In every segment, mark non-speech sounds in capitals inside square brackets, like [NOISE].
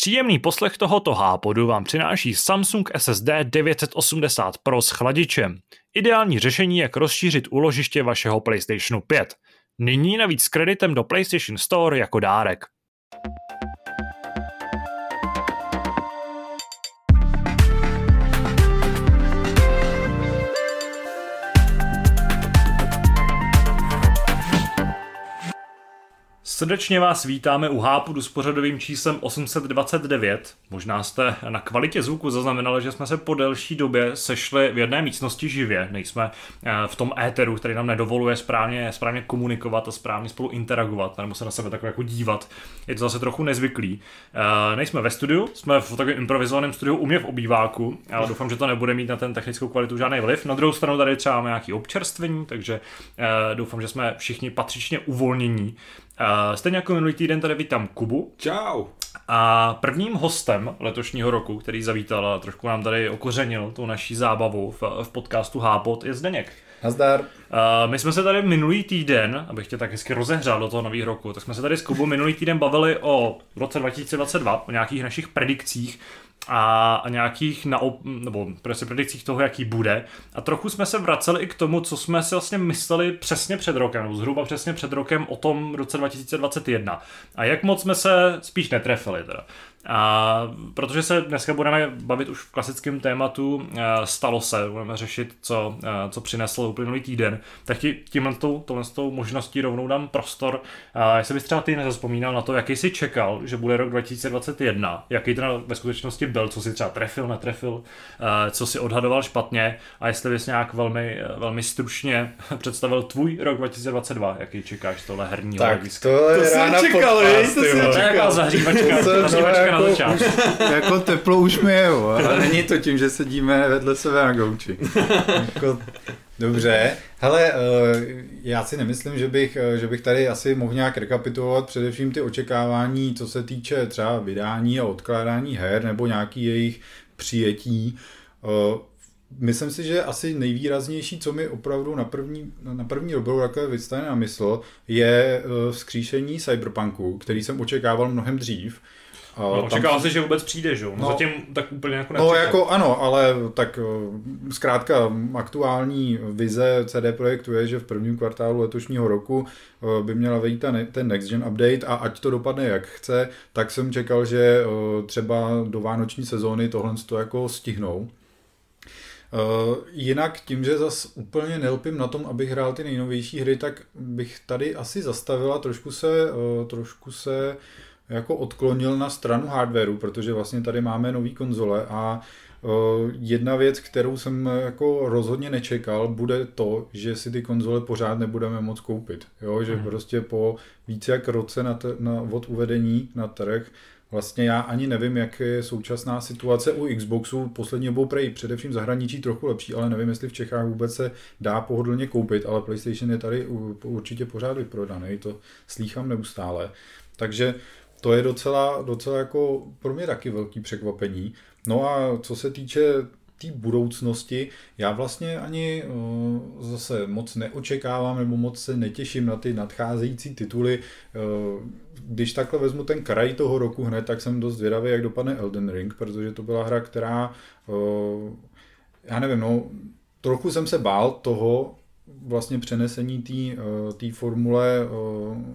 Příjemný poslech tohoto hápodu vám přináší Samsung SSD 980 Pro s chladičem. Ideální řešení, jak rozšířit úložiště vašeho PlayStationu 5. Nyní navíc s kreditem do PlayStation Store jako dárek. Srdečně vás vítáme u Hápudu s pořadovým číslem 829. Možná jste na kvalitě zvuku zaznamenali, že jsme se po delší době sešli v jedné místnosti živě. Nejsme eh, v tom éteru, který nám nedovoluje správně, správně komunikovat a správně spolu interagovat, nebo se na sebe takhle jako dívat. Je to zase trochu nezvyklý. Eh, nejsme ve studiu, jsme v takovém improvizovaném studiu u mě v obýváku, ale doufám, že to nebude mít na ten technickou kvalitu žádný vliv. Na druhou stranu tady třeba máme nějaký občerstvení, takže eh, doufám, že jsme všichni patřičně uvolnění. Uh, stejně jako minulý týden tady vítám Kubu. Čau. A prvním hostem letošního roku, který zavítal a trošku nám tady okořenil tu naší zábavu v, v podcastu Hápot, je Zdeněk. Nazdar. Uh, my jsme se tady minulý týden, abych tě tak hezky rozehřál do toho nového roku, tak jsme se tady s Kubou minulý týden bavili o roce 2022, o nějakých našich predikcích a, nějakých naop, nebo prostě predikcích toho, jaký bude. A trochu jsme se vraceli i k tomu, co jsme si vlastně mysleli přesně před rokem, nebo zhruba přesně před rokem o tom roce 2021. A jak moc jsme se spíš netrefili teda. A protože se dneska budeme bavit už v klasickém tématu, stalo se, budeme řešit, co, co přinesl uplynulý týden, tak ti tímhle tou, tohle tou možností rovnou dám prostor. A jestli bys třeba ty nezaspomínal na to, jaký jsi čekal, že bude rok 2021, jaký to ve skutečnosti byl, co si třeba trefil, netrefil, co si odhadoval špatně a jestli bys nějak velmi, velmi stručně [LAUGHS] představil tvůj rok 2022, jaký čekáš tohle herního tak, to je to rána čekal, podcast, to, to je zahřívačka, zahřívačka na začátku. [LAUGHS] jako teplo už mi je, ale není to tím, že sedíme vedle sebe na gauči. jako, dobře, hele, eh, já si nemyslím, že bych, eh, že bych tady asi mohl nějak rekapitulovat především ty očekávání, co se týče třeba vydání a odkládání her nebo nějaký jejich přijetí. Eh, myslím si, že asi nejvýraznější, co mi opravdu na první, na první dobrou takové vystane na mysl, je vzkříšení Cyberpunku, který jsem očekával mnohem dřív. No, očekával jsi, že vůbec přijde, že? No, no, zatím tak úplně jako nečekal. No jako ano, ale tak eh, zkrátka aktuální vize CD Projektu je, že v prvním kvartálu letošního roku eh, by měla vejít ten Next Gen update a ať to dopadne jak chce, tak jsem čekal, že eh, třeba do vánoční sezóny tohle to jako stihnou. Uh, jinak tím, že zas úplně nelpím na tom, abych hrál ty nejnovější hry, tak bych tady asi zastavila, trošku se, uh, trošku se jako odklonil na stranu hardwareu, protože vlastně tady máme nový konzole a jedna věc, kterou jsem jako rozhodně nečekal, bude to, že si ty konzole pořád nebudeme moct koupit. Jo? Že hmm. prostě po více jak roce na t- na, od uvedení na trh Vlastně já ani nevím, jak je současná situace u Xboxu. Poslední dobou prej především zahraničí trochu lepší, ale nevím, jestli v Čechách vůbec se dá pohodlně koupit, ale PlayStation je tady určitě pořád vyprodaný, to slýchám neustále. Takže to je docela, docela jako pro mě taky velký překvapení. No a co se týče té budoucnosti, já vlastně ani uh, zase moc neočekávám nebo moc se netěším na ty nadcházející tituly. Uh, když takhle vezmu ten kraj toho roku hned, tak jsem dost zvědavý, jak dopadne Elden Ring, protože to byla hra, která, uh, já nevím, no, trochu jsem se bál toho, vlastně přenesení té formule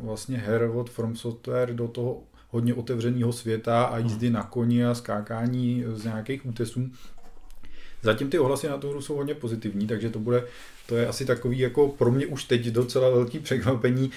vlastně her od From Software do toho hodně otevřeného světa a jízdy na koni a skákání z nějakých útesů. Zatím ty ohlasy na tu hru jsou hodně pozitivní, takže to bude, to je asi takový jako pro mě už teď docela velký překvapení.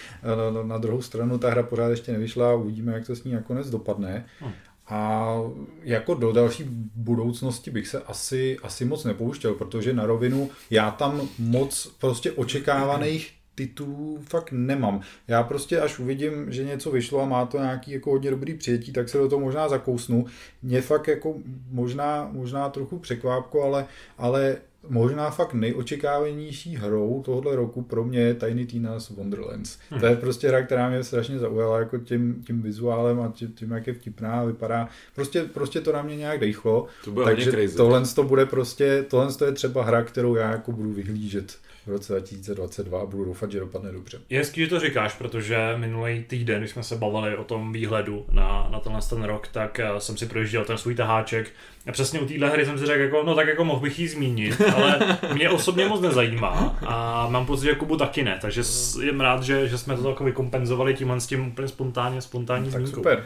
Na, druhou stranu ta hra pořád ještě nevyšla a uvidíme, jak to s ní nakonec dopadne. Hm. A jako do další budoucnosti bych se asi, asi moc nepouštěl, protože na rovinu já tam moc prostě očekávaných titulů fakt nemám. Já prostě až uvidím, že něco vyšlo a má to nějaký jako hodně dobrý přijetí, tak se do toho možná zakousnu. Mě fakt jako možná, možná trochu překvápko, ale, ale možná fakt nejočekávanější hrou tohohle roku pro mě je Tiny Tina's Wonderlands. Hmm. To je prostě hra, která mě strašně zaujala jako tím, tím vizuálem a tím, tím, jak je vtipná, vypadá. Prostě, prostě to na mě nějak dejchlo. To bude Takže tohle to bude prostě, tohle to je třeba hra, kterou já jako budu vyhlížet v roce 2022 a budu doufat, že dopadne dobře. Je hezký, že to říkáš, protože minulý týden, když jsme se bavili o tom výhledu na, na tenhle ten rok, tak eh, jsem si projížděl ten svůj taháček a přesně u téhle hry jsem si řekl, jako, no tak jako mohl bych ji zmínit, ale mě osobně moc nezajímá a mám pocit, že Kubu taky ne, takže jsem rád, že, že jsme to jako vykompenzovali tímhle s tím úplně spontánně, spontánní Tak zmínkou. super.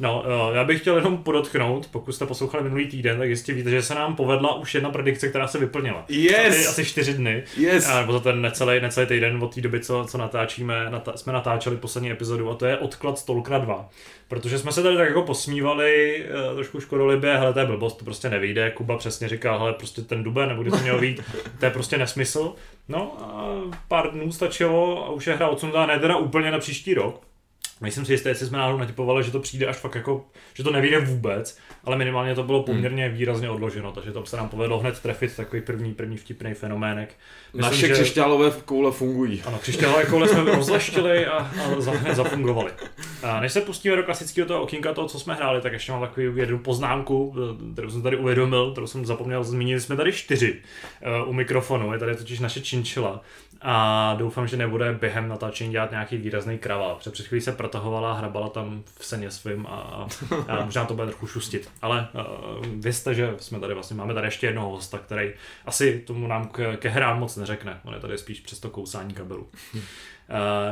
No, eh, já bych chtěl jenom podotknout, pokud jste poslouchali minulý týden, tak jistě víte, že se nám povedla už jedna predikce, která se vyplnila. Yes! Asi, asi čtyři dny. Yes! A, nebo za ten necelý, necelý týden od té doby, co, co natáčíme, nata, jsme natáčeli poslední epizodu a to je odklad Stalkera 2. Protože jsme se tady tak jako posmívali, eh, trošku škodolibě, hele, to je blbost, to prostě nevyjde. Kuba přesně říkal, hele, prostě ten duben, nebo kdy to mělo být, to je prostě nesmysl. No a pár dnů stačilo a už je hra odsunutá, ne teda úplně na příští rok, Nejsem si jistý, jestli jsme náhodou natypovali, že to přijde až fakt jako, že to nevíde vůbec, ale minimálně to bylo poměrně výrazně odloženo, takže tam se nám povedlo hned trefit takový první, první vtipný fenomének. Myslím, Naše že- křišťálové koule fungují. ano, křišťálové koule jsme rozleštili a, a za, hned zafungovali. A než se pustíme do klasického toho okýnka toho, co jsme hráli, tak ještě mám takovou jednu poznámku, kterou jsem tady uvědomil, kterou jsem zapomněl zmínit. Jsme tady čtyři uh, u mikrofonu, je tady totiž naše činčila a doufám, že nebude během natáčení dělat nějaký výrazný kraval. Protože před chvílí se protahovala, hrabala tam v seně svým a, a, možná to bude trochu šustit. Ale uh, vězte, že jsme tady vlastně, máme tady ještě jednoho hosta, který asi tomu nám ke, ke hrám moc neřekne. On je tady spíš přes to kousání kabelu. Uh,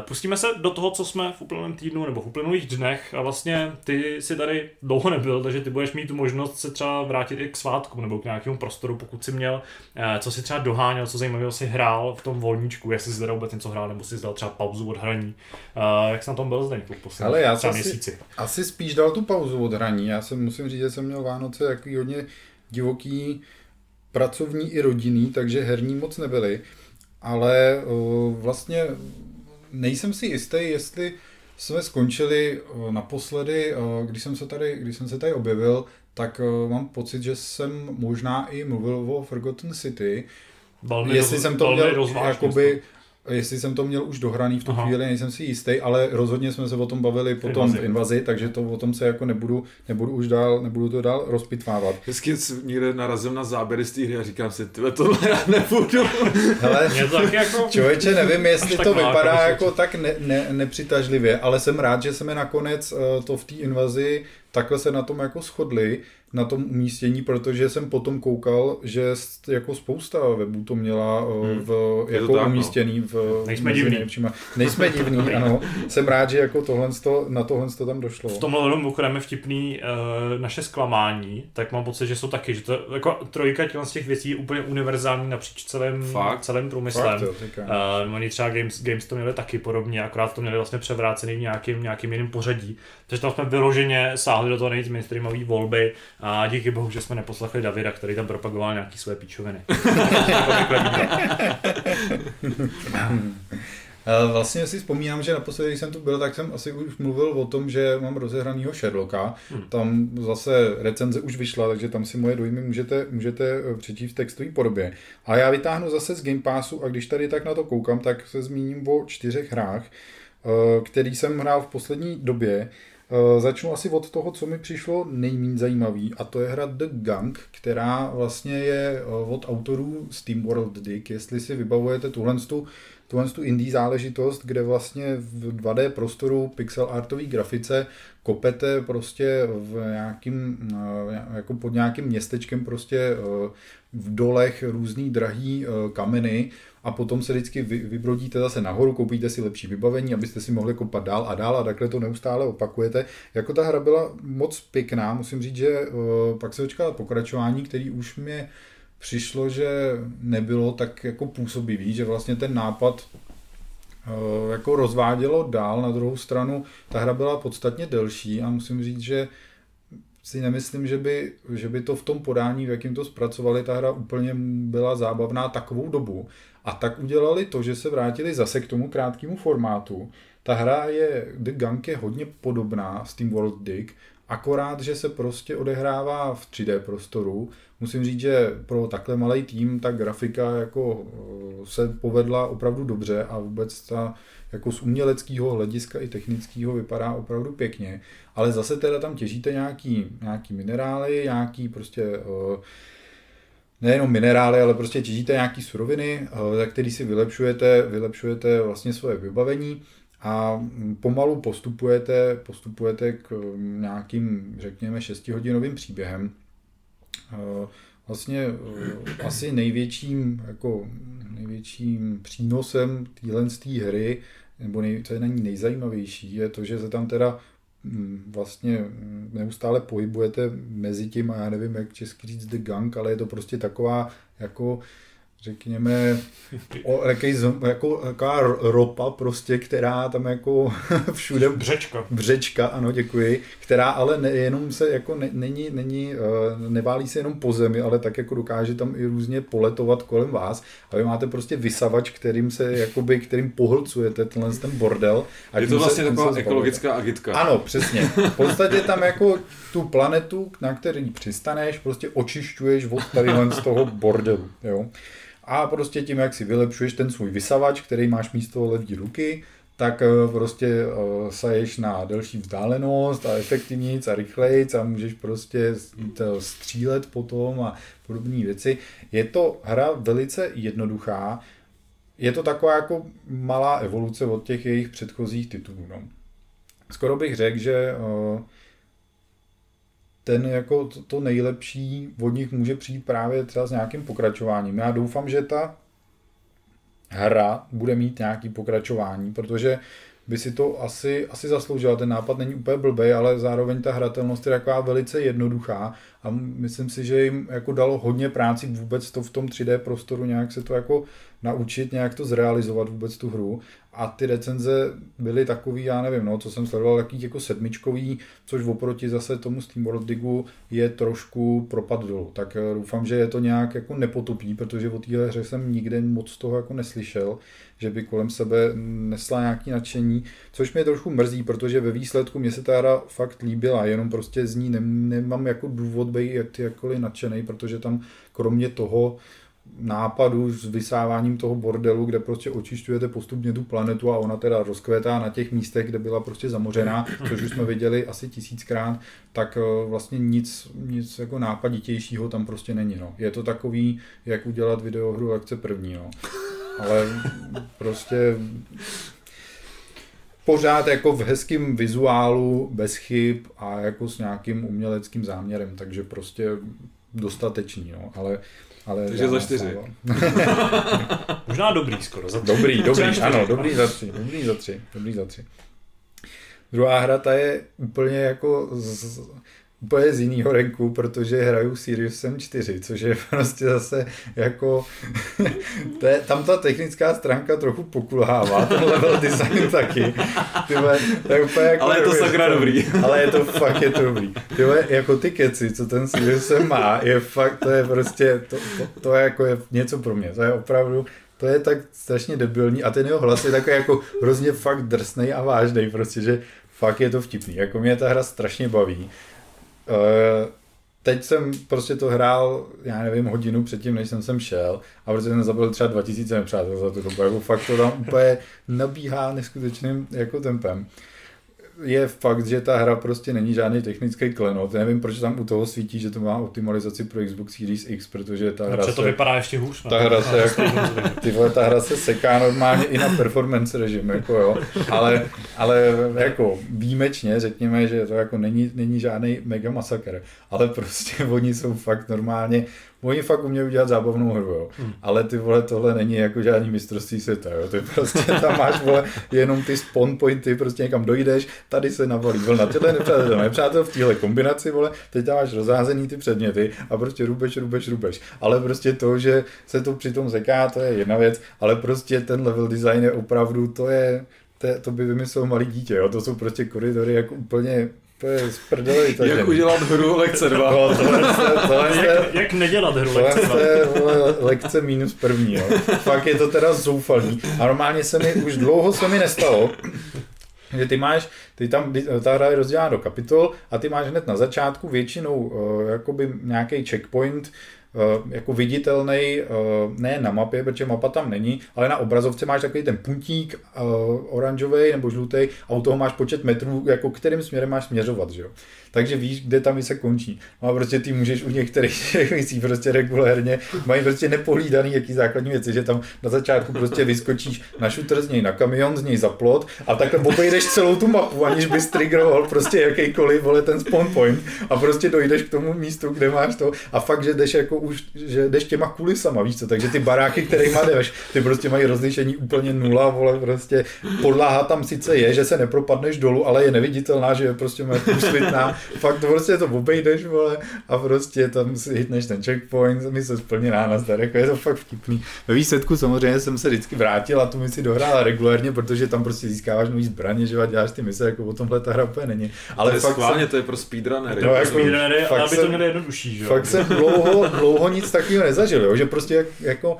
pustíme se do toho, co jsme v uplynulém týdnu nebo v uplynulých dnech a vlastně ty si tady dlouho nebyl, takže ty budeš mít tu možnost se třeba vrátit i k svátku nebo k nějakému prostoru, pokud si měl, uh, co si třeba doháněl, co zajímavého si hrál v tom volníčku, jestli si teda vůbec něco hrál nebo si dal třeba pauzu od hraní. Uh, jak jsi na tom byl zde v posledních Ale já třeba jsem si- měsíci? Asi spíš dal tu pauzu od hraní. Já jsem musím říct, že jsem měl Vánoce jaký hodně divoký, pracovní i rodinný, takže herní moc nebyly. Ale vlastně nejsem si jistý, jestli jsme skončili naposledy, když jsem se tady, když jsem se tady objevil, tak mám pocit, že jsem možná i mluvil o Forgotten City, Velmi jestli roz- jsem to měl jakoby, jestli jsem to měl už dohraný v tu Aha. chvíli, nejsem si jistý, ale rozhodně jsme se o tom bavili potom Invazi. v invazi, takže to o tom se jako nebudu, nebudu už dál, nebudu to dál rozpitvávat. Vždycky někde narazím na záběry z té hry a říkám si, tyhle tohle já nebudu. [LAUGHS] Hele, jako... Člověče, nevím, jestli to vypadá svědčí. jako tak ne, ne, nepřitažlivě, ale jsem rád, že jsme nakonec eh, to v té invazi takhle se na tom jako shodli, na tom umístění, protože jsem potom koukal, že jako spousta webů to měla eh, v, Je to jako tak, no. umístěný v Nejsme divní. nejlepšíma. Nejsme [LAUGHS] divní, ano. Jsem rád, že jako tohle na tohle tam došlo. V tomhle jenom mimochodem je vtipný uh, naše zklamání, tak mám pocit, že jsou taky, že to jako trojka těchto z těch věcí je úplně univerzální napříč celým, Fakt? celým průmyslem. Fakt. Uh, oni třeba Games, Games to měli taky podobně, akorát to měli vlastně převrácený v nějakým, nějakým jiným pořadí. Takže tam jsme vyloženě sáhli do toho nejvíc mainstreamové volby a díky bohu, že jsme neposlechli Davida, který tam propagoval nějaký své píčoviny. [LAUGHS] Vlastně si vzpomínám, že naposledy, když jsem tu byl, tak jsem asi už mluvil o tom, že mám rozehranýho Sherlocka. Hmm. Tam zase recenze už vyšla, takže tam si moje dojmy můžete, můžete eh, přečíst v textové podobě. A já vytáhnu zase z Game Passu a když tady tak na to koukám, tak se zmíním o čtyřech hrách, eh, který jsem hrál v poslední době. Eh, Začnu asi od toho, co mi přišlo nejméně zajímavý, a to je hra The Gang, která vlastně je eh, od autorů SteamWorld Dig, jestli si vybavujete tuhle tu, tuhle tu indie záležitost, kde vlastně v 2D prostoru pixel artové grafice kopete prostě v nějakým, eh, jako pod nějakým městečkem prostě v dolech různý drahý kameny a potom se vždycky vy, vybrodíte zase nahoru, koupíte si lepší vybavení, abyste si mohli kopat dál a dál a takhle to neustále opakujete. Jako ta hra byla moc pěkná, musím říct, že uh, pak se dočkala pokračování, který už mě přišlo, že nebylo tak jako působivý, že vlastně ten nápad uh, jako rozvádělo dál, na druhou stranu ta hra byla podstatně delší a musím říct, že si nemyslím, že by, že by to v tom podání, v jakým to zpracovali, ta hra úplně byla zábavná takovou dobu. A tak udělali to, že se vrátili zase k tomu krátkému formátu. Ta hra je, The Gang je hodně podobná s tím World Dig, akorát, že se prostě odehrává v 3D prostoru. Musím říct, že pro takhle malý tým ta grafika jako eh, se povedla opravdu dobře a vůbec ta jako z uměleckého hlediska i technického vypadá opravdu pěkně, ale zase teda tam těžíte nějaký, nějaký minerály, nějaký prostě uh, nejenom minerály, ale prostě těžíte nějaký suroviny, eh, za který si vylepšujete, vylepšujete vlastně svoje vybavení a pomalu postupujete, postupujete k nějakým, řekněme, 6-hodinovým příběhem. Eh, vlastně eh, asi největším, jako největším přínosem téhle hry, nebo nej, co je na ní nejzajímavější, je to, že se tam teda mm, vlastně mm, neustále pohybujete mezi tím, a já nevím, jak česky říct the gang, ale je to prostě taková jako řekněme, o, jaký, jako, taková ropa prostě, která tam jako [LAUGHS] všude... Břečka. Břečka, ano, děkuji. Která ale nejenom se jako ne, není, není, eh, neválí se jenom po zemi, ale tak jako dokáže tam i různě poletovat kolem vás. A vy máte prostě vysavač, kterým se, jakoby, kterým pohlcujete tenhle ten bordel. A je to vlastně se, taková ekologická agitka. Ano, přesně. V podstatě tam jako tu planetu, na který přistaneš, prostě očišťuješ od tady z toho bordelu. Jo? A prostě tím, jak si vylepšuješ ten svůj vysavač, který máš místo levý ruky, tak eh, prostě uh, saješ na delší vzdálenost a efektivnějc a rychlejc a můžeš prostě střílet potom a podobné věci. Je to hra velice jednoduchá, je to taková jako malá evoluce od těch jejich předchozích titulů. No. Skoro bych řekl, že uh, ten jako to, to nejlepší od nich může přijít právě třeba s nějakým pokračováním. Já doufám, že ta hra bude mít nějaký pokračování, protože by si to asi, asi zasloužila. Ten nápad není úplně blbý, ale zároveň ta hratelnost je taková velice jednoduchá a myslím si, že jim jako dalo hodně práci vůbec to v tom 3D prostoru nějak se to jako naučit, nějak to zrealizovat vůbec tu hru a ty recenze byly takový, já nevím, no, co jsem sledoval, takový jako sedmičkový, což oproti zase tomu Steam Digu je trošku propad dolů. Tak eh, doufám, že je to nějak jako nepotopí, protože o téhle hře jsem nikde moc toho jako neslyšel, že by kolem sebe nesla nějaký nadšení, což mě trošku mrzí, protože ve výsledku mě se ta hra fakt líbila, jenom prostě z ní nemám jako důvod být jakkoliv nadšený, protože tam kromě toho, nápadu s vysáváním toho bordelu, kde prostě očišťujete postupně tu planetu a ona teda rozkvétá na těch místech, kde byla prostě zamořená, což už jsme viděli asi tisíckrát, tak eh, vlastně nic, nic jako nápaditějšího tam prostě není. No. Je to takový, jak udělat videohru akce první. No. Ale prostě pořád jako v hezkém vizuálu, bez chyb a jako s nějakým uměleckým záměrem, takže prostě dostatečný, no. ale ale Takže za čtyři. [LAUGHS] Možná dobrý skoro. Za tři. Dobrý, dobrý, ano, dobrý za tři, dobrý za tři, dobrý za tři. Druhá hra ta je úplně jako z, úplně z jiného renku, protože hraju Sirius Sam 4, což je [LAUGHS] prostě zase jako, [LAUGHS] to je, tam ta technická stránka trochu pokulhává, ten level design [LAUGHS] taky. Tyhle, to je úplně jako ale je to sakra dobrý. Ale je to fakt je to dobrý. Tyhle, jako ty keci, co ten Sirius Sam má, je fakt, to je prostě, to, to, to je jako je něco pro mě, to je opravdu, to je tak strašně debilní a ten jeho hlas je takový jako hrozně fakt drsný a vážný, prostě, že fakt je to vtipný. Jako mě ta hra strašně baví. Uh, teď jsem prostě to hrál, já nevím, hodinu předtím, než jsem sem šel a protože jsem zabil třeba 2000 nepřátel za tu dobu, jako fakt to tam úplně nabíhá neskutečným jako tempem je fakt, že ta hra prostě není žádný technický klenot. Nevím, proč tam u toho svítí, že to má optimalizaci pro Xbox Series X, protože ta hra se, to vypadá ještě hůř. Ta hra se, [LAUGHS] jako, tyhle, ta hra se seká normálně i na performance režim, jako jo. Ale, ale jako výjimečně řekněme, že to jako není, není žádný mega masakr. Ale prostě [LAUGHS] oni jsou fakt normálně Oni fakt umějí udělat zábavnou hru, jo. Hmm. Ale ty vole, tohle není jako žádný mistrovství světa, jo. Ty prostě [LAUGHS] tam máš vole, jenom ty spawn pointy, prostě někam dojdeš, tady se navolí vlna, tyhle nepřátel, nepřátel v téhle kombinaci, vole, teď tam máš rozházený ty předměty a prostě rubeš, rubeš, rubeš. Ale prostě to, že se to přitom zeká, to je jedna věc, ale prostě ten level design je opravdu, to je, to, to by vymyslel malý dítě, jo. To jsou prostě koridory jako úplně to je z prdeli. Jak jak udělat hru lekce 2. No, tohle, tohle jak, jak nedělat hru lekce 2. Tohle je lekce minus první. Jo. Fakt je to teda zoufalý. A normálně se mi, už dlouho se mi nestalo, že ty máš, ty tam, ta hra je rozdělána do kapitol a ty máš hned na začátku většinou uh, jakoby nějaký checkpoint, jako viditelný eh, ne na mapě, protože mapa tam není, ale na obrazovce máš takový ten puntík eh, oranžový nebo žlutý a u toho máš počet metrů, jako kterým směrem máš směřovat, že jo takže víš, kde tam se končí. No a prostě ty můžeš u některých [LAUGHS] věcí prostě regulérně, mají prostě nepohlídaný jaký základní věci, že tam na začátku prostě vyskočíš na šutr z něj na kamion, z něj za plot a takhle obejdeš celou tu mapu, aniž bys triggeroval prostě jakýkoliv, vole, ten spawn point a prostě dojdeš k tomu místu, kde máš to a fakt, že jdeš jako už, že jdeš těma kulisama, víš co, takže ty baráky, kterýma jdeš, ty prostě mají rozlišení úplně nula, vole, prostě podlaha tam sice je, že se nepropadneš dolů, ale je neviditelná, že je prostě průsvitná fakt to prostě to obejdeš, vole, a prostě tam si hitneš ten checkpoint, mi se splněná na zdar, jako je to fakt vtipný. Ve výsledku samozřejmě jsem se vždycky vrátil a tu misi dohrála regulérně, protože tam prostě získáváš nový zbraně, že a děláš ty mise, jako o tomhle ta hra úplně není. Ale to je fakt schválně, jsem... to je pro speedrunnery. No, jako, speedrunnery, ale aby to měli jednodušší, že? Fakt jsem dlouho, dlouho nic takového nezažil, jo, že prostě jak, jako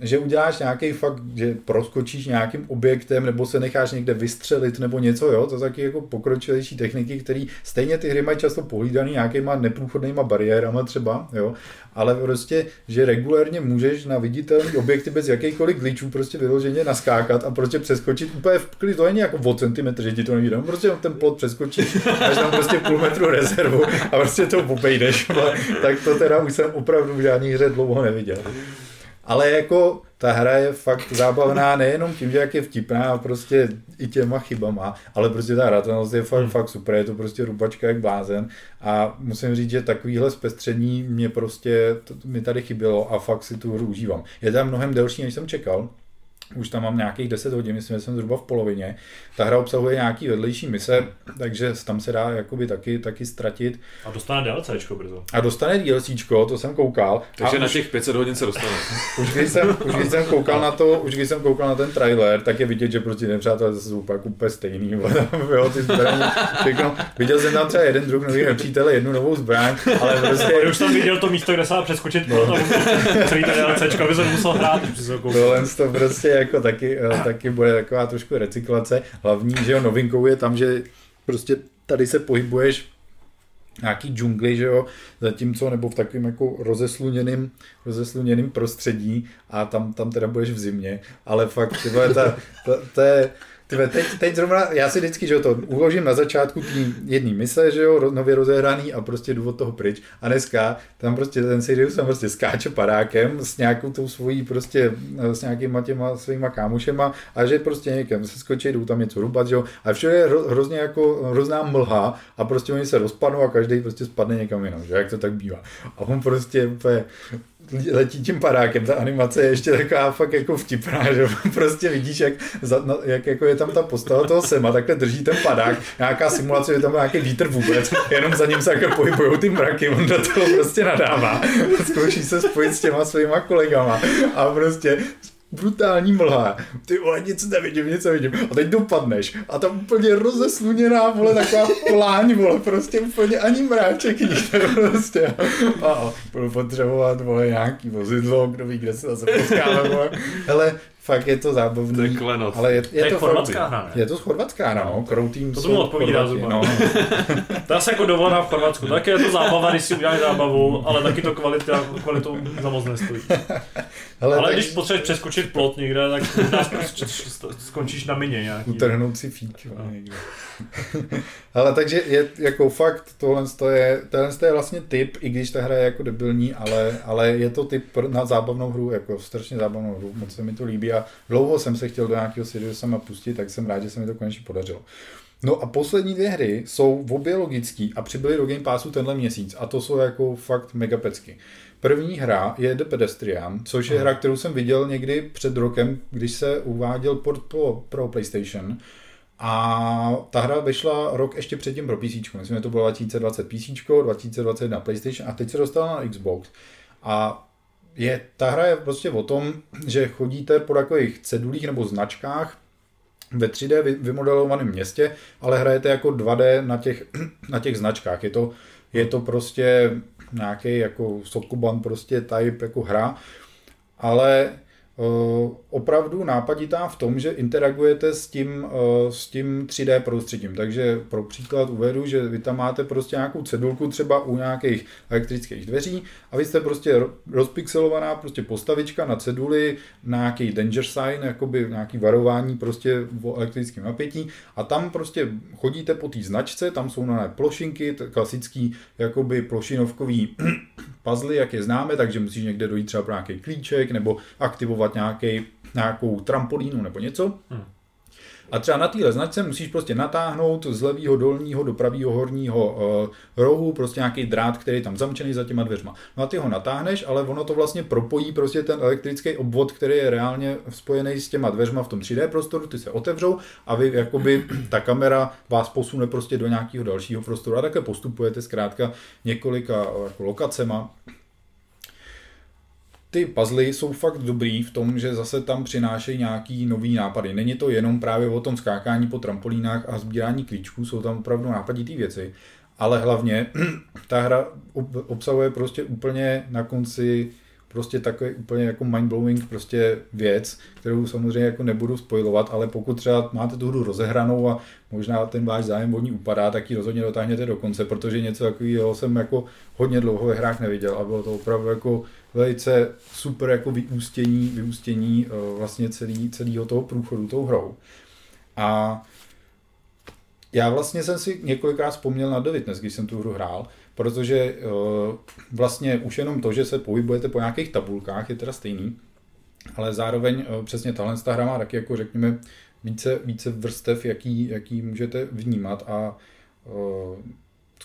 že uděláš nějaký fakt, že proskočíš nějakým objektem nebo se necháš někde vystřelit nebo něco, jo, to taky jako pokročilejší techniky, které stejně ty hry mají často pohlídaný nějakýma neprůchodnýma bariérama třeba, jo, ale prostě, že regulérně můžeš na viditelný objekty bez jakýchkoliv glitchů prostě vyloženě naskákat a prostě přeskočit úplně v klidu, to není jako o centimetr, že ti to nevíde, prostě ten plot přeskočíš, máš tam prostě půl metru rezervu a prostě to obejdeš, tak to teda už jsem opravdu v žádný hře dlouho neviděl. Ale jako ta hra je fakt zábavná nejenom tím, že jak je vtipná prostě i těma chybama, ale prostě ta hratelnost je fakt, hmm. fakt super, je to prostě rubačka jak blázen a musím říct, že takovýhle zpestření mě prostě, to, mi tady chybělo a fakt si tu hru užívám. Je tam mnohem delší, než jsem čekal, už tam mám nějakých 10 hodin, myslím, že jsem zhruba v polovině. Ta hra obsahuje nějaký vedlejší mise, takže tam se dá jakoby taky, taky ztratit. A dostane DLCčko brzo. A dostane DLCčko, to jsem koukal. Takže a na už, těch 500 hodin se dostane. Už když, jsem, už když jsem koukal na to, už když jsem koukal na ten trailer, tak je vidět, že prostě nepřátelé zase jsou úplně, úplně stejný. jo, ty zbraně, všechno. Viděl jsem tam třeba jeden druh nový nepřítel, jednu novou zbraň, ale prostě... Ale už tam viděl to místo, kde se dá přeskočit, no. celý ten DLCčko, aby se musel hrát. Tohle to prostě jako taky, eh, taky bude taková trošku recyklace. Hlavní, že jo, novinkou je tam, že prostě tady se pohybuješ nějaký džungli, že jo, zatímco nebo v takovém jako rozesluněným, rozesluněným prostředí a tam, tam teda budeš v zimě, ale fakt, tyhle, ta, ta, ta, Tyve, teď, teď zrovna, já si vždycky, že to uložím na začátku tý jedný mise, že jo, nově rozehraný a prostě jdu od toho pryč. A dneska tam prostě ten Sirius tam prostě skáče padákem s nějakou tou svojí prostě, s nějakýma těma svýma kámošema a že prostě někam se skočí, jdou tam něco rubat, že jo. A všude je hrozně jako hrozná mlha a prostě oni se rozpadnou a každý prostě spadne někam jinam, že jak to tak bývá. A on prostě úplně letí tím padákem, ta animace je ještě taková fakt jako vtipná, že [LAUGHS] prostě vidíš, jak, za, jak jako je tam ta postava toho Sema, takhle drží ten padák, nějaká simulace, že tam nějaký vítr vůbec, jenom za ním se jako pohybují ty mraky, on do toho prostě nadává, zkouší se spojit s těma svýma kolegama a prostě brutální mlha. Ty vole, nic nevidím, nic nevidím. A teď dopadneš a tam úplně rozesluněná, vole, taková pláň, vole, prostě úplně ani mráček nikde, [LAUGHS] prostě. A budu potřebovat, vole, nějaký vozidlo, kdo ví, kde se zase potkáme, vole. Hele, fakt je to zábavný. To je klenot. Ale je, je to, to chorvatská hra, ne? Je to chorvatská hra, no. Kroutým to tomu odpovídá zhruba. No. [LAUGHS] to je asi jako dovolená v Chorvatsku. Tak je to zábava, když si uděláš zábavu, ale taky to kvalita, kvalitou za moc nestojí. [LAUGHS] Hele, ale tak... když potřebuješ přeskočit plot někde, tak skončíš na mině nějaký. Utrhnout si fík no. někde. [LAUGHS] ale takže je jako fakt, tohle je, tohle je vlastně typ, i když ta hra je jako debilní, ale, ale je to typ na zábavnou hru, jako strašně zábavnou hru, moc se mi to líbí a dlouho jsem se chtěl do nějakého Sirius sama pustit, tak jsem rád, že se mi to konečně podařilo. No a poslední dvě hry jsou obě logický a přibyly do Game Passu tenhle měsíc a to jsou jako fakt mega pecky. První hra je The Pedestrian, což je hra, kterou jsem viděl někdy před rokem, když se uváděl port pro, pro PlayStation. A ta hra vyšla rok ještě předtím pro PC. Myslím, že to bylo 2020 PC, 2020 na PlayStation a teď se dostala na Xbox. A je, ta hra je prostě o tom, že chodíte po takových cedulích nebo značkách ve 3D vymodelovaném městě, ale hrajete jako 2D na těch, [CLEARS THROAT] na těch značkách. Je to, je to prostě nějaký jako Sokuban prostě type jako hra, ale opravdu nápaditá v tom, že interagujete s tím, uh, s tím 3D prostředím. Takže pro příklad uvedu, že vy tam máte prostě nějakou cedulku třeba u nějakých elektrických dveří a vy jste prostě rozpixelovaná prostě postavička na ceduli, nějaký danger sign, jakoby nějaký varování prostě o elektrickém napětí a tam prostě chodíte po té značce, tam jsou na plošinky, klasický jakoby plošinovkový [CLEARS THROAT] puzzle, jak je známe, takže musíš někde dojít třeba pro nějaký klíček nebo aktivovat nějaký, nějakou trampolínu nebo něco. Hmm. A třeba na téhle značce musíš prostě natáhnout z levého dolního do pravého horního uh, rohu prostě nějaký drát, který je tam zamčený za těma dveřma. No a ty ho natáhneš, ale ono to vlastně propojí prostě ten elektrický obvod, který je reálně spojený s těma dveřma v tom 3D prostoru, ty se otevřou a vy jakoby [CLEARS THROAT] ta kamera vás posune prostě do nějakého dalšího prostoru a takhle postupujete zkrátka několika jako lokacema ty puzzle jsou fakt dobrý v tom, že zase tam přinášejí nějaký nový nápady. Není to jenom právě o tom skákání po trampolínách a sbírání klíčků, jsou tam opravdu nápaditý věci, ale hlavně [CLEARS THROAT] ta hra obsahuje prostě úplně na konci prostě takový úplně jako mindblowing prostě věc, kterou samozřejmě jako nebudu spojovat, ale pokud třeba máte tu hru rozehranou a možná ten váš zájem od ní upadá, tak ji rozhodně dotáhněte do konce, protože něco takového jsem jako hodně dlouho ve hrách neviděl a bylo to opravdu jako velice super jako vyústění, vyústění uh, vlastně celý, celého toho průchodu tou hrou. A já vlastně jsem si několikrát vzpomněl na The Witness, když jsem tu hru hrál, protože uh, vlastně už jenom to, že se pohybujete po nějakých tabulkách, je teda stejný, ale zároveň uh, přesně tahle hra má taky jako řekněme více, více vrstev, jaký, jaký můžete vnímat a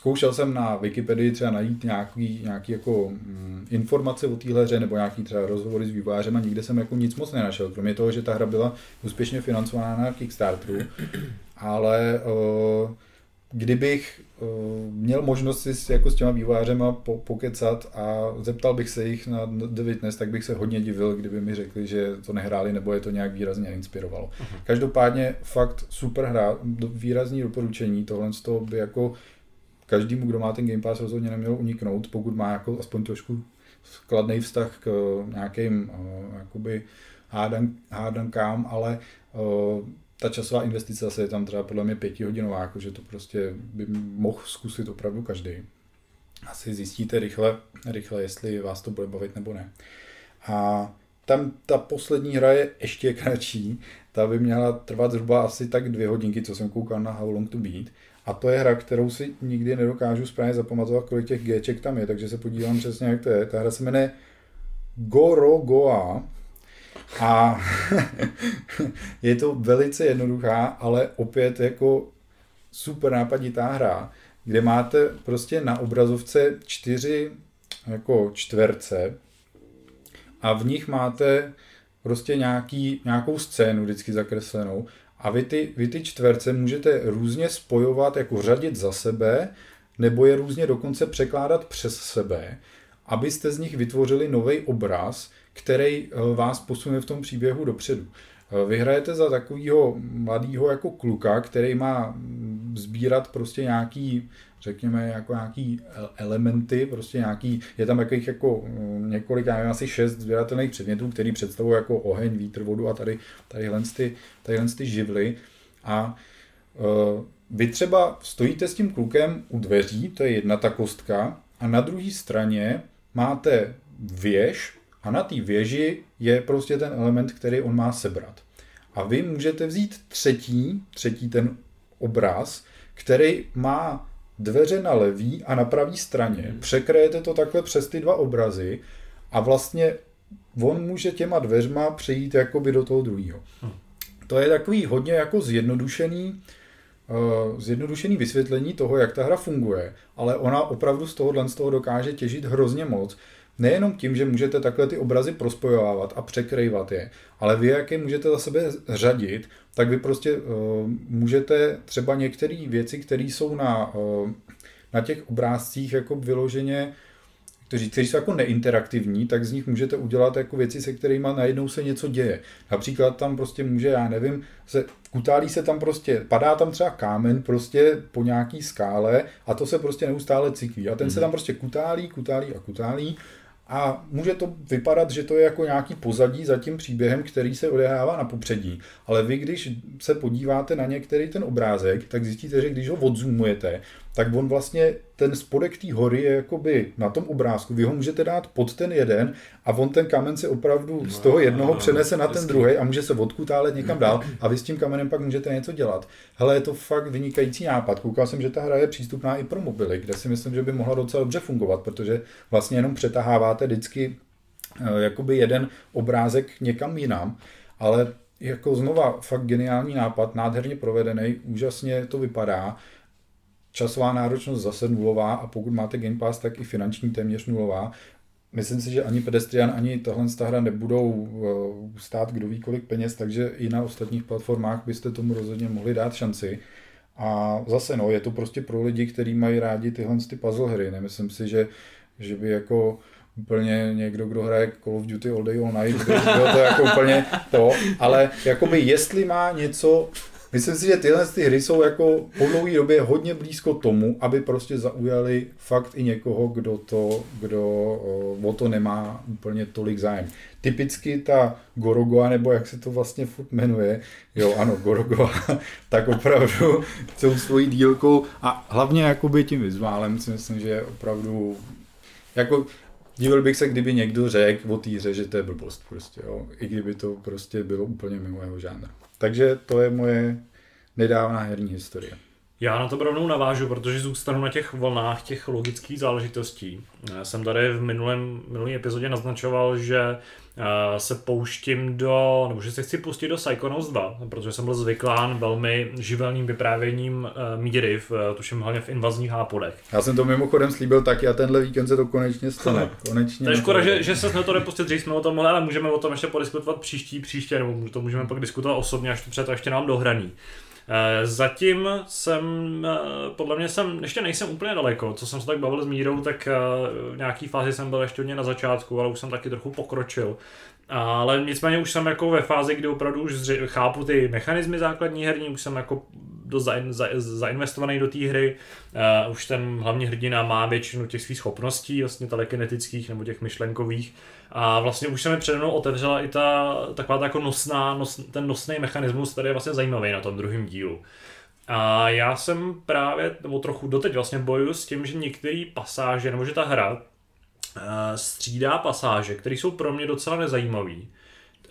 Zkoušel jsem na Wikipedii třeba najít nějaký, nějaký jako mm, informace o téhle hře nebo nějaký třeba rozhovory s vývojářem a nikde jsem jako nic moc nenašel, kromě toho, že ta hra byla úspěšně financovaná na Kickstarteru, ale uh, kdybych uh, měl možnost si jako s těma vývojářema po, pokecat a zeptal bych se jich na The Witness, tak bych se hodně divil, kdyby mi řekli, že to nehráli nebo je to nějak výrazně inspirovalo. Uh-huh. Každopádně fakt super hra, výrazný doporučení, tohle z toho by jako každému, kdo má ten Game Pass, rozhodně neměl uniknout, pokud má jako aspoň trošku skladný vztah k nějakým uh, jakoby hádan, hádankám, ale uh, ta časová investice se je tam třeba podle mě pětihodinová, jakože to prostě by mohl zkusit opravdu každý. Asi zjistíte rychle, rychle, jestli vás to bude bavit nebo ne. A tam ta poslední hra je ještě kratší, ta by měla trvat zhruba asi tak dvě hodinky, co jsem koukal na How Long to Beat. A to je hra, kterou si nikdy nedokážu správně zapamatovat, kolik těch Gček tam je, takže se podívám přesně, jak to je. Ta hra se jmenuje Goro Goa a [LAUGHS] je to velice jednoduchá, ale opět jako super nápaditá hra, kde máte prostě na obrazovce čtyři jako čtverce a v nich máte prostě nějaký, nějakou scénu vždycky zakreslenou a vy ty, vy ty čtverce můžete různě spojovat, jako řadit za sebe, nebo je různě dokonce překládat přes sebe, abyste z nich vytvořili nový obraz, který eh, vás posune v tom příběhu dopředu. Eh, vy hrajete za takového mladého jako kluka, který má sbírat prostě nějaký řekněme, jako nějaký elementy, prostě nějaký, je tam jakých jako mm, několik, já nevím, asi šest sběratelných předmětů, který představují jako oheň, vítr, vodu a tady, tadyhle ty, tadyhle ty živly. A uh, vy třeba stojíte s tím klukem u dveří, to je jedna ta kostka, a na druhé straně máte věž a na té věži je prostě ten element, který on má sebrat. A vy můžete vzít třetí, třetí ten obraz, který má dveře na levý a na pravý straně, hmm. překrajete to takhle přes ty dva obrazy a vlastně on může těma dveřma přejít jakoby do toho druhého. Hmm. To je takový hodně jako zjednodušený, uh, zjednodušený vysvětlení toho, jak ta hra funguje, ale ona opravdu z tohohle z toho dokáže těžit hrozně moc. Nejenom tím, že můžete takhle ty obrazy prospojovávat a překrývat je, ale vy, jak je můžete za sebe řadit, tak vy prostě uh, můžete třeba některé věci, které jsou na, uh, na těch obrázcích jako vyloženě, kteří, kteří jsou jako neinteraktivní, tak z nich můžete udělat jako věci, se kterými najednou se něco děje. Například tam prostě může, já nevím, se, kutálí se tam prostě, padá tam třeba kámen prostě po nějaký skále a to se prostě neustále cyklí. A ten mm. se mhm. tam prostě kutálí, kutálí a kutálí a může to vypadat, že to je jako nějaký pozadí za tím příběhem, který se odehrává na popředí. Ale vy, když se podíváte na některý ten obrázek, tak zjistíte, že když ho odzumujete, tak on vlastně, ten spodek té hory je jakoby na tom obrázku. Vy ho můžete dát pod ten jeden a on ten kamen se opravdu z toho jednoho přenese na ten druhý a může se odkutálet někam dál a vy s tím kamenem pak můžete něco dělat. Hele, je to fakt vynikající nápad. Koukal jsem, že ta hra je přístupná i pro mobily, kde si myslím, že by mohla docela dobře fungovat, protože vlastně jenom přetaháváte vždycky eh, jakoby jeden obrázek někam jinam, ale jako znova fakt geniální nápad, nádherně provedený, úžasně to vypadá časová náročnost zase nulová a pokud máte Game Pass, tak i finanční téměř nulová. Myslím si, že ani Pedestrian, ani tohle hra nebudou eh, stát kdo ví kolik peněz, takže i na ostatních platformách byste tomu rozhodně mohli dát šanci. A zase no, je to prostě pro lidi, kteří mají rádi tyhle ty puzzle hry. Nemyslím si, že, že by jako úplně někdo, kdo hraje Call of Duty All Day All Night, by bylo to jako úplně to, ale jakoby jestli má něco Myslím si, že tyhle ty hry jsou jako po dlouhé době hodně blízko tomu, aby prostě zaujali fakt i někoho, kdo to, kdo o to nemá úplně tolik zájem. Typicky ta Gorogoa, nebo jak se to vlastně furt jmenuje, jo ano, Gorogoa, [LAUGHS] tak opravdu celou svojí dílkou a hlavně jakoby tím vizuálem si myslím, že opravdu jako Divil bych se, kdyby někdo řekl o týře, že to je blbost prostě, jo. I kdyby to prostě bylo úplně mimo jeho žánr. Takže to je moje nedávná herní historie. Já na to rovnou navážu, protože zůstanu na těch vlnách těch logických záležitostí. Já jsem tady v minulém, minulý epizodě naznačoval, že se pouštím do, nebo že se chci pustit do Psychonauts 2, protože jsem byl zvyklán velmi živelným vyprávěním eh, míry, v, eh, tuším hlavně v invazních hápodech. Já jsem to mimochodem slíbil taky a tenhle víkend se to konečně stane. Konečně to je škoda, že, že se na to nepustit dřív, jsme o tom mohli, ale můžeme o tom ještě podiskutovat příští, příště, nebo to můžeme pak diskutovat osobně, až to před to ještě nám dohraní. Eh, zatím jsem, eh, podle mě jsem, ještě nejsem úplně daleko, co jsem se tak bavil s Mírou, tak eh, v nějaký fázi jsem byl ještě hodně na začátku, ale už jsem taky trochu pokročil. Ale nicméně už jsem jako ve fázi, kdy opravdu už chápu ty mechanismy základní herní, už jsem jako dost za, za, zainvestovaný do té hry. Uh, už ten hlavní hrdina má většinu těch svých schopností, vlastně telekinetických nebo těch myšlenkových. A vlastně už se mi přede mnou otevřela i ta taková ta jako nosná, nos, ten nosný mechanismus, který je vlastně zajímavý na tom druhém dílu. A já jsem právě, nebo trochu doteď vlastně bojuju s tím, že některé pasáže, nebo že ta hra uh, střídá pasáže, které jsou pro mě docela nezajímavé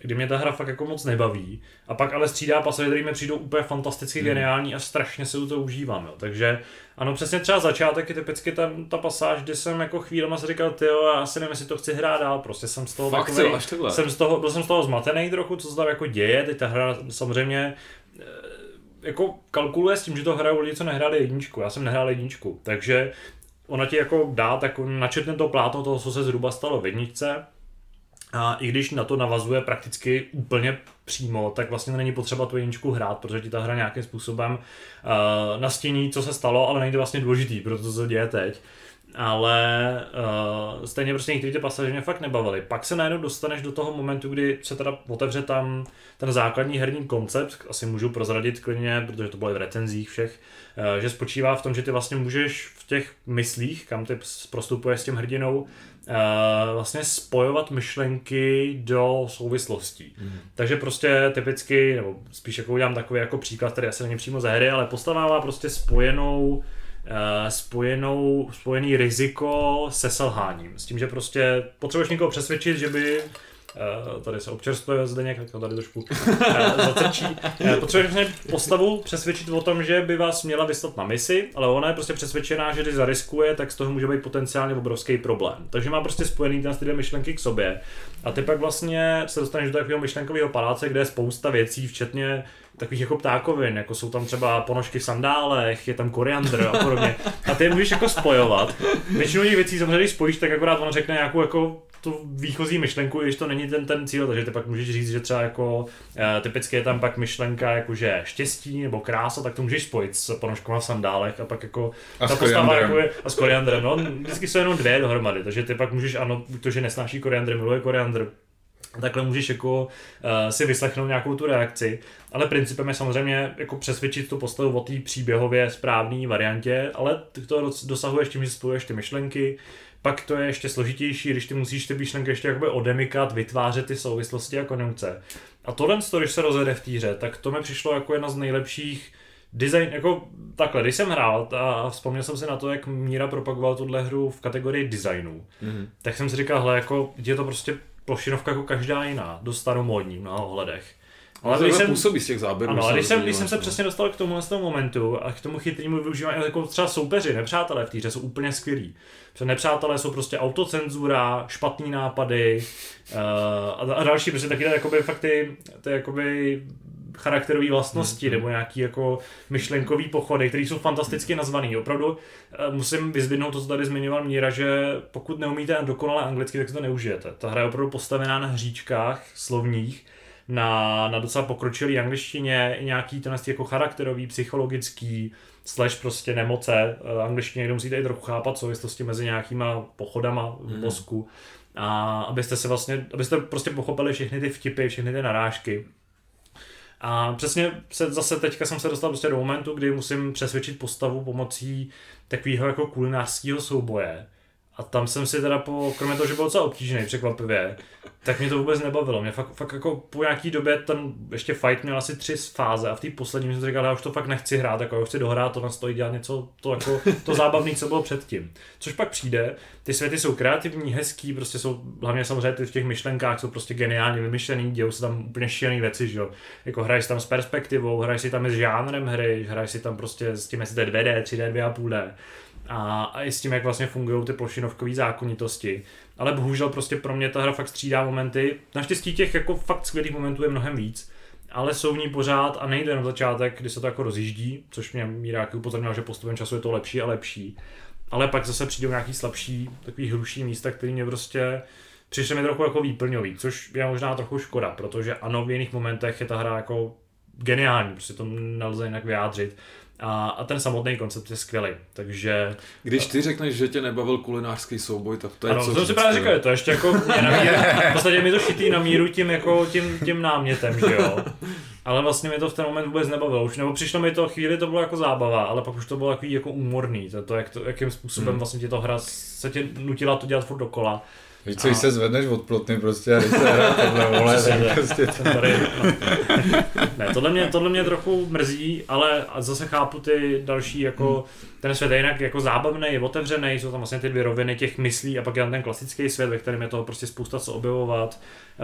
kdy mě ta hra fakt jako moc nebaví. A pak ale střídá pasáže, které mi přijdou úplně fantasticky hmm. geniální a strašně se to užívám. Jo. Takže ano, přesně třeba začátek je typicky ta, ta pasáž, kdy jsem jako chvílema si říkal, ty jo, já si nevím, jestli to chci hrát dál, prostě jsem z toho Fakt takovej, jo, až takhle. jsem z toho, byl jsem z toho zmatený trochu, co se tam jako děje, teď ta hra samozřejmě eh, jako kalkuluje s tím, že to hrajou lidi, co nehráli jedničku, já jsem nehrál jedničku, takže ona ti jako dá tak načetne to plátno toho, co se zhruba stalo v jedničce, a i když na to navazuje prakticky úplně přímo, tak vlastně není potřeba tu jedničku hrát, protože ti ta hra nějakým způsobem uh, nastíní, co se stalo, ale není to vlastně důležitý, protože se děje teď. Ale uh, stejně prostě některé ty pasáže mě fakt nebavily. Pak se najednou dostaneš do toho momentu, kdy se teda otevře tam ten základní herní koncept, asi můžu prozradit klidně, protože to bylo i v recenzích všech, uh, že spočívá v tom, že ty vlastně můžeš v těch myslích, kam ty prostupuješ s tím hrdinou, vlastně spojovat myšlenky do souvislostí. Mm. Takže prostě typicky, nebo spíš jako udělám takový jako příklad, který asi není přímo ze hry, ale postava má prostě spojenou uh, spojenou, spojený riziko se selháním. S tím, že prostě potřebuješ někoho přesvědčit, že by tady se občerstvuje Zdeněk, tak to tady trošku uh, zatrčí. Uh, potřebujeme postavu přesvědčit o tom, že by vás měla vyslat na misi, ale ona je prostě přesvědčená, že když zariskuje, tak z toho může být potenciálně obrovský problém. Takže má prostě spojený ty dvě myšlenky k sobě. A ty pak vlastně se dostaneš do takového myšlenkového paláce, kde je spousta věcí, včetně takových jako ptákovin, jako jsou tam třeba ponožky v sandálech, je tam koriandr a podobně. A ty je můžeš jako spojovat. Většinou těch věcí samozřejmě, když spojíš, tak akorát on řekne nějakou jako tu výchozí myšlenku, když to není ten, ten cíl, takže ty pak můžeš říct, že třeba jako e, typicky je tam pak myšlenka jakože štěstí nebo krása, tak to můžeš spojit s ponožkama v sandálech a pak jako a ta postava jako je, a s koriandrem, no vždycky jsou jenom dvě dohromady, takže ty pak můžeš, ano, to, že nesnáší koriandr, miluje koriandr, takhle můžeš jako uh, si vyslechnout nějakou tu reakci, ale principem je samozřejmě jako přesvědčit tu postavu o té příběhově správné variantě, ale to dosahuješ tím, že spojuješ ty myšlenky, pak to je ještě složitější, když ty musíš ty myšlenky ještě jakoby odemykat, vytvářet ty souvislosti a konjunkce. A tohle, když se rozjede v týře, tak to mi přišlo jako jedna z nejlepších design, jako takhle, když jsem hrál a vzpomněl jsem si na to, jak Míra propagoval tuhle hru v kategorii designu, mm-hmm. tak jsem si říkal, hele, jako je to prostě plošinovka jako každá jiná, dost staromódní v mnoha ohledech. Ale když jsem, působí z těch záběrů. Ano, ale když jsem, když jsem se přesně dostal k tomu, momentu a k tomu chytrému využívání, jako třeba soupeři, nepřátelé v týře jsou úplně skvělí. Protože nepřátelé jsou prostě autocenzura, špatný nápady uh, a, a další, prostě taky jakoby fakt ty, ty jakoby charakterové vlastnosti mm-hmm. nebo nějaký jako myšlenkový pochody, které jsou fantasticky nazvaný. Opravdu eh, musím vyzvidnout to, co tady zmiňoval Míra, že pokud neumíte dokonale anglicky, tak si to neužijete. Ta hra je opravdu postavená na hříčkách slovních, na, na docela pokročilý angličtině, i nějaký ten jako charakterový, psychologický, slash prostě nemoce eh, angličtině, kde musíte i trochu chápat souvislosti mezi nějakýma pochodama v hmm. mozku. A abyste se vlastně, abyste prostě pochopili všechny ty vtipy, všechny ty narážky. A přesně se zase teďka jsem se dostal prostě do momentu, kdy musím přesvědčit postavu pomocí takového jako kulinářského souboje. A tam jsem si teda po, kromě toho, že byl docela obtížný překvapivě, tak mě to vůbec nebavilo. Mě fakt, fakt jako po nějaký době ten ještě fight měl asi tři fáze a v té poslední jsem si říkal, já už to fakt nechci hrát, jako já chci dohrát to, nastojí dělat něco to, jako, to zábavné, co bylo předtím. Což pak přijde, ty světy jsou kreativní, hezký, prostě jsou, hlavně samozřejmě ty v těch myšlenkách jsou prostě geniálně vymyšlený, dějou se tam úplně šílené věci, že jo. Jako hraješ tam s perspektivou, hraješ si tam s žánrem hry, hraješ si tam prostě s tím, jestli to je 2D, 3D, 2,5D a, a i s tím, jak vlastně fungují ty plošinovkové zákonitosti. Ale bohužel prostě pro mě ta hra fakt střídá momenty. Naštěstí těch jako fakt skvělých momentů je mnohem víc, ale jsou v ní pořád a nejde na začátek, kdy se to jako rozjíždí, což mě Míráky upozornil, že postupem času je to lepší a lepší. Ale pak zase přijdou nějaký slabší, takový hruší místa, který mě prostě přišly mi trochu jako výplňový, což je možná trochu škoda, protože ano, v jiných momentech je ta hra jako geniální, prostě to nelze jinak vyjádřit. A, a ten samotný koncept je skvělý. Takže... Když ty řekneš, že tě nebavil kulinářský souboj, tak to je ano, co to si právě říkal, to ještě jako mě na míru, v podstatě mi to šitý na míru tím, jako tím, tím námětem, že jo. Ale vlastně mi to v ten moment vůbec nebavilo. Už nebo přišlo mi to chvíli, to bylo jako zábava, ale pak už to bylo takový jako úmorný. To, to, jak to jakým způsobem hmm. vlastně tě to hra se tě nutila to dělat furt dokola. Víš co, když se zvedneš od plotny prostě a když se hra tohle, vole, tak prostě to... Tady, no. ne, tohle mě, tohle mě trochu mrzí, ale zase chápu ty další, jako hmm. ten svět je jinak jako zábavný, je otevřený, jsou tam vlastně ty dvě roviny těch myslí a pak je tam ten klasický svět, ve kterém je toho prostě spousta co objevovat,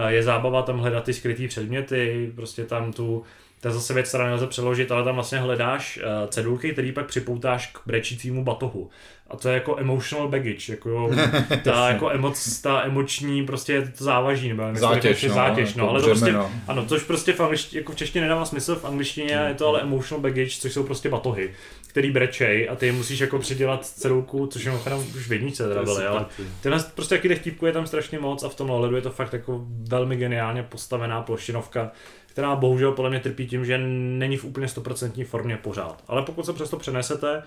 je zábava tam hledat ty skrytý předměty, prostě tam tu to je zase věc, která nelze přeložit, ale tam vlastně hledáš uh, cedulky, který pak připoutáš k brečícímu batohu. A to je jako emotional baggage, jako [LAUGHS] ta, jako emoc, ta emoční prostě to závaží, nebo zátěž, no, zátěž, no, jako ale to prostě, ano, což prostě v angličtině, jako v češtině nedává smysl, v angličtině je to ale emotional baggage, což jsou prostě batohy, který brečej a ty musíš jako přidělat cedulku, což je mimochodem už v jedničce teda byly, ale tyhle prostě jaký těch je tam strašně moc a v tom ohledu je to fakt jako velmi geniálně postavená ploštinovka, která bohužel podle mě trpí tím, že není v úplně 100% formě pořád. Ale pokud se přesto přenesete,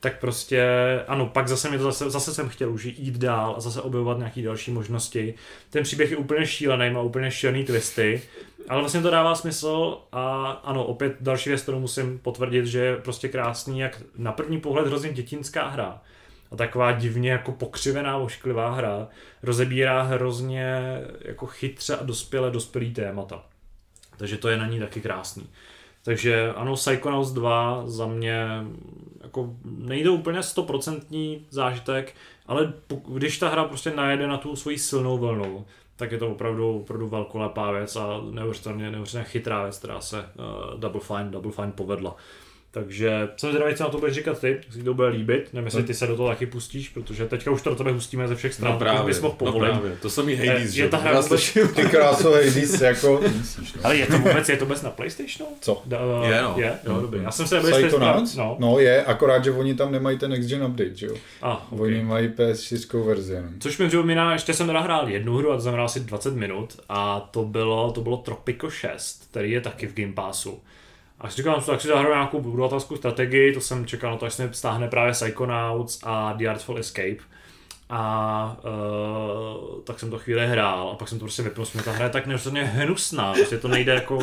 tak prostě, ano, pak zase mi to zase, zase jsem chtěl už jít dál a zase objevovat nějaké další možnosti. Ten příběh je úplně šílený, má úplně šílený twisty, ale vlastně to dává smysl a ano, opět další věc, kterou musím potvrdit, že je prostě krásný, jak na první pohled hrozně dětinská hra a taková divně jako pokřivená, ošklivá hra rozebírá hrozně jako chytře a dospělé dospělý témata. Takže to je na ní taky krásný. Takže ano, Psychonauts 2 za mě jako nejde úplně stoprocentní zážitek, ale když ta hra prostě najede na tu svoji silnou vlnu, tak je to opravdu, opravdu velkolepá věc a neuvěřitelně, neuvěřitelně chytrá věc, která se uh, Double Fine, Double Fine povedla. Takže jsem zvědavý, co na to budeš říkat ty, jestli to bude líbit, nevím, jestli ty se do toho taky pustíš, protože teďka už to do tebe hustíme ze všech stran, no právě, bys mohl povolit. No právě. To samý Hades, je, je ta hra vůbec... Ty krásu Hades, jako... Ale je to vůbec, je to vůbec na Playstationu? Co? Da, uh, je, no. Je, jo, dobrý. Já jsem se Psychonauts? No. no je, akorát, že oni tam nemají ten next gen update, že jo? Ah, okay. Oni mají PS4 verzi jenom. Což mi připomíná, ještě jsem teda hrál jednu hru a to znamená asi 20 minut a to bylo, to bylo Tropico 6, který je taky v Game Passu. A si říkám, tak si zahraju nějakou budovatelskou strategii, to jsem čekal na to, až se stáhne právě Psychonauts a The Artful Escape. A uh, tak jsem to chvíli hrál a pak jsem to prostě vypnul, ta hra je tak neuvěřitelně hnusná, prostě to nejde jako,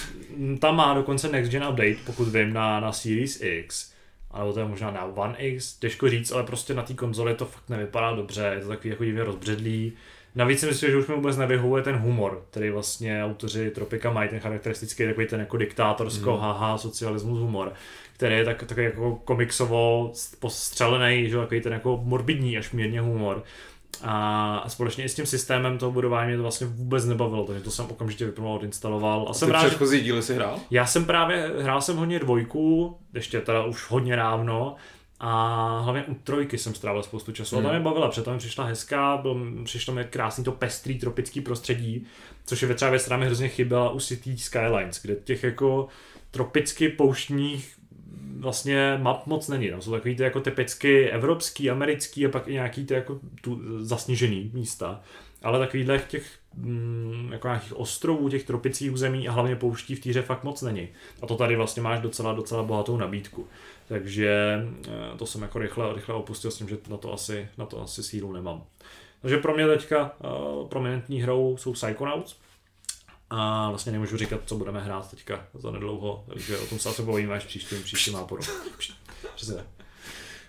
[LAUGHS] tam má dokonce Next Gen Update, pokud vím, na, na Series X, ale to je možná na One X, těžko říct, ale prostě na té konzoli to fakt nevypadá dobře, je to takový jako divně rozbředlý. Navíc si myslím, že už mi vůbec nevyhovuje ten humor, který vlastně autoři Tropika mají, ten charakteristický takový ten jako diktátorsko, mm. haha, socialismus humor, který je tak, takový jako komiksovo postřelený, že takový ten jako morbidní až mírně humor. A společně i s tím systémem toho budování mě to vlastně vůbec nebavilo, takže to jsem okamžitě vypnul, odinstaloval. A, A jsem ty rád, předchozí díly si hrál? já jsem právě, hrál jsem hodně dvojku, ještě teda už hodně dávno, a hlavně u trojky jsem strávil spoustu času. Hmm. A to mě bavila, protože tam přišla hezká, byl, přišlo mi krásný to pestrý tropický prostředí, což je třeba věc, která mi hrozně chyběla u City Skylines, kde těch jako tropicky pouštních vlastně map moc není. Tam jsou takový ty jako typicky evropský, americký a pak i nějaký ty jako tu zasněžený místa. Ale takovýhle těch jako nějakých ostrovů, těch tropických území a hlavně pouští v týře fakt moc není. A to tady vlastně máš docela, docela bohatou nabídku. Takže eh, to jsem jako rychle, rychle opustil s tím, že na to asi, na to asi sílu nemám. Takže pro mě teďka uh, prominentní hrou jsou Psychonauts. A vlastně nemůžu říkat, co budeme hrát teďka za nedlouho, takže o tom se asi bavíme až příštím, příštím náporu. [LAUGHS] Přesně.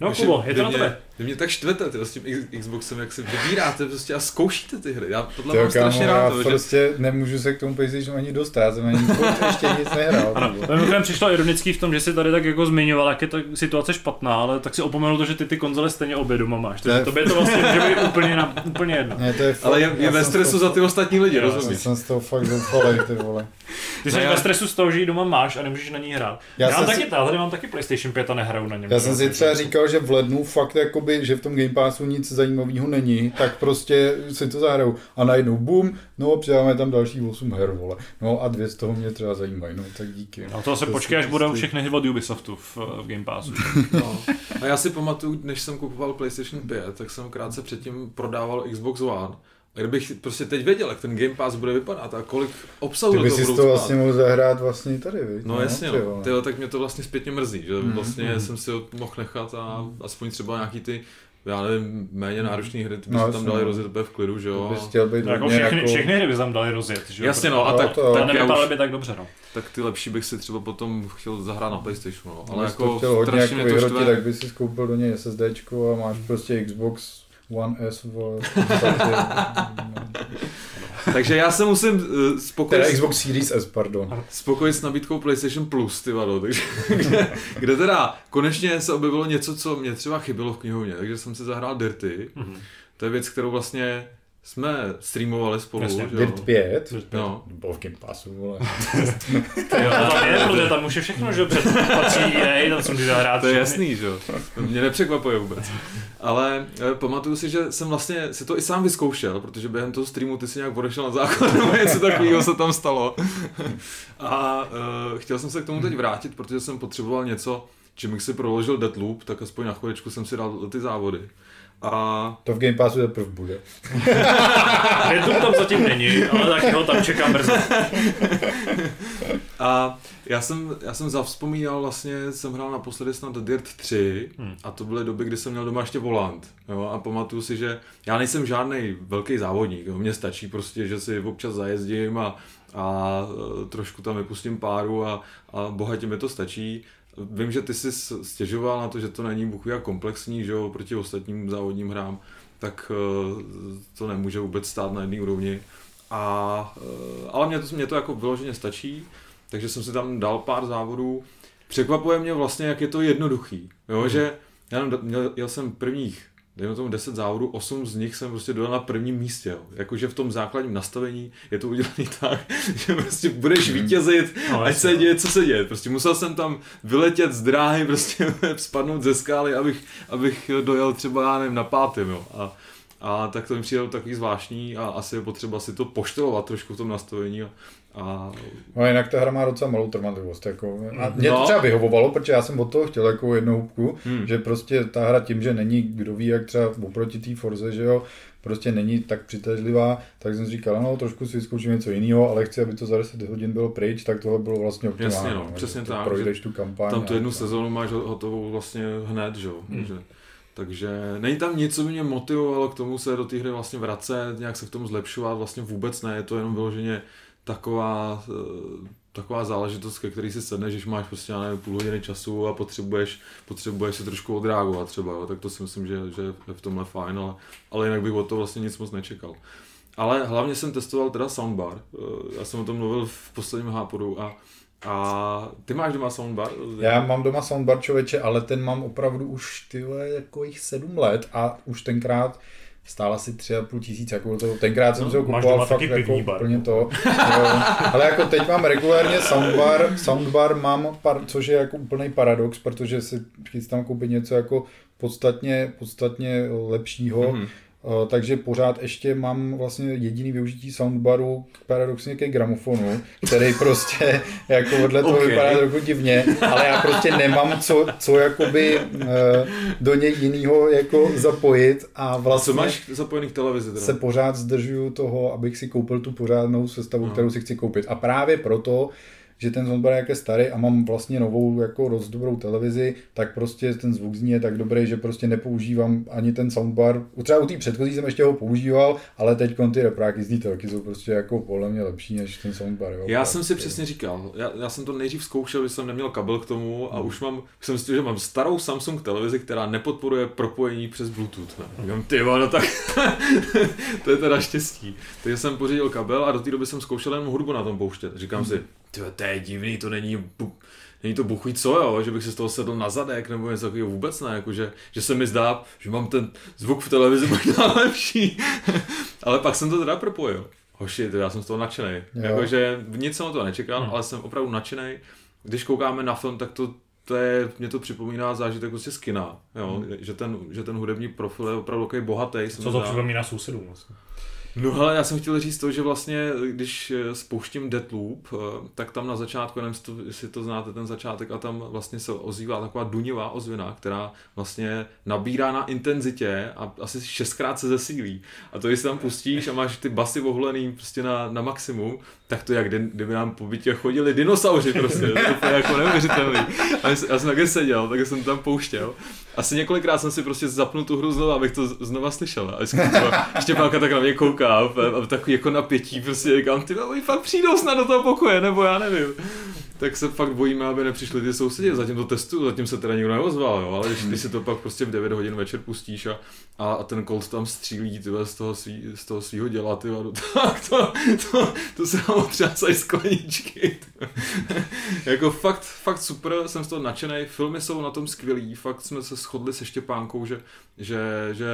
No Kubo, je to vy na mě, tebe. Vy mě tak štvete tyjo, s tím Xboxem, jak si vybíráte prostě a zkoušíte ty hry. Já tohle Tyjo, mám strašně kámo, rád. já to, že... prostě nemůžu se k tomu PlayStationu ani dostat, já jsem ani ještě nic nehrál. Ano, mimochodem přišlo ironický v tom, že si tady tak jako zmiňoval, jak je ta situace špatná, ale tak si opomenul to, že ty ty konzole stejně obě doma máš. Takže Ne. tobě to vlastně může být úplně, na, úplně jedno. Ne, to je fakt, Ale je, je ve stresu z za toho- ty ostatní lidi, Jo, Já rozumíš? jsem z toho fakt zoufalej, ty vole. Ty jsi No já- ve stresu z toho, že ji doma máš a nemůžeš na ní hrát. Já, Já mám taky, si- tady mám taky PlayStation 5 a nehraju na něm. Já jsem si třeba říkal, že v lednu fakt jakoby, že v tom Game Passu nic zajímavého není, tak prostě si to zahraju. A najednou bum, no přidáme tam další 8 her, vole. No a dvě z toho mě třeba zajímají, no tak díky. No to se To počkej, až si- budou všechny hry od Ubisoftu v, v Game Passu. No. A já si pamatuju, než jsem kupoval PlayStation 5, tak jsem krátce předtím prodával Xbox One. A kdybych prostě teď věděl, jak ten Game Pass bude vypadat a kolik obsahu Ty do bys toho budou to vlastně mohl zahrát vlastně tady, viď? No jasně, ty no. Tyjo, tak mě to vlastně zpětně mrzí, že Mm, vlastně mm. jsem si ho mohl nechat a aspoň třeba nějaký ty, já nevím, méně náročné hry, ty by No, tam jasně, dali no. rozjet úplně v klidu, že jo. bys chtěl být No, jako všechny, jako... všechny hry by tam dali rozjet, že jo? Jasně no, a No, tak, to. To tak, nevypadaly už, by tak dobře, no. tak ty lepší bych si třeba potom chtěl zahrát na Playstationu, no. Ale jako chtěl hodně strašně jako mě to vyhrotit, štve. tak by si skoupil do něj SSDčko a máš prostě Xbox One S, vole. [LAUGHS] Takže já se musím uh, spokojit, teda Xbox Series S, pardon. spokojit s nabídkou PlayStation Plus, ty vado, takže kde, [LAUGHS] kde teda konečně se objevilo něco, co mě třeba chybělo v knihovně, takže jsem si zahrál Dirty, Mhm. to je věc, kterou vlastně jsme streamovali spolu, Jasně. že jo? Dirt 5. No, Byl v Game Passu, vole. [LAUGHS] Jo, to tam je, protože tam už je všechno, že před patří EA, tam jsou ty zahrát. to je všechny. jasný, že jo. Mě nepřekvapuje vůbec. Ale eh, pamatuju si, že jsem vlastně si to i sám vyzkoušel, protože během toho streamu ty si nějak odešel na základ, [LAUGHS] nebo něco takového se tam stalo. A uh, chtěl jsem se k tomu teď vrátit, protože jsem potřeboval něco, čím bych si proložil Deathloop, tak aspoň na chviličku jsem si dal ty závody. A To v Game Passu teprve bude. [LAUGHS] Deadloop tam zatím není, ale tak ho tam čekám brzo. A já jsem, já jsem zavzpomínal vlastně, jsem hrál naposledy snad Dirt 3 Hmm. a to byly doby, kdy jsem měl doma ještě volant. Jo, a pamatuju si, že já nejsem žádný velký závodník, jo, mně stačí prostě, že si občas zajezdím a, a e, trošku tam vypustím páru a, a bohatě mi to stačí. Vím, že ty jsi stěžoval na to, že to není bůh jak komplexní, že jo, proti ostatním závodním hrám, tak e, to nemůže vůbec stát na jedné úrovni. A, e, ale mě to, mě to jako vyloženě stačí, takže jsem si tam dal pár závodů. Překvapuje mě vlastně, jak je to jednoduchý. Jo, Mhm. že já měl, jel jsem prvních, dejme tomu 10 závodů, 8 z nich jsem prostě dodal na prvním místě. Jo. Jakože v tom základním nastavení je to udělané [LAUGHS] tak, že prostě budeš vítězit, No, ať se no. děje, co se děje. Prostě musel jsem tam vyletět z dráhy, [LAUGHS] prostě spadnout ze skály, abych, abych dojel třeba, já nevím, na pátém. Jo. A, a tak to mi přijde takový zvláštní a asi je potřeba si to poštelovat trošku v tom nastavení. A, a No jinak ta hra má docela malou trvanlivost. Jako. A mě No. to třeba vyhovovalo, protože já jsem od toho chtěl jako jednu hubku, Hmm. že prostě ta hra tím, že není, kdo ví, jak třeba oproti té Forze, že jo, prostě není tak přitažlivá, tak jsem říkal, no trošku si vyzkouším něco jiného, ale chci, aby to za 10 hodin bylo pryč, tak tohle bylo vlastně optimální. Jasně, no, přesně tak, Projdeš tu kampaň. tam tu a- jednu sezónu máš ho- hotovou vlastně hned, že jo. Hmm. Takže, Takže není tam nic, co by mě motivovalo k tomu se do té hry vlastně vracet, nějak se v tom zlepšovat, vlastně vůbec ne, je to jenom vyloženě taková, eh, taková záležitost, ke který si sedneš, když máš prostě, já nevím, půl hodiny času a potřebuješ, potřebuješ se trošku odreagovat třeba, jo, tak to si myslím, že, že je v tomhle fajn, ale, ale jinak bych od toho vlastně nic moc nečekal. Ale hlavně jsem testoval teda soundbar, eh, já jsem o tom mluvil v posledním hápodu a a ty máš doma soundbar? Já mám doma soundbar člověče, ale ten mám opravdu už tyhle jako jich sedm let a už tenkrát stál asi tři a půl tisíc, jako to, tenkrát jsem no, si ho kupoval fakt jako úplně to. ale jako teď mám regulárně soundbar, soundbar mám, par, což je jako úplný paradox, protože si chystám koupit něco jako podstatně, podstatně lepšího. Mm-hmm takže pořád ještě mám vlastně jediný využití soundbaru paradoxně ke gramofonu, který prostě [LAUGHS] jako vedle toho okay. vypadá trochu divně, ale já prostě nemám co, co jakoby eh, do něj jinýho jako zapojit a vlastně a co máš zapojený k televizi? Teda? Se pořád zdržuju toho, abych si koupil tu pořádnou sestavu, no. kterou si chci koupit. A právě proto že ten soundbar je starý a mám vlastně novou jako dost dobrou televizi, tak prostě ten zvuk zní je tak dobrý, že prostě nepoužívám ani ten soundbar. Třeba u té předchozí jsem ještě ho používal, ale teď ty repráky z telky jsou prostě jako podle mě lepší než ten soundbar. Jo. Já jsem si přesně říkal, já, já, jsem to nejdřív zkoušel, když jsem neměl kabel k tomu a hmm. už mám, už jsem si že mám starou Samsung televizi, která nepodporuje propojení přes Bluetooth. Ne? Říkám, ty no tak [LAUGHS] to je teda štěstí. Takže jsem pořídil kabel a do té doby jsem zkoušel jen hudbu na tom pouštět. Říkám hmm. si, tyhle, to je divný, to není, není to buchuj co, jo, že bych se z toho sedl na zadek, nebo něco takového vůbec ne, jako že, že se mi zdá, že mám ten zvuk v televizi [LAUGHS] možná lepší, ale pak jsem to teda propojil. Hoši, to já jsem z toho nadšený. Jakože nic jsem o to nečekal, hmm. ale jsem opravdu nadšený. Když koukáme na film, tak to, to je, mě to připomíná zážitek prostě z kina, jo? Hmm. Že, ten, že ten hudební profil je opravdu takový bohatý. Co to připomíná sousedům vlastně? No ale já jsem chtěl říct to, že vlastně, když eh, spouštím Deathloop, eh, tak tam na začátku, nevím, jestli to znáte ten začátek, a tam vlastně se ozývá taková duňová ozvěna, která vlastně nabírá na intenzitě a asi šestkrát se zesílí. A to, když tam pustíš a máš ty basy oholený prostě na, na maximum, tak to jak kdyby nám po bytě chodili dinosauři prostě, to je jako neuvěřitelný. A já jsem také seděl, tak jsem tam pouštěl. Asi několikrát jsem si prostě zapnul tu hru znovu, abych to znova slyšel. A [LAUGHS] Štěpánka tak na mě kouká a, a takový jako napětí, prostě říkám, ty oni fakt přijdou snad do toho pokoje, nebo já nevím tak se fakt bojíme, aby nepřišli ty sousedé. Zatím to testu, zatím se teda nikdo neozval, jo? ale když ty si to pak prostě v 9 hodin večer pustíš a, a, a ten Colt tam střílí tyhle, z toho, svý, z toho svýho děla, tyhle, [LAUGHS] tak to, to, to se nám otřásají skleničky. [LAUGHS] jako fakt, fakt super, jsem z toho nadšený, filmy jsou na tom skvělý, fakt jsme se shodli se Štěpánkou, že, že, že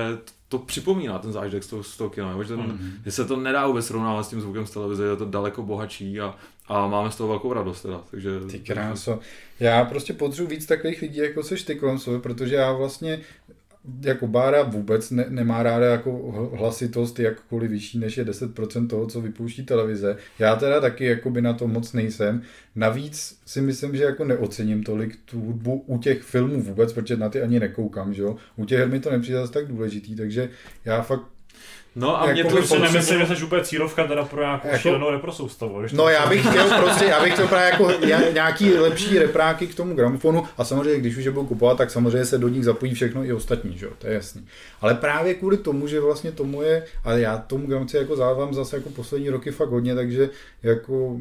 to připomíná ten zážitek z toho, z toho kina, že, ten, mm-hmm. že se to nedá vůbec srovnávat s tím zvukem z televize, je to daleko bohatší a, a máme z toho velkou radost teda. Takže, ty kráso. Já prostě potřebuji víc takových lidí, jako seš ty kolem sebe, protože já vlastně jako Bára vůbec ne, nemá ráda jako hlasitost jakkoliv vyšší než je 10% toho, co vypouští televize. Já teda taky jako by na to moc nejsem. Navíc si myslím, že jako neocením tolik tu hudbu u těch filmů vůbec, protože na ty ani nekoukám, že jo. U těch her mi to nepřijde tak důležitý, takže já fakt No a mě to si nemyslím, že jsi úplně cílovka teda pro nějakou jako, šílenou reprosoustavu. No já bych chtěl [LAUGHS] prostě, já bych chtěl právě jako nějaký lepší repráky k tomu gramofonu a samozřejmě, když už je budu kupovat, tak samozřejmě se do nich zapojí všechno i ostatní, že jo, to je jasný. Ale právě kvůli tomu, že vlastně tomu je, ale já tomu gramoci jako závám zase jako poslední roky fakt hodně, takže jako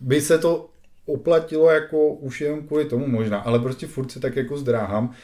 by se to oplatilo jako už jen kvůli tomu možná, ale prostě furt se tak jako zdráhám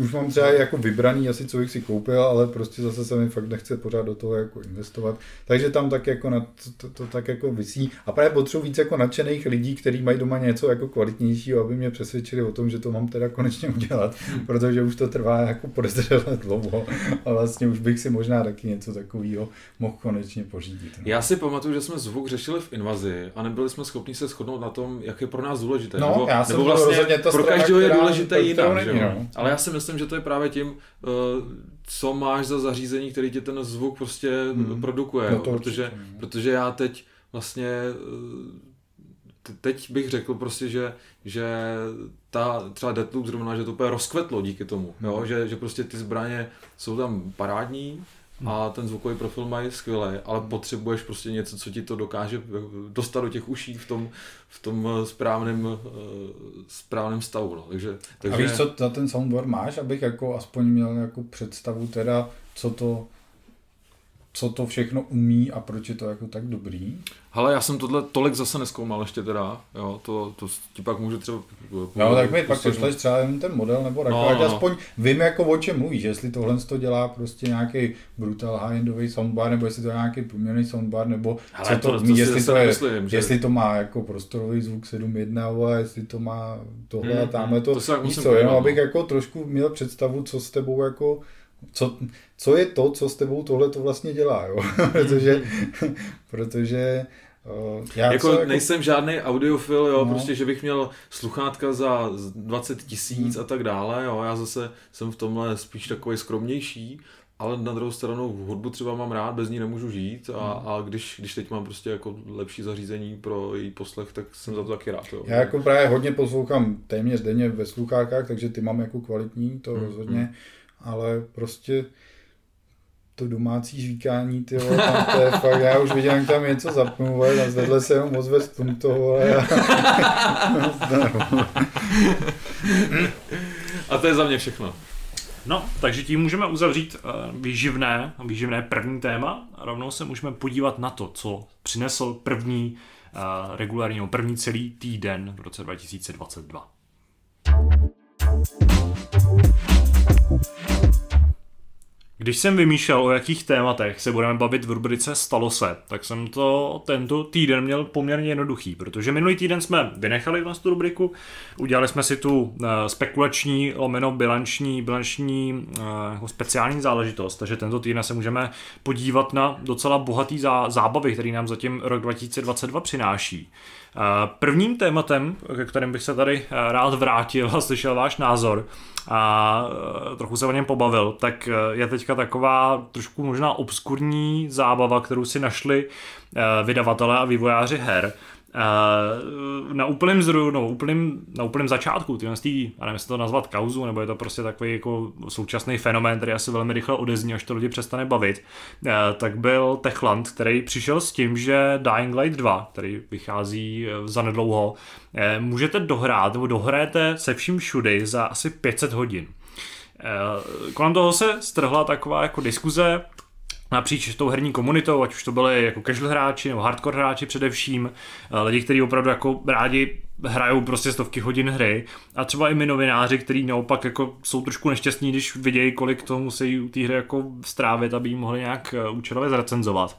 už mám třeba jako vybraný asi, co bych si koupil, ale prostě zase se mi fakt nechce pořád do toho jako investovat. Takže tam tak jako na to, to, to tak jako vysí. A právě potřebuji víc jako nadšených lidí, kteří mají doma něco jako kvalitnějšího, aby mě přesvědčili o tom, že to mám teda konečně udělat, protože už to trvá jako podezřele dlouho a vlastně už bych si možná taky něco takového mohl konečně pořídit. No. Já si pamatuju, že jsme zvuk řešili v invazi a nebyli jsme schopni se shodnout na tom, jak je pro nás důležité. No, nebo, já jsem nebo vlastně pro každého je důležité jinak. No. Ale já si myslím, že to je právě tím, eh, co máš za zařízení, který ti ten zvuk prostě hmm. produkuje. No protože, určitě. Protože já teď vlastně eh, teď bych řekl prostě, že, že ta třeba Deathloop zrovna, že to úplně rozkvetlo díky tomu, hmm. jo? Že, že prostě ty zbraně jsou tam parádní, a ten zvukový profil mají skvělý, ale potřebuješ prostě něco, co ti to dokáže dostat do těch uší v tom, v tom správném, správném stavu. No. Takže, takže... A víš, co za ten soundboard máš, abych jako aspoň měl nějakou představu teda, co to co to všechno umí a proč je to jako tak dobrý? Ale já jsem tohle tolik zase neskoumal ještě teda, jo, to, to ti pak můžu třeba... No, tak mi pak pošleš třeba jen ten model nebo tak, no, no, aspoň vím jako o čem mluvíš, jestli tohle to dělá prostě nějaký brutal high-endový soundbar, nebo jestli to je nějaký průměrný soundbar, nebo Ale co to, to umí, jestli, to je, myslím, že... jestli to má jako prostorový zvuk 7.1, a jestli to má tohle hmm, a tamhle to, to víš co, jenom abych jako trošku měl představu, co s tebou jako co, co je to, co s tebou tohle to vlastně dělá, jo? [LAUGHS] protože, protože Uh, já jako, jako nejsem žádný audiofil, jo, no. prostě, že bych měl sluchátka za 20 tisíc hmm. a tak dále, jo, já zase jsem v tomhle spíš takový skromnější, ale na druhou stranu hudbu třeba mám rád, bez ní nemůžu žít a, hmm. a když, když teď mám prostě jako lepší zařízení pro její poslech, tak jsem za to taky rád. Jo. Já jako právě hodně poslouchám téměř denně ve sluchátkách, takže ty mám jako kvalitní, to hmm. rozhodně. Hmm ale prostě to domácí žvíkání, ty vole, tam to je fakt, já už vidím, jak tam něco zapnu, vole, a vedle se jenom ozve z to, vole, a... a to je za mě všechno. No, takže tím můžeme uzavřít uh, výživné, výživné první téma a rovnou se můžeme podívat na to, co přinesl první uh, regulární, první celý týden v roce 2022. Když jsem vymýšlel, o jakých tématech se budeme bavit v rubrice Stalo se, tak jsem to tento týden měl poměrně jednoduchý, protože minulý týden jsme vynechali vlastně tu rubriku, udělali jsme si tu uh, spekulační, lomeno bilanční, bilanční uh, jako speciální záležitost, takže tento týden se můžeme podívat na docela bohatý zá, zábavy, který nám zatím rok 2022 přináší. Uh, prvním tématem, ke kterým bych se tady rád vrátil a slyšel váš názor, a e, trochu se o něm pobavil, tak e, je teďka taková trošku možná obskurní zábava, kterou si našli e, vydavatelé a vývojáři her, na úplném zdroju, no, úplným, na úplném začátku, tyhle tý, a nevím, jestli to nazvat kauzu, nebo je to prostě takový jako současný fenomén, který asi velmi rychle odezní, až to lidi přestane bavit, tak byl Techland, který přišel s tím, že Dying Light 2, který vychází za nedlouho, můžete dohrát, nebo dohráte se vším všudy za asi 500 hodin. Kolem toho se strhla taková jako diskuze, napříč tou herní komunitou, ať už to byly jako casual hráči nebo hardcore hráči především, eh, lidi, kteří opravdu jako rádi hrajou prostě stovky hodin hry a třeba i my novináři, kteří naopak jako jsou trošku nešťastní, když vidějí, kolik toho musí u té hry jako strávit, aby ji mohli nějak eh, účelově zrecenzovat.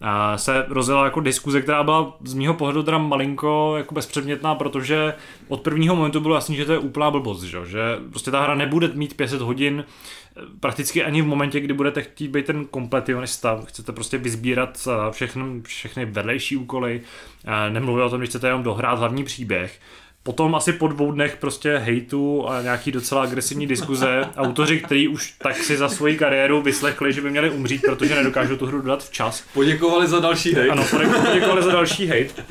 A se rozjela jako diskuze, která byla z mého pohledu teda malinko jako bezpředmětná, protože od prvního momentu bylo jasný, že to je úplná blbost, že, že prostě ta hra nebude mít 500 hodin prakticky ani v momentě, kdy budete chtít být ten kompletionista, chcete prostě vyzbírat eh, všechny, všechny vedlejší úkoly, eh, nemluvím o tom, když chcete jenom dohrát hlavní příběh, Potom asi po dvou dnech prostě hejtu a nějaký docela agresivní diskuze, autoři, kteří už tak si za svoji kariéru vyslechli, že by měli umřít, protože nedokážou tu hru dodat včas. Poděkovali za další hejt. Ano, poděkovali za další hejt.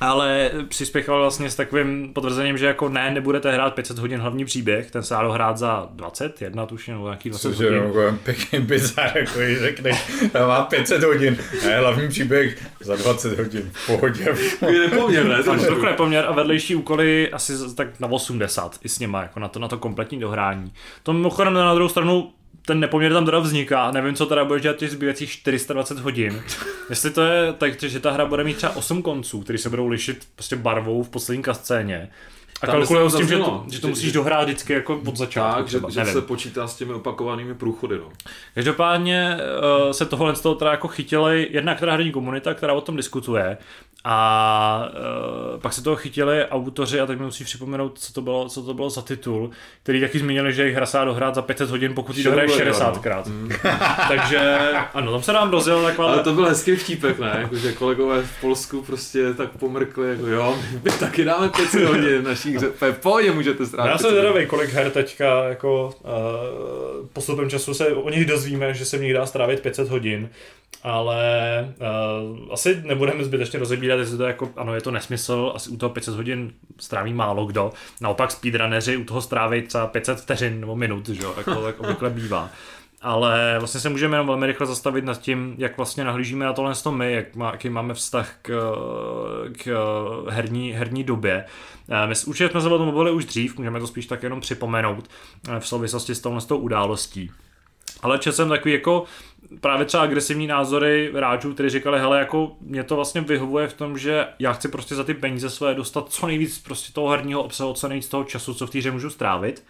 Ale přispěchal vlastně s takovým potvrzením, že jako ne, nebudete hrát 500 hodin hlavní příběh, ten se dá hrát za 20, jedna tuším, nebo nějaký 20 Což hodin. Což je pěkný bizar, jako když řekneš, má 500 hodin, ne, hlavní příběh za 20 hodin, v pohodě. Je nepoměr, ne? Trochu nepoměr a vedlejší úkoly asi tak na 80 i s něma, jako na to, na to kompletní dohrání. To mimochodem na druhou stranu ten nepoměr tam teda vzniká, nevím, co teda bude dělat těch zbývajících 420 hodin. [LAUGHS] Jestli to je tak, že ta hra bude mít třeba 8 konců, které se budou lišit prostě barvou v poslední kascéně, a kalkuluje s tím, že to, že to musíš dohrát vždycky jako od začátku. Tak, třeba, že, že se počítá s těmi opakovanými průchody. No. Každopádně uh, se tohle z toho teda jako chytili jedna která herní komunita, která o tom diskutuje a uh, pak se toho chytili autoři a teď mi musí připomenout, co to bylo, co to bylo za titul, který taky zmínili, že jich hra se dohrát za 500 hodin, pokud ji dohraje 60krát. No. [LAUGHS] Mm. Takže ano, tam se nám rozjel taková... Ale to byl hezký vtípek, ne? Jako, že kolegové v Polsku prostě tak pomrkli, jako jo, my taky dáme 500 hodin naší hře, pohodě můžete strávit. Já jsem zvědavý, kolik her teďka jako uh, postupem času se o nich dozvíme, že se v nich dá strávit 500 hodin ale uh, asi nebudeme zbytečně rozebírat, jestli to jako, ano, je to nesmysl, asi u toho 500 hodin stráví málo kdo. Naopak speedrunneři u toho stráví třeba 500 vteřin nebo minut, že jo, jako tak obvykle bývá. Ale vlastně se můžeme jenom velmi rychle zastavit nad tím, jak vlastně nahlížíme na tohle my, jak má, jaký máme vztah k, k herní, herní době. Eh, my určitě jsme se o tom mluvili už dřív, můžeme to spíš tak jenom připomenout eh, v souvislosti s touhle událostí. Ale četl jsem takový jako právě třeba agresivní názory hráčů, kteří říkali, hele, jako mě to vlastně vyhovuje v tom, že já chci prostě za ty peníze své dostat co nejvíc prostě toho herního obsahu, co nejvíc toho času, co v týře můžu strávit.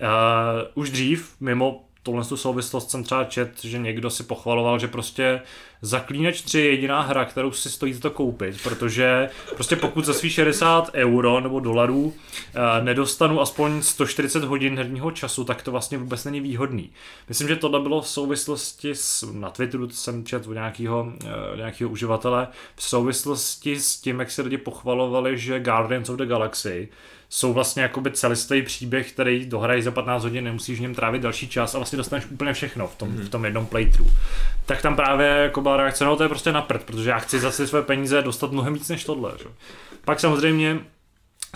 Uh, už dřív, mimo tohle tu souvislost jsem třeba čet, že někdo si pochvaloval, že prostě Zaklínač 3 je jediná hra, kterou si stojí za to koupit, protože prostě pokud za svých 60 euro nebo dolarů eh, nedostanu aspoň 140 hodin herního času, tak to vlastně vůbec není výhodný. Myslím, že tohle bylo v souvislosti s, na Twitteru jsem čet od nějakého, eh, nějakého uživatele, v souvislosti s tím, jak se lidi pochvalovali, že Guardians of the Galaxy jsou vlastně jakoby celistvý příběh, který dohrají za 15 hodin, nemusíš v něm trávit další čas a vlastně dostaneš úplně všechno v tom, mm. v tom jednom playthrough. Tak tam právě jako byla reakce, no to je prostě na prd, protože já chci zase své peníze dostat mnohem víc než tohle. Že? Pak samozřejmě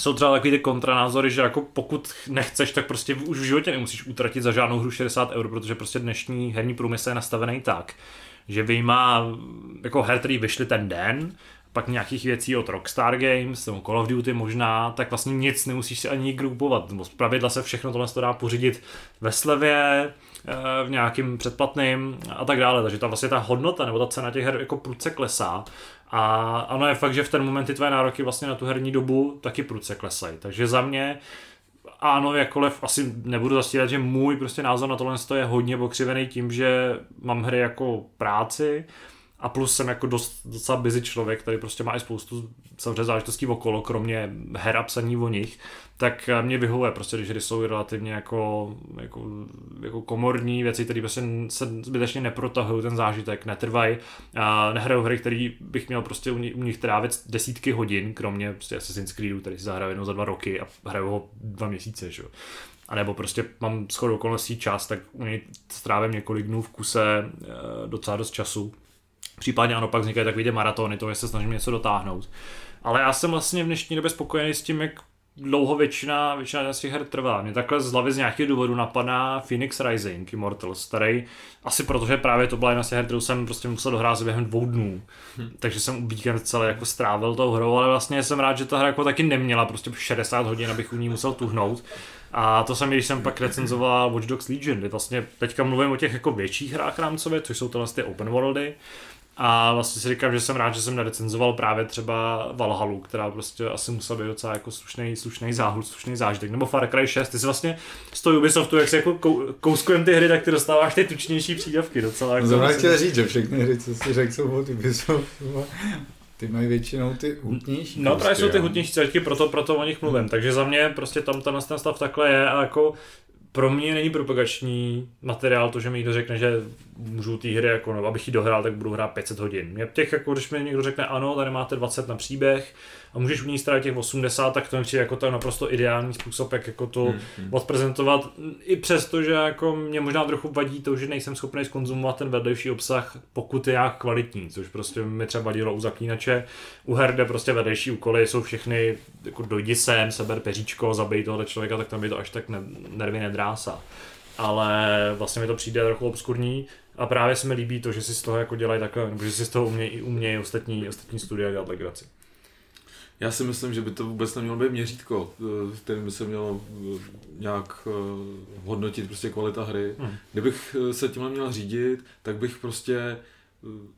jsou třeba takový ty kontranázory, že jako pokud nechceš, tak prostě už v životě nemusíš utratit za žádnou hru 60 eur, protože prostě dnešní herní průmysl je nastavený tak, že vyjma jako her, který vyšly ten den, pak nějakých věcí od Rockstar Games, nebo Call of Duty možná, tak vlastně nic nemusíš si ani grupovat. Z pravidla se všechno tohle dá pořídit ve slevě, eh, v nějakým předplatným a tak dále. Takže ta vlastně ta hodnota nebo ta cena těch her jako prudce klesá. A ano je fakt, že v ten moment ty tvé nároky vlastně na tu herní dobu taky prudce klesají. Takže za mě ano, jakkoliv asi nebudu zastírat, že můj prostě názor na tohle je hodně pokřivený tím, že mám hry jako práci, a plus jsem jako dost, docela busy člověk, který prostě má i spoustu samozřejmě záležitostí okolo, kromě her a psaní o nich, tak mě vyhovuje prostě, když hry jsou relativně jako, jako, jako komorní věci, které prostě se zbytečně neprotahují ten zážitek, netrvají. A nehraju hry, které bych měl prostě u nich trávit desítky hodin, kromě prostě Assassin's Creedu, který si zahraju jednou za dva roky a hraju ho dva měsíce, že? A nebo prostě mám shodou okolností čas, tak u něj strávím několik dnů v kuse eh, docela dost času Případně ano, pak vznikají takové ty maratony, to je se snažím něco dotáhnout. Ale já jsem vlastně v dnešní době spokojený s tím, jak dlouho většina, většina z těch her trvá. Mě takhle z hlavy z nějakých důvodů napadá Phoenix Rising Immortals, který asi protože právě to byla jedna z těch her, kterou jsem prostě musel dohrát během dvou dnů. Hmm. Takže jsem víkend celý jako strávil tou hrou, ale vlastně jsem rád, že ta hra jako taky neměla prostě 60 hodin, abych u ní musel tuhnout. A to jsem, když jsem pak recenzoval Watch Dogs Legion, kdy vlastně teďka mluvím o těch jako větších hrách rámcově, což jsou tohle ty open worldy. A vlastně si říkám, že jsem rád, že jsem nerecenzoval právě třeba Valhalu, která prostě asi musela být docela jako slušný, slušný záhul, slušný zážitek. Nebo Far Cry 6, ty si vlastně z toho Ubisoftu, jak si jako kouskujeme ty hry, tak ty dostáváš ty tučnější přídavky docela. Jako Zrovna chtěl říct, že všechny hry, co si řekl, jsou od Ubisoftu. Ty mají většinou ty hutnější. No právě jsou ty hutnější zážitky, proto, proto o nich mluvím. Takže za mě prostě tam ten stav takhle je a jako pro mě není propagační materiál to, že mi někdo řekne, že můžu té hry, jako, no, abych ji dohrál, tak budu hrát 500 hodin. Mě těch, jako, když mi někdo řekne, ano, tady máte 20 na příběh a můžeš u ní strávit těch 80, tak to přijde jako to naprosto ideální způsob, jak jako to hmm, hmm. odprezentovat. I přesto, že jako mě možná trochu vadí to, že nejsem schopný skonzumovat ten vedlejší obsah, pokud je jak kvalitní, což prostě mi třeba vadilo u zaklínače. U her, kde prostě vedlejší úkoly jsou všechny, jako dojdi sem, seber peříčko, zabij tohle člověka, tak tam je to až tak ne, nervy nedrásá ale vlastně mi to přijde trochu obskurní a právě se mi líbí to, že si z toho jako dělají takhle, nebo že si z toho umějí i umějí ostatní, ostatní studia dělat legraci. Já si myslím, že by to vůbec nemělo být měřítko, eh, kterým by se mělo eh, nějak eh, hodnotit prostě kvalita hry. Hmm. Kdybych se tímhle měl řídit, tak bych prostě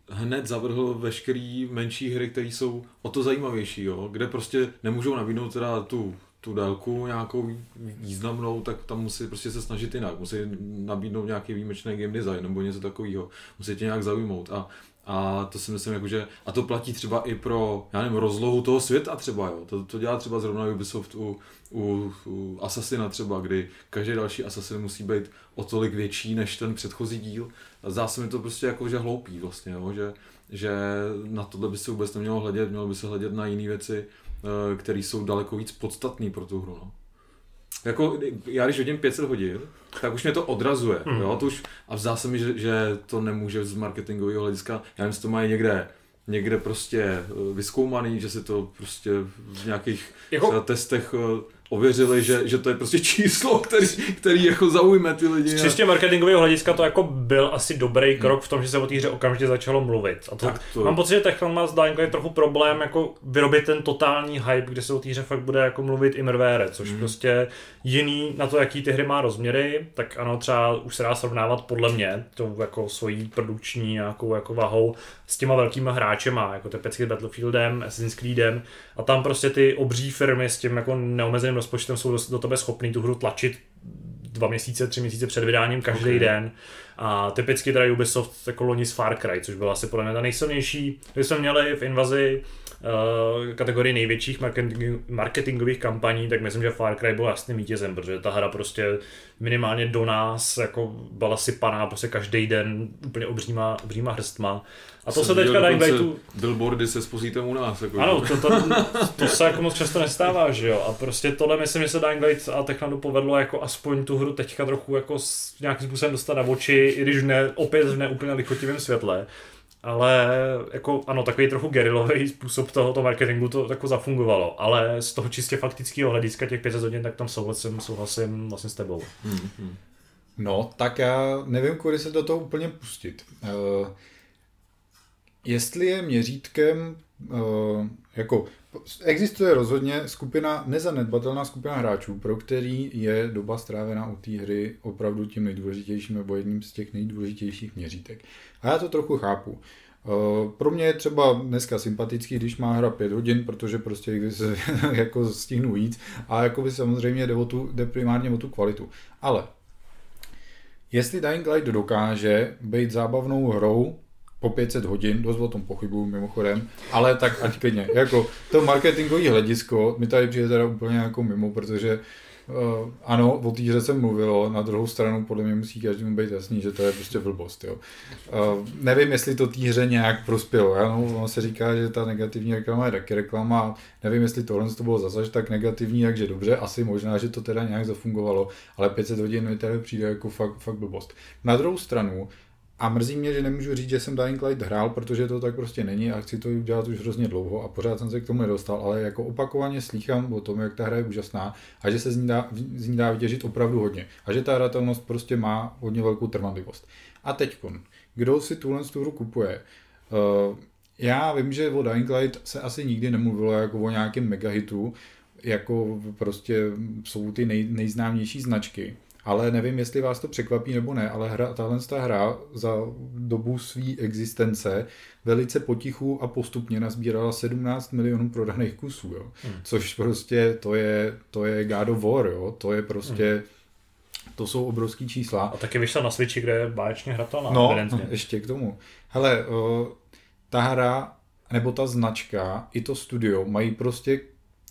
hned zavrhl veškerý menší hry, které jsou o to zajímavější, jo? kde prostě nemůžou nabídnout teda tu tu délku nějakou významnou, tak tam musí prostě se snažit jinak. Musí nabídnout nějaký výjimečný game design nebo něco takového. Musí tě nějak zaujmout. A, a to si myslím, jako, že, a to platí třeba i pro, já nevím, rozlohu toho světa třeba, jo. To, to dělá třeba zrovna Ubisoft u, u, u Assassina třeba, kdy každý další Assassin musí být o tolik větší než ten předchozí díl. A zdá se mi to prostě jako, že hloupý vlastně, jo. Že, že na tohle by se vůbec nemělo hledět, mělo by se hledět na jiné věci, které jsou daleko víc podstatné pro tu hru. No. Jako, já když hodím 500 hodin, tak už mě to odrazuje. Hmm. Jo? To už, a zdá se mi, že, že to nemůže z marketingového hlediska, já nevím, to mají někde někde prostě eh, vyskoumaný, že se to prostě v nějakých jako... testech eh, ověřili, že, že to je prostě číslo, který, který jako zaujme ty lidi. Z čistě marketingového hlediska to jako byl asi dobrý krok v tom, že se o té hře okamžitě začalo mluvit. A to, Tak to- mám pocit, že Techland má zdá je trochu problém jako vyrobit ten totální hype, kde se o té hře fakt bude jako mluvit i mrvére, což Mhm. prostě jiný na to, jaký ty hry má rozměry, tak ano, třeba už se dá srovnávat podle mě tou jako svojí produkční nějakou jako vahou s těma velkýma hráčema, jako typicky Battlefieldem, Assassin's Creedem a tam prostě ty obří firmy s tím jako neomezeným rozpočtem jsou do, do tebe schopný tu hru tlačit dva měsíce, tři měsíce před vydáním každý okay. den. A typicky teda Ubisoft jako loni z Far Cry, což byla asi podle mě ta nejsilnější, když jsme měli v invazi kategorii největších marketing, marketingových kampaní, tak myslím, že Far Cry byl jasným vítězem, protože ta hra prostě minimálně do nás jako byla sypaná prostě každý den úplně obříma, obříma hrstma. A to se Jsem teďka viděl Dying dokonce Lightu Billboardy se spozítem u nás. Jako, ano, to, to, to, se jako moc často nestává, že jo. A prostě tohle myslím, že se Dying Light a Techlandu povedlo jako aspoň tu hru teďka trochu jako s, nějakým způsobem dostat na oči, i když ne, opět v neúplně lichotivém světle. Ale jako ano, takový trochu gerilový způsob tohoto marketingu to jako zafungovalo, ale z toho čistě faktického hlediska těch 500 hodin, tak tam souhlasím, souhlasím vlastně s tebou. Hmm, hmm. No, tak já nevím, kudy se do toho úplně pustit. Uh, jestli je měřítkem, uh, jako existuje rozhodně skupina, nezanedbatelná skupina hráčů, pro který je doba strávená u té hry opravdu tím nejdůležitějším nebo jedním z těch nejdůležitějších měřítek. A já to trochu chápu. Uh, pro mě je třeba dneska sympatický, když má hra 5 hodin, protože prostě se [LAUGHS] jako stihnu víc a jako by samozřejmě jde, o tu, jde primárně o tu kvalitu. Ale Jestli Dying Light dokáže být zábavnou hrou po 500 hodin, dost o tom pochybuju mimochodem, ale tak ať klidně. Jako to marketingové hledisko mi tady přijde teda úplně jako mimo, protože Uh, ano, o té hře se mluvilo, na druhou stranu podle mě musí každému být jasný, že to je prostě blbost. Jo. Uh, nevím, jestli to té hře nějak prospělo. Ano, ono se říká, že ta negativní reklama je taky reklama. Nevím, jestli tohle to bylo zase tak negativní, takže dobře, asi možná, že to teda nějak zafungovalo, ale 500 hodin mi tady přijde jako fakt, fakt blbost. Na druhou stranu, a mrzí mě, že nemůžu říct, že jsem Dying Light hrál, protože to tak prostě není a chci to udělat už hrozně dlouho a pořád jsem se k tomu nedostal, ale jako opakovaně slýchám o tom, jak ta hra je úžasná a že se z ní dá, z ní dá vytěžit opravdu hodně a že ta hratelnost prostě má hodně velkou trvanlivost. A teď, kdo si tuhle tu hru kupuje? Uh, já vím, že o Dying Light se asi nikdy nemluvilo jako o nějakém megahitu, jako prostě jsou ty nej, nejznámější značky, ale nevím, jestli vás to překvapí nebo ne, ale hra, tahle ta hra za dobu své existence velice potichu a postupně nazbírala 17 milionů prodaných kusů, jo. Hmm. což prostě to je, to je God of War, jo. to je prostě hmm. To jsou obrovský čísla. A taky vyšla na Switchi, kde je báječně hratelná. No, evidentně. [LAUGHS] ještě k tomu. Hele, uh, ta hra, nebo ta značka, i to studio mají prostě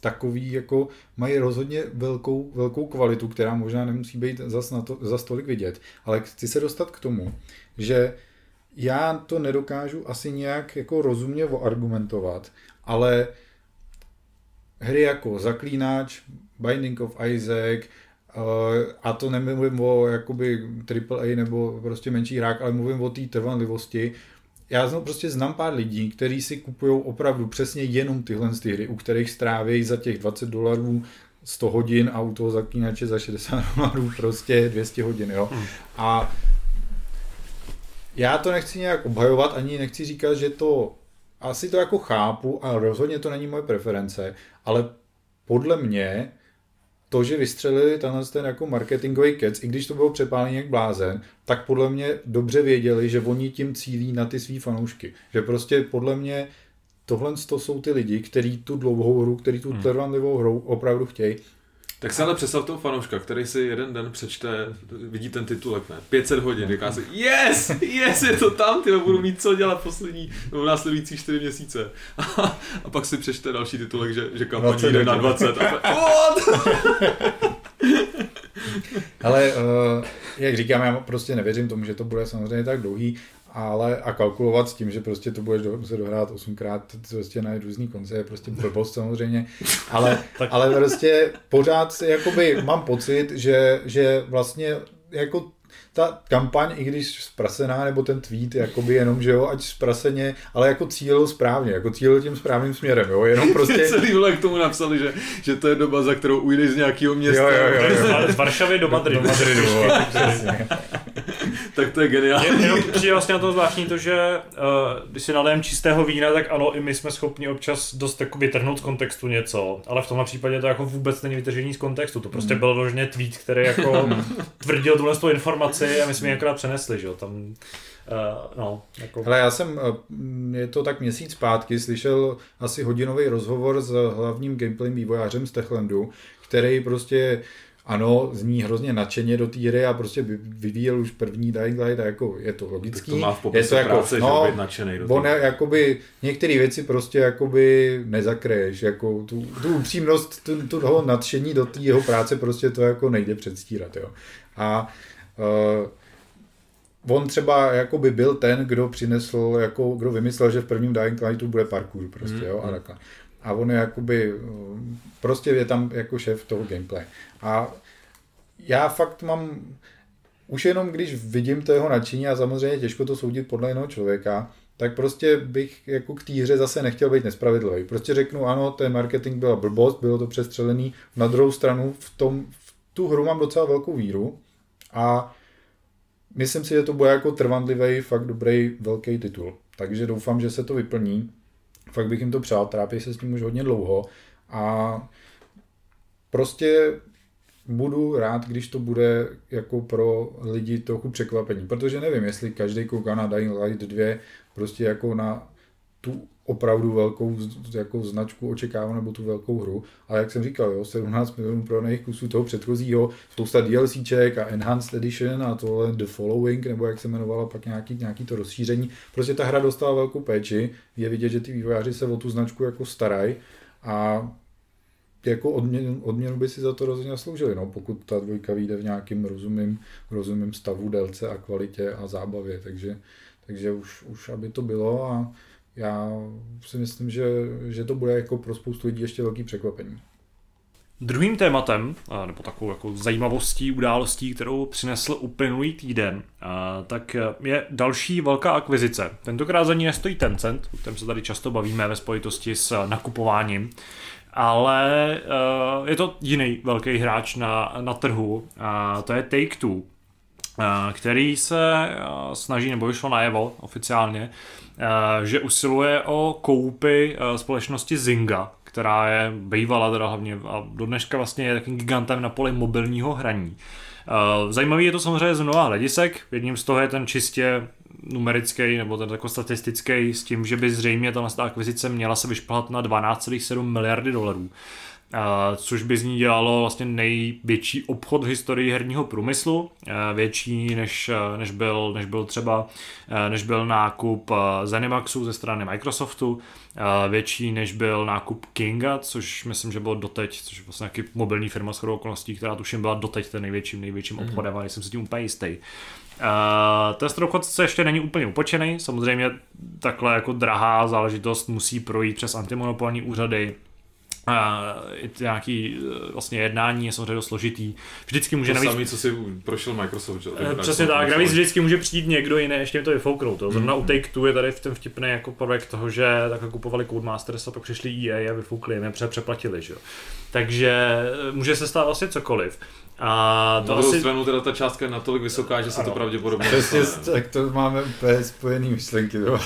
takový, jako mají rozhodně velkou, velkou kvalitu, která možná nemusí být zas, na to, zas tolik vidět, ale chci se dostat k tomu, že já to nedokážu asi nějak jako rozumně oargumentovat, ale hry jako Zaklínač, Binding of Isaac, uh, a to nemluvím o jakoby AAA nebo prostě menší hrách, ale mluvím o té trvanlivosti, já znám, prostě znám pár lidí, kteří si kupují opravdu přesně jenom tyhle ty hry, u kterých strávějí za těch 20 dolarů 100 hodin a u toho zaklínače za 60 [LAUGHS] dolarů prostě 200 hodin, jo. Hmm. A já to nechci nějak obhajovat, ani nechci říkat, že to, asi to jako chápu, ale rozhodně to není moje preference, ale podle mě to, že vystřelili tenhle ten jako marketingový kec, i když to bylo přepálený jak blázen, tak podle mě dobře věděli, že oni tím cílí na ty svý fanoušky. Že prostě podle mě tohle to jsou ty lidi, kteří tu dlouhou hru, kteří tu trvanlivou hru opravdu chtějí. Tak se ale představ toho fanouška, který si jeden den přečte, vidí ten titulek, ne? 500 hodin, říká si, yes, yes, je to tam, ty budu mít co dělat poslední, nebo následující 4 měsíce. A, a pak si přečte další titulek, že, že kampaň jde na 20. A pak, what? [LAUGHS] Ale uh, jak říkám, já prostě nevěřím tomu, že to bude samozřejmě tak dlouhý, ale a kalkulovat s tím, že prostě to budeš do, muset dohrát osmkrát prostě na různý konce je prostě blbost samozřejmě, ale, [LAUGHS] ale prostě pořád si jakoby mám pocit, že, že vlastně jako ta kampaň, i když zprasená, nebo ten tweet, jakoby jenom, že jo, ať zpraseně, ale jako cílil správně, jako cílil tím správným směrem, jo, jenom [LAUGHS] prostě... Celý vole k tomu napsali, že, že to je doba, za kterou ujdeš z nějakého města. Jo, jo, jo, jo. Z Varšavy do Madridu. Do Madridu, jo, [LAUGHS] přesně. [LAUGHS] tak to je geniální. Je, jenom přijde vlastně na to zvláštní to, že uh, když si nalejeme čistého vína, tak ano, i my jsme schopni občas dost jako vytrhnout z kontextu něco, ale v tomhle případě to jako vůbec není vytržení z kontextu. To prostě byl vložně tweet, který jako [LAUGHS] tvrdil tuhle tu informaci a my jsme ji akorát přenesli, že jo, tam uh, no, jako... Ale já jsem, eh, je to tak měsíc zpátky, slyšel asi hodinový rozhovor s hlavním gameplay vývojářem z Techlandu, který prostě ano, zní hrozně nadšeně do té hry a prostě vy- vyvíjel už první Dying Light a jako je to logický. Tak to má v je popisu to jako, práce, že no, být nadšenej do On jakoby některé věci prostě jakoby nezakreješ, jako tu, tu upřímnost, tu, tu toho nadšení do té jeho práce prostě to jako nejde předstírat, jo. A uh, on třeba jakoby byl ten, kdo přinesl, jako, kdo vymyslel, že v prvním Dying Lightu bude parkour prostě, Mm, jo, a mm. takhle. A on je jakoby, uh, prostě je tam jako šéf toho gameplay. A já fakt mám, už jenom když vidím to jeho nadšení a samozřejmě těžko to soudit podle jiného člověka, tak prostě bych jako k té hře zase nechtěl být nespravedlivý. Prostě řeknu, ano, ten marketing byla blbost, bylo to přestřelený. Na druhou stranu v, tom, v tu hru mám docela velkou víru a myslím si, že to bude jako trvanlivý, fakt dobrý, velký titul. Takže doufám, že se to vyplní. Fakt bych jim to přál, trápí se s tím už hodně dlouho a prostě budu rád, když to bude jako pro lidi trochu překvapení, protože nevím, jestli každý kouká na Dying Light 2 prostě jako na tu opravdu velkou jako značku očekává nebo tu velkou hru, ale jak jsem říkal, jo, 17 milionů prodaných kusů toho předchozího, spousta DLCček a Enhanced Edition a tohle The Following, nebo jak se jmenovalo pak nějaký, nějaký to rozšíření. Prostě ta hra dostala velkou péči, je vidět, že ty vývojáři se o tu značku jako starají a jako odměnu, odměnu by si za to rozhodně zasloužili, no, pokud ta dvojka vyjde v nějakým rozumným, rozumným stavu, délce a kvalitě a zábavě, takže, takže už, už aby to bylo a já si myslím, že, že to bude jako pro spoustu lidí ještě velký překvapení. Druhým tématem, nebo takovou jako zajímavostí, událostí, kterou přinesl uplynulý týden, tak je další velká akvizice. Tentokrát za ní nestojí Tencent, o kterém se tady často bavíme ve spojitosti s nakupováním, ale uh, je to jiný velký hráč na, na trhu, a to je Take-Two, a, který se a, snaží, nebo vyšlo najevo oficiálně, a, že usiluje o koupy a, společnosti Zynga, která je bývala teda hlavně a do dneška vlastně je takým gigantem na poli mobilního hraní. Uh, Zajímavý je to samozřejmě z mnoha hledisek. Jedním z toho je ten čistě numerický nebo ten jako statistický s tím, že by zřejmě ta akvizice měla se vyšplhat na 12,7 miliardy dolarů. Uh, což by z ní dělalo vlastně největší obchod v historii herního průmyslu, uh, větší než, uh, než, byl, než byl třeba uh, než byl nákup uh, Zenimaxu ze strany Microsoftu, uh, větší než byl nákup Kinga, což myslím, že bylo doteď, což je vlastně nějaký mobilní firma s okolností, která tuším byla doteď ten největším, největším Mhm. obchodem, ale jsem si tím úplně jistý. Uh, ten obchodce ještě není úplně upočený, samozřejmě takhle jako drahá záležitost musí projít přes antimonopolní úřady, ty nějaký eh, vlastně jednání je samozřejmě složitý. Vždycky může To navíc... samý, co si prošel Microsoft. Že? Eh, Přesně tak, navíc vždycky může přijít někdo jiný, ještě jim to vyfouknout. To. Zrovna u Take Two je tady v ten vtipný jako prvek toho, že takhle kupovali Codemasters a pak přišli EA a vyfoukli jim je, přeplatili. Že? Takže může se stát vlastně cokoliv. A to Na druhou asi... stranu teda ta částka je natolik vysoká, že se to Ano. pravděpodobně Přesně, tak to máme úplně spojený myšlenky. To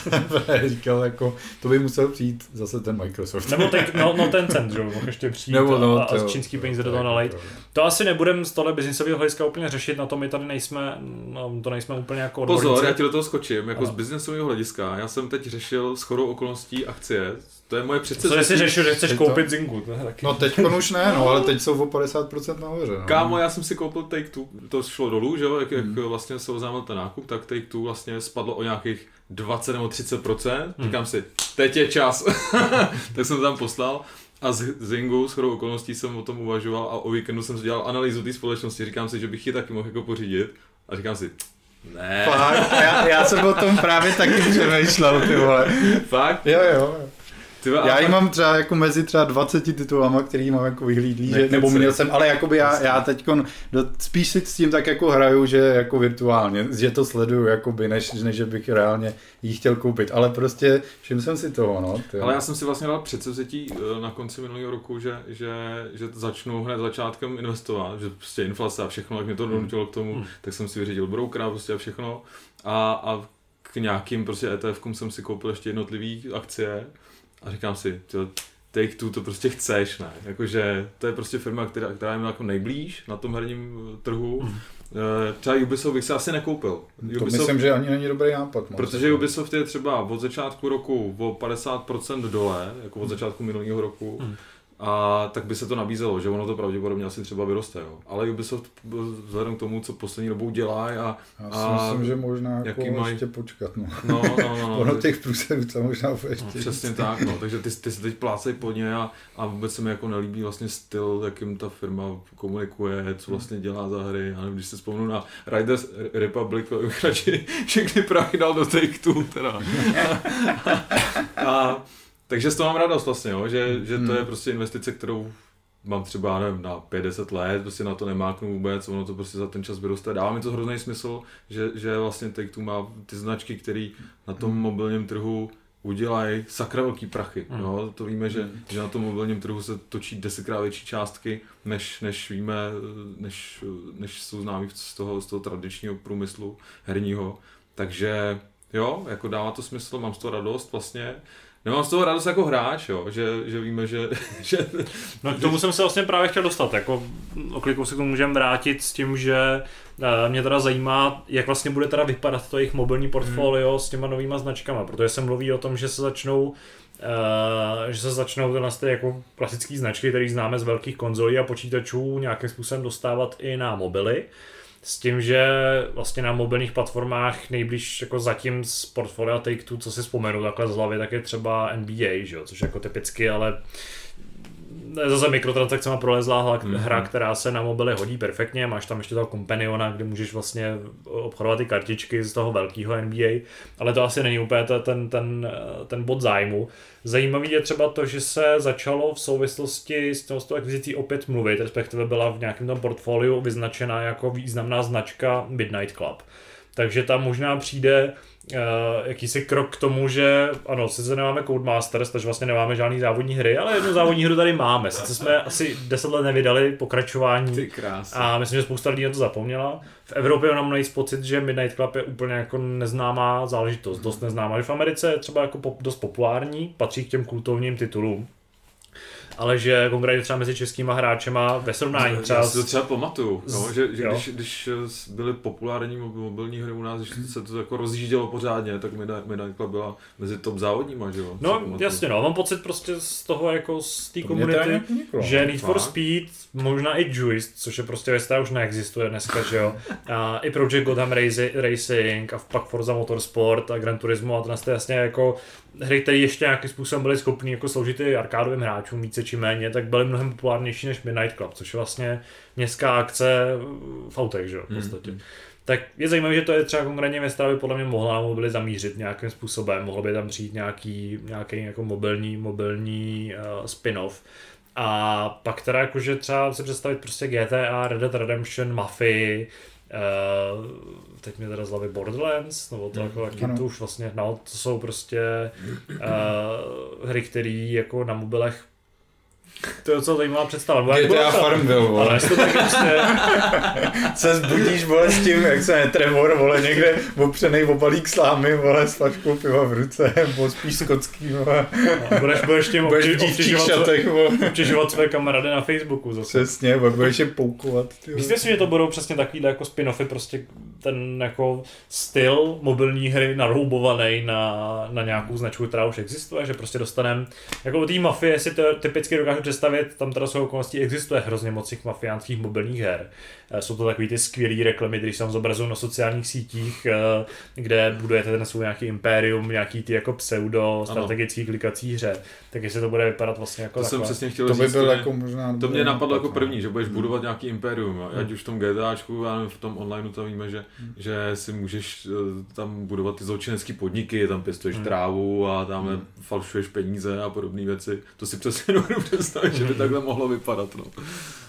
[LAUGHS] říkal, jako, to by musel přijít zase ten Microsoft. Nebo ten, no, no ten cent, [LAUGHS] že jo, mohl ještě přijít Nebo no, a, a to- z čínský to- peníze do to toho je nalejt. pravda. To asi nebudeme z tohle biznisového hlediska úplně řešit, na to my tady nejsme, no, to nejsme úplně jako odborníci. Pozor, já ti do toho skočím, jako Ano. z biznesového hlediska. Já jsem teď řešil shodou okolností akcie. To je moje Co jsi řešil, že chceš to- koupit Zingu? No teď už ne, no, ale teď jsou o 50% nahoře. No. Kámo, já jsem si koupil Take Two, to šlo dolů, že jo, jak, jak vlastně se oznámil ten nákup, tak Take Two vlastně spadlo o nějakých 20 nebo 30%, říkám si, teď je čas, [LAUGHS] tak jsem to tam poslal a z Zingu, s chodou okolností jsem o tom uvažoval a o víkendu jsem dělal analýzu té společnosti, říkám si, že bych ji taky mohl jako pořídit a říkám si, ne, Fakt, já, já jsem o tom právě taky [LAUGHS] přemýšlel, ty vole. fakt, Jo, jo. Ty, a Já ji mám třeba jako mezi třeba 20 titulama, který mám jako vyhlídlý, že, Nekecej. nebo měl jsem, ale jakoby já, já teď spíš si s tím tak jako hraju, že jako virtuálně, že to sleduju jakoby, než, než že bych reálně ji chtěl koupit, ale prostě všiml jsem si toho, no. Ty. Ale já jsem si vlastně dal předsevzetí eh, na konci minulého roku, že, že, že začnu hned začátkem investovat, že prostě inflace a všechno, jak mě to donutilo k tomu, tak jsem si vyřídil broukera prostě a všechno. A, a k nějakým prostě ETF-kům jsem si koupil ještě jednotlivý akcie a říkám si, tyjo, Take Two to prostě chceš, ne? Jakože to je prostě firma, která, která je mi jako nejblíž na tom herním eh, trhu. Eh, Třeba Ubisoft bych se asi nekoupil. to myslím, že ani není dobrý nápad. moc. Protože Ubisoft je třeba od začátku roku o 50% dole, jako od začátku minulého roku, Hmm. A tak by se to nabízelo, že ono to pravděpodobně asi třeba vyroste. Jo. Ale Ubisoft vzhledem k tomu, co poslední dobou dělá a, Já si a myslím, že možná jako jaký mají- ještě počkat, no. no, no, no, no, [LAUGHS] ono no, těch průserů to možná bude no, přesně tak, no. takže ty, ty se teď plácej pod ně a, a vůbec se mi jako nelíbí vlastně styl, jakým ta firma komunikuje, co vlastně dělá za hry. Já nevím, když se vzpomenu na Riders Republic, to bych radši [LAUGHS] všechny prachy dal do Take Two, teda. [LAUGHS] a, takže z toho mám radost vlastně, jo, že, že to je prostě investice, kterou mám třeba, já nevím, na 50 let, prostě na to nemáknu vůbec, ono to prostě za ten čas vyroste. Dává mi to hrozný smysl, že, že vlastně Take Two má ty značky, které na tom mobilním trhu udělají sakra velký prachy. Mm. Jo? To víme, že, že na tom mobilním trhu se točí desetkrát větší částky, než, než víme, než, než jsou známí z toho, z toho tradičního průmyslu herního. Takže jo, jako dává to smysl, mám z toho radost vlastně. Nemám z toho radost jako hráč, jo, že, že víme, že, [LAUGHS] že No k tomu jsem se vlastně právě chtěl dostat, jako oklikou se k tomu můžeme vrátit s tím, že eh, mě teda zajímá, jak vlastně bude teda vypadat to jejich mobilní portfolio hmm. s těma novýma značkama, protože se mluví o tom, že se začnou Uh, že se začnou tyhle ty jako klasické značky, které známe z velkých konzolí a počítačů nějakým způsobem dostávat i na mobily. S tím, že vlastně na mobilních platformách nejblíž jako zatím z portfolia Take-Two, co si vzpomenu takhle z hlavy, tak je třeba NBA, že jo? což jako typicky, ale zase mikrotransakcemi prolezlá hra, Mhm. hra, která se na mobily hodí perfektně, máš tam ještě toho Companiona, kde můžeš vlastně obchodovat ty kartičky z toho velkého NBA, ale to asi není úplně ten, ten, ten bod zájmu. Zajímavý je třeba to, že se začalo v souvislosti s tou, s tou akvizicí opět mluvit, respektive byla v nějakém tom portfoliu vyznačena jako významná značka Midnight Club. Takže tam možná přijde uh, jakýsi krok k tomu, že ano, sice nemáme Codemasters, takže vlastně nemáme žádný závodní hry, ale jednu závodní hru tady máme. Sice jsme asi 10 let nevydali pokračování ty krásy. a myslím, že spousta lidí na to zapomněla. V Evropě mám nejvíc pocit, že Midnight Club je úplně jako neznámá záležitost, dost neznámá. Že v Americe je třeba jako pop, dost populární, patří k těm kultovním titulům. Ale že konkrétně třeba mezi českýma hráčema ve srovnání třeba Já si to třeba pamatuju, no, že, že jo. když, když byly populární mob- mobilní hry u nás, když se to jako rozjíždělo pořádně, tak Club byla mezi top závodníma, že jo? No jasně no, mám pocit prostě z toho jako z té komunity, že. Need for? Speed, možná i Juiced, což je prostě věc, která už neexistuje dneska, že jo, a i Project Gotham Raci- Racing a pak Forza Motorsport a Gran Turismo a to to jasně jako hry, které ještě nějakým způsobem byly schopné jako sloužit i arkádovým hráčům více či méně, tak byly mnohem populárnější než Midnight Club, což je vlastně městská akce v autech, že jo, v podstatě. Mm, mm. Tak je zajímavé, že to je třeba konkrétně věc, která by podle mě mohla mobily zamířit nějakým způsobem. Mohlo by tam přijít nějaký, nějaký jako mobilní, mobilní uh, spin-off. A pak teda jakože třeba si představit prostě GTA, Red Dead Redemption, Mafii, uh, teď mi teda z hlavy Borderlands, nebo to jako taky to už vlastně, no, to jsou prostě uh, hry, které jako na mobilech to je docela zajímavá představa. Jak GTA Farmville, Ale vole. jestli to tak prostě, [LAUGHS] Se zbudíš, vole, s tím, jak se jmenuje Trevor, vole, někde opřenej o balík slámy, vole, s flaškou piva v ruce, nebo spíš skotský, vole. no, budeš, budeš tím Budeš obtěž- obtěžovat, své- šatech, obtěžovat své kamarády na Facebooku zase. Přesně, pak budeš je poukovat. Myslíte si, že to budou přesně takovýhle jako spin-offy, prostě ten jako styl mobilní hry naroubovaný na, na nějakou značku, která už existuje, že prostě dostaneme, jako u té mafie si to typicky dokážu představit, tam teda jsou okolností existuje hrozně moc těch mafiánských mobilních her. Eh, Jsou to takový ty skvělé reklamy, když se tam zobrazují na sociálních sítích, eh, kde budujete ten svůj nějaký impérium, nějaký ty jako pseudo strategický klikací hře. Tak jestli to bude vypadat vlastně jako To jsem takhle. přesně chtěl To by říct. byl mě- jako možná... To mě napadlo jako první, že Hmm. budeš budovat nějaký impérium, jo. ať už v tom GTAčku, já nevím, v tom onlineu to víme, že, že si můžeš eh, tam budovat ty zločinecké podniky, tam pěstuješ Hmm. trávu a tam Hmm. falšuješ peníze a podobné věci. To si přesně dovedu představit, že by Hmm. takhle mohlo vypadat. No.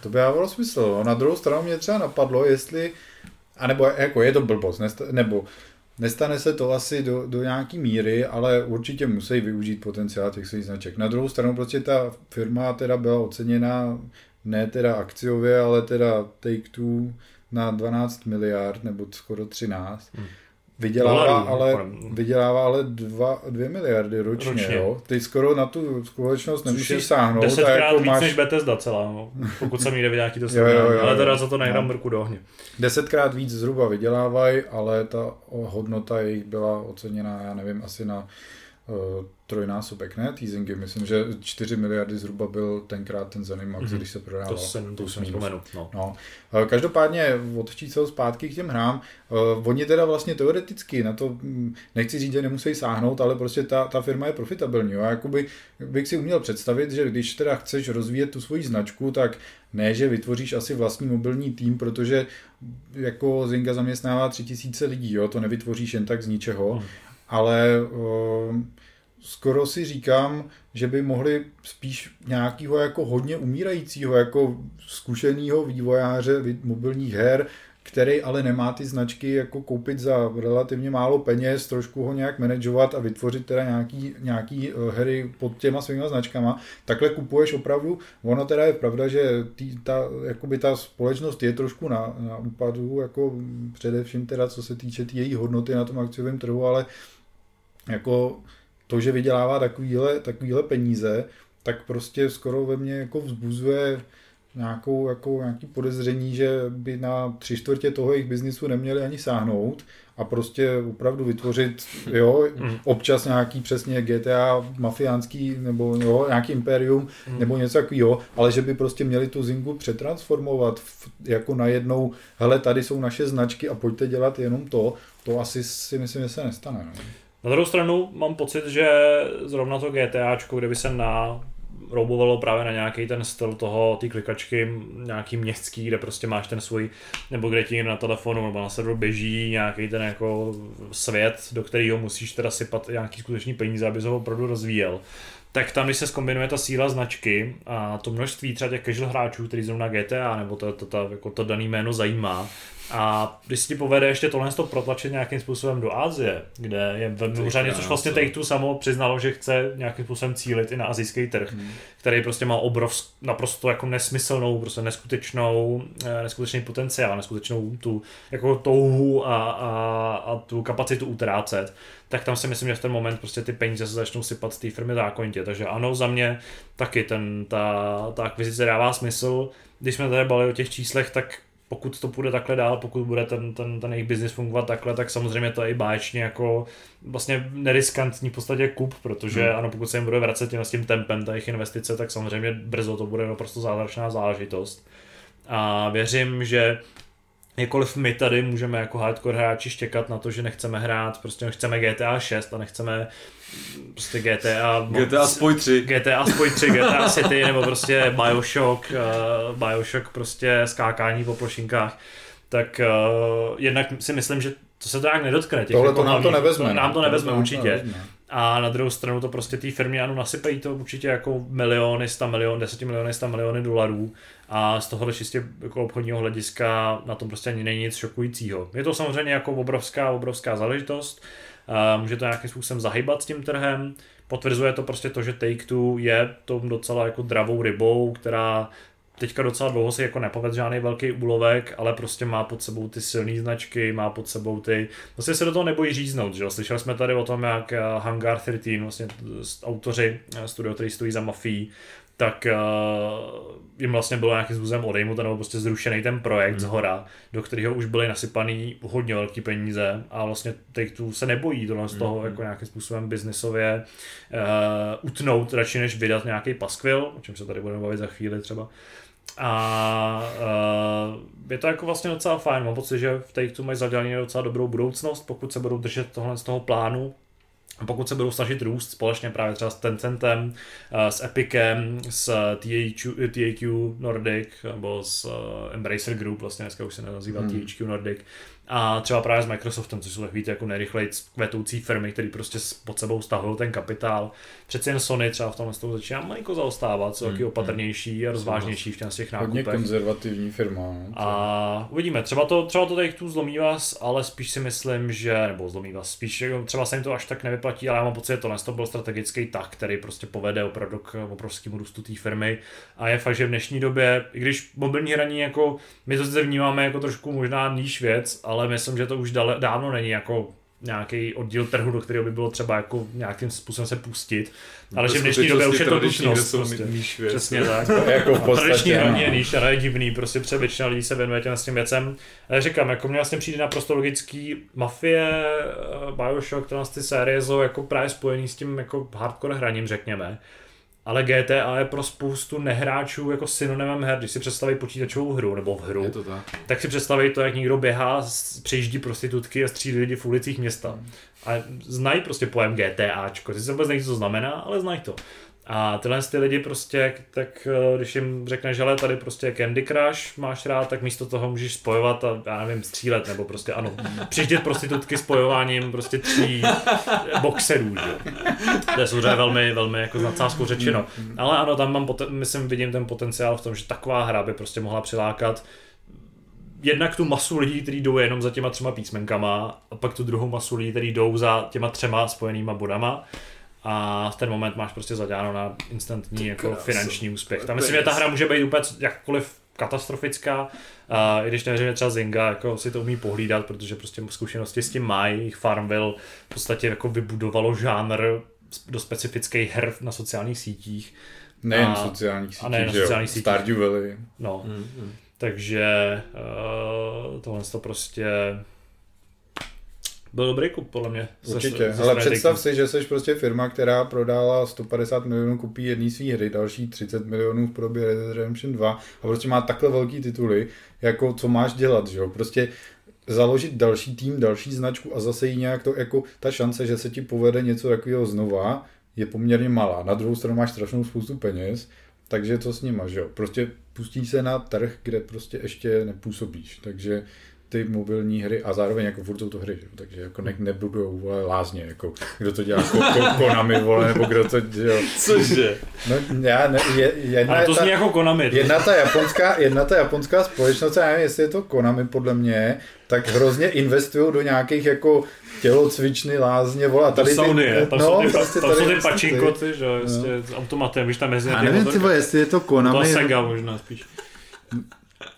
To by dávalo smysl. no. Na druhou stranu mě třeba napadlo, jestli, anebo jako je to blbost, nesta, nebo nestane se to asi do, do nějaký míry, ale určitě musí využít potenciál těch svých značek. Na druhou stranu prostě ta firma teda byla oceněna ne teda akciově, ale teda Take-Two na 12 miliard, nebo skoro 13. Hmm. Vydělává, Dolarů, ale, vydělává ale 2, 2 miliardy ročně, Ročně. Jo? Ty skoro na tu společnost nemusíš sáhnout. a Desetkrát jako víc máš, než Bethesda celá, no. pokud jsem někde viděl nějaký to [LAUGHS] jo, srovnání. jo, Ale teda jo. za to nejdám No. mrku do ohně. desetkrát víc zhruba vydělávají, ale ta hodnota jejich byla oceněna, já nevím, asi na trojnásobek, ne? Teasingy, myslím, že 4 miliardy zhruba byl tenkrát ten Zenimax, Mhm. mm-hmm. když se prodával. To jsem, to jsem vzpomenu. No. No. Eh, Každopádně odčít se zpátky k těm hrám. Uh, oni teda vlastně teoreticky na to, hm, nechci říct, že nemusí sáhnout, ale prostě ta, ta firma je profitabilní. A jakoby bych si uměl představit, že když teda chceš rozvíjet tu svoji značku, tak ne, že vytvoříš asi vlastní mobilní tým, protože jako Zynga zaměstnává tři tisíce lidí, jo? to nevytvoříš jen tak z ničeho, Hmm. Ale uh, skoro si říkám, že by mohli spíš nějakého jako hodně umírajícího, jako zkušeného vývojáře mobilních her, který ale nemá ty značky jako koupit za relativně málo peněz, trošku ho nějak manažovat a vytvořit teda nějaký, nějaký eh, hry pod těma svýma značkama. Takhle kupuješ opravdu, ono teda je pravda, že tý, ta, jakoby ta společnost je trošku na, na úpadu, jako především teda co se týče tý její hodnoty na tom akciovém trhu, ale jako to, že vydělává takovýhle, takovýhle peníze, tak prostě skoro ve mně jako vzbuzuje nějakou, jako, nějaký podezření, že by na tři čtvrtě toho jejich biznisu neměli ani sáhnout a prostě opravdu vytvořit, jo, [LAUGHS] občas nějaký přesně GTA mafiánský nebo jo, nějaký imperium Mm. nebo něco takového, ale že by prostě měli tu Zingu přetransformovat v, jako najednou, hele, tady jsou naše značky a pojďte dělat jenom to, to asi si myslím, že se nestane. No. Na druhou stranu mám pocit, že zrovna to GTAčko, kde by se na roubovalo právě na nějaký ten styl toho, ty klikačky, nějaký městský, kde prostě máš ten svůj, nebo kde ti na telefonu nebo na serveru běží nějaký ten jako svět, do kterého musíš teda sypat nějaký skutečný peníze, aby ho opravdu rozvíjel. Tak tam, když se skombinuje ta síla značky a to množství třeba těch casual hráčů, který zrovna GTA nebo to, to, to, jako to daný jméno zajímá, a když si ti povede ještě tohle to protlačit nějakým způsobem do Asie, kde je velmi úřadně, což vlastně krása. Take-Two samo přiznalo, že chce nějakým způsobem cílit i na azijský trh, Hmm. který prostě má obrovsk, naprosto jako nesmyslnou, prostě neskutečnou, eh, neskutečný potenciál, neskutečnou tu jako touhu a, a, a tu kapacitu utrácet, tak tam si myslím, že v ten moment prostě ty peníze se začnou sypat z té firmy zákonitě. Takže ano, za mě taky ten, ta, ta akvizice dává smysl. Když jsme tady bali o těch číslech, tak pokud to půjde takhle dál, pokud bude ten, ten, ten jejich biznis fungovat takhle, tak samozřejmě to je i báječně jako vlastně neriskantní v podstatě kup, protože Hmm. ano, pokud se jim bude vracet tím, s tím tempem ta jejich investice, tak samozřejmě brzo to bude naprosto zázračná záležitost. A věřím, že Jakkoliv my tady můžeme jako hardcore hráči štěkat na to, že nechceme hrát, prostě chceme GTA 6 a nechceme prostě GTA... GTA Spoj 3. GTA Spoj 3, GTA [LAUGHS] City, nebo prostě Bioshock, uh, Bioshock prostě skákání po plošinkách, tak uh, jednak si myslím, že to se to nějak nedotkne. Těch Tohle jako to nám to nevezme. To, nám to no. nevezme Tohle určitě. nevezme. A na druhou stranu to prostě té firmě ano nasypají to určitě jako miliony, 100 milion, 10 miliony, 100 miliony dolarů a z tohohle čistě jako obchodního hlediska na tom prostě ani není nic šokujícího. Je to samozřejmě jako obrovská, obrovská záležitost, může to nějakým způsobem zahybat s tím trhem, potvrzuje to prostě to, že Take-Two je tom docela jako dravou rybou, která teďka docela dlouho si jako nepoved žádný velký úlovek, ale prostě má pod sebou ty silné značky, má pod sebou ty, vlastně se do toho nebojí říznout, že? Slyšeli jsme tady o tom, jak eh, Hangar 13, vlastně autoři, eh, studio, který stojí za mafií, tak uh, jim vlastně bylo nějakým způsobem odejmut nebo prostě zrušený ten projekt hmm. z hora, do kterého už byly nasypaný hodně velký peníze a vlastně Take-Two se nebojí tohle z toho jako nějakým způsobem biznisově uh, utnout, radši než vydat nějaký paskvil, o čem se tady budeme bavit za chvíli třeba. A uh, je to jako vlastně docela fajn, mám pocit, že v Take-Two mají zadělaný docela dobrou budoucnost, pokud se budou držet tohle z toho plánu, pokud se budou snažit růst společně právě třeba s Tencentem, eh, s Epicem, s THQ, THQ Nordic, nebo s eh, Embracer Group, vlastně dneska už se nenazývá Hmm. THQ Nordic, a třeba právě s Microsoftem, což jsou takový jako nejrychleji kvetoucí firmy, které prostě pod sebou stahují ten kapitál. Přece jen Sony třeba v tomhle toho začíná malinko zaostávat, jsou taky Hmm, opatrnější a rozvážnější v těch, těch Hodně nákupech. konzervativní firma. No. A uvidíme, třeba to, třeba to tady tu zlomí vás, ale spíš si myslím, že, nebo zlomí vás, spíš třeba se jim to až tak nevyplatí, ale já mám pocit, že tohle to byl strategický tak, který prostě povede opravdu k obrovskému růstu té firmy. A je fakt, že v dnešní době, i když mobilní hraní jako, my to zde vnímáme jako trošku možná níž věc, ale myslím, že to už dale, dávno není jako nějaký oddíl trhu, do kterého by bylo třeba jako nějakým způsobem se pustit, ale že v dnešní době už je to tradiční, nutnost. Prostě. níž věc. Přesně tak. [LAUGHS] jako v Tradiční podstatě, hraní je no. níž, ale je divný, prostě protože většina lidí se věnuje těm s tím věcem. Ale říkám, jako mně vlastně přijde naprosto logický Mafie, eh, Bioshock, tyhle ty série jsou jako právě spojený s tím jako hardcore hraním, řekněme. Ale GTA je pro spoustu nehráčů jako synonymem her, když si představí počítačovou hru nebo v hru, Je to tak. tak si představí to, jak někdo běhá, přejíždí prostitutky a střílí lidi v ulicích města. A znají prostě pojem GTAčko, ty se vůbec neví, co to znamená, ale znají to. A tyhle ty lidi prostě, tak eh, když jim řekneš, že tady prostě Candy Crush máš rád, tak místo toho můžeš spojovat a já nevím, střílet, nebo prostě ano, [LAUGHS] přiždět prostitutky spojováním prostě tří boxerů, že? To je samozřejmě velmi, velmi jako nadsázkou řečeno. Ale ano, tam mám, poten- myslím, vidím ten potenciál v tom, že taková hra by prostě mohla přilákat jednak tu masu lidí, kteří jdou jenom za těma třema písmenkama, a pak tu druhou masu lidí, kteří jdou za těma třema spojenýma bodama. A v ten moment máš prostě zaděláno na instantní jako krása. finanční úspěch. Tam myslím, že ta hra může být úplně jakkoliv katastrofická, a i když nevěřím, že třeba Zynga jako si to umí pohlídat, protože prostě zkušenosti s tím mají, jejich Farmville v podstatě jako vybudovalo žánr do specifických her na sociálních sítích. Nejen A- sociálních a sítích, nejen na že jo. sociálních sítích. Stardew Valley. No, Mm, mm. takže uh, tohle to prostě byl dobrý kup, podle mě. Určitě, ze ale představ si, že jsi prostě firma, která prodala 150 milionů kopí jedné své hry, další 30 milionů v podobě Red Dead Redemption 2 a prostě má takhle velký tituly, jako co máš dělat, že jo, prostě založit další tým, další značku a zase jí nějak to, jako ta šance, že se ti povede něco takového znova, je poměrně malá. Na druhou stranu máš strašnou spoustu peněz, takže co s nima, že jo? Prostě pustí se na trh, kde prostě ještě nepůsobíš, takže ty mobilní hry a zároveň jako furt jsou to hry, že? takže jako ne, nebudou vole lázně, jako kdo to dělá, ko, ko, Konami, vole, nebo kdo to, jo. Cože? No, já ne, je, jedna, Ale to je ta, zní jako Konami. to- jedna, ta japonská, jedna ta japonská společnost, já nevím, jestli je to Konami podle mě, tak hrozně investují do nějakých jako tělocvičny, lázně, vole, a Do tady sauny, je. tam jsou ty, prostě tam jsou tady ty prostě pačinko, ty, že jo, prostě s automatem, víš tam mezi Já ty nevím, ty jestli je to To Konami, Sega možná spíš.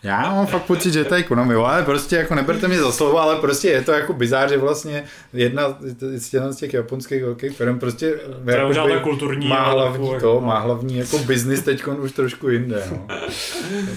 Já mám fakt pocit, že to je Konami, ale prostě jako neberte mě za slovo, ale prostě je to jako bizár, že vlastně jedna z těch, japonských velkých firm prostě jakoby ta kulturní, má ale hlavní takovou to, jako- má hlavní jako business teď už trošku jinde, no. Tak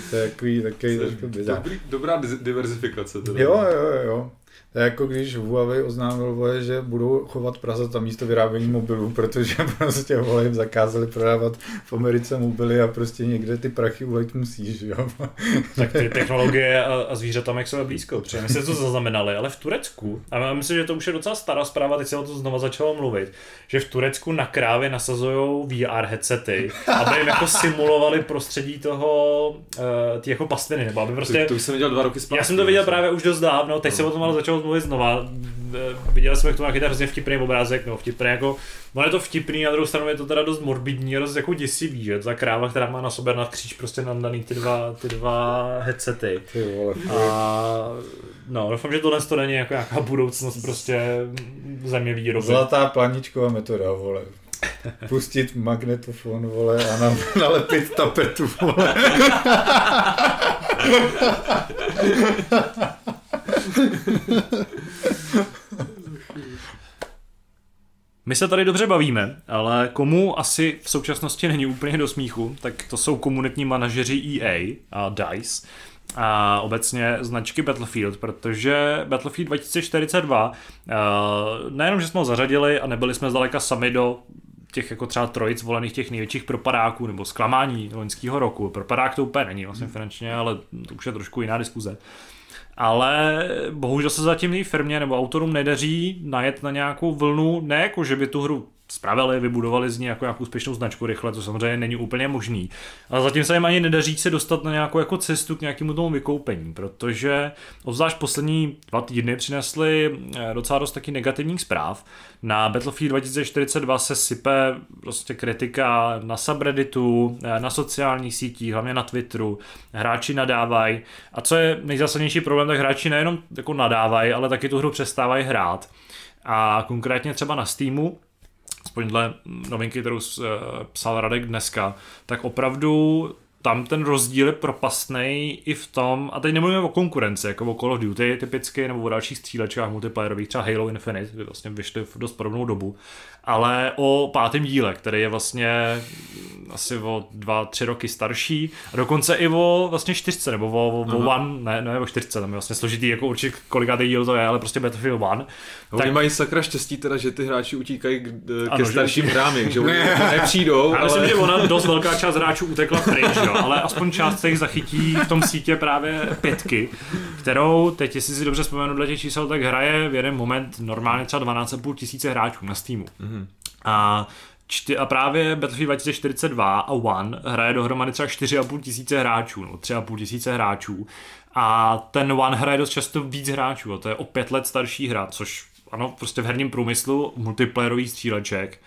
to je takový, takový trošku bizár. Dobrý, dobrá diverzifikace. Teda. Jo, jo, jo. To je jako když Huawei oznámil, vole, že budou chovat prasata místo vyrábění mobilů, protože [LAUGHS] prostě vole, jim zakázali prodávat v Americe mobily a prostě někde ty prachy ulejt musíš, jo. [LAUGHS] Tak ty technologie a, a zvířata jak jsou blízko, protože my jsme to zaznamenali, ale v Turecku, a myslím, že to už je docela stará zpráva, teď se o to znova začalo mluvit, že v Turecku na krávě nasazují VR headsety, aby jim jako simulovali prostředí toho, uh, ty jako pastviny, nebo aby prostě... To, to už jsem viděl dva roky zpátky. Já jsem to viděl právě už dost dávno, teď se o tom ale začalo mluvit znova. Viděl jsem k tomu nějaký ten hrozně vtipný obrázek, no vtipný jako, ono je to vtipný, na druhou stranu je to teda dost morbidní, dost jako děsivý, že ta kráva, která má na sobě na kříž prostě nandaný ty dva, ty dva headsety. Ty vole, A no, doufám, že tohle to není jako nějaká budoucnost prostě země výroby. Zlatá planičková metoda, vole. Pustit magnetofon, vole, a na, nalepit tapetu, vole. [LAUGHS] [LAUGHS] My se tady dobře bavíme, ale komu asi v současnosti není úplně do smíchu, tak to jsou komunitní manažeři EA a DICE a obecně značky Battlefield, protože Battlefield 2042 eh, nejenom, že jsme ho zařadili a nebyli jsme zdaleka sami do těch jako třeba trojic volených těch největších propadáků nebo zklamání loňského roku. Propadák to úplně není vlastně finančně, ale to už je trošku jiná diskuze. Ale bohužel se zatím té firmě nebo autorům nedaří najet na nějakou vlnu, ne jako, že by tu hru spravili, vybudovali z ní jako nějakou úspěšnou značku rychle, to samozřejmě není úplně možný. Ale zatím se jim ani nedaří se dostat na nějakou jako cestu k nějakému tomu vykoupení, protože obzvlášť poslední dva týdny přinesly eh, docela dost taky negativních zpráv. Na Battlefield 2042 se sype prostě kritika na subredditu, eh, na sociálních sítích, hlavně na Twitteru. Hráči nadávají. A co je nejzásadnější problém, tak hráči nejenom jako nadávají, ale taky tu hru přestávají hrát. A konkrétně třeba na Steamu, aspoň dle novinky, kterou eh, psal Radek dneska, tak opravdu tam ten rozdíl je propastný i v tom, a teď nemluvíme o konkurenci, jako o Call of Duty typicky, nebo o dalších střílečkách multiplayerových, třeba Halo Infinite, kdy vlastně vyšly v dost podobnou dobu, ale o pátém díle, který je vlastně asi o dva, tři roky starší a dokonce i o vlastně čtyřce, nebo o, o, o One, ne, ne o čtyřce, tam je vlastně složitý jako určit kolikátý díl to je, ale prostě Battlefield One. No, tak... Oni mají sakra štěstí teda, že ty hráči utíkají k, ke ano, starším že... hrám, že oni [LAUGHS] nepřijdou. Já ale... myslím, že ona dost velká část hráčů utekla pryč, [LAUGHS] jo, ale aspoň část se jich zachytí v tom sítě právě pětky, kterou, teď jestli si dobře vzpomenu dle těch čísel, tak hraje v jeden moment normálně třeba 12,5 tisíce hráčů na Steamu. Mm-hmm. A čty, a právě Battlefield 2042 a One hraje dohromady třeba 4,5 tisíce hráčů, no 3,5 tisíce hráčů. A ten One hraje dost často víc hráčů, a to je o pět let starší hra, což ano, prostě v herním průmyslu multiplayerový stříleček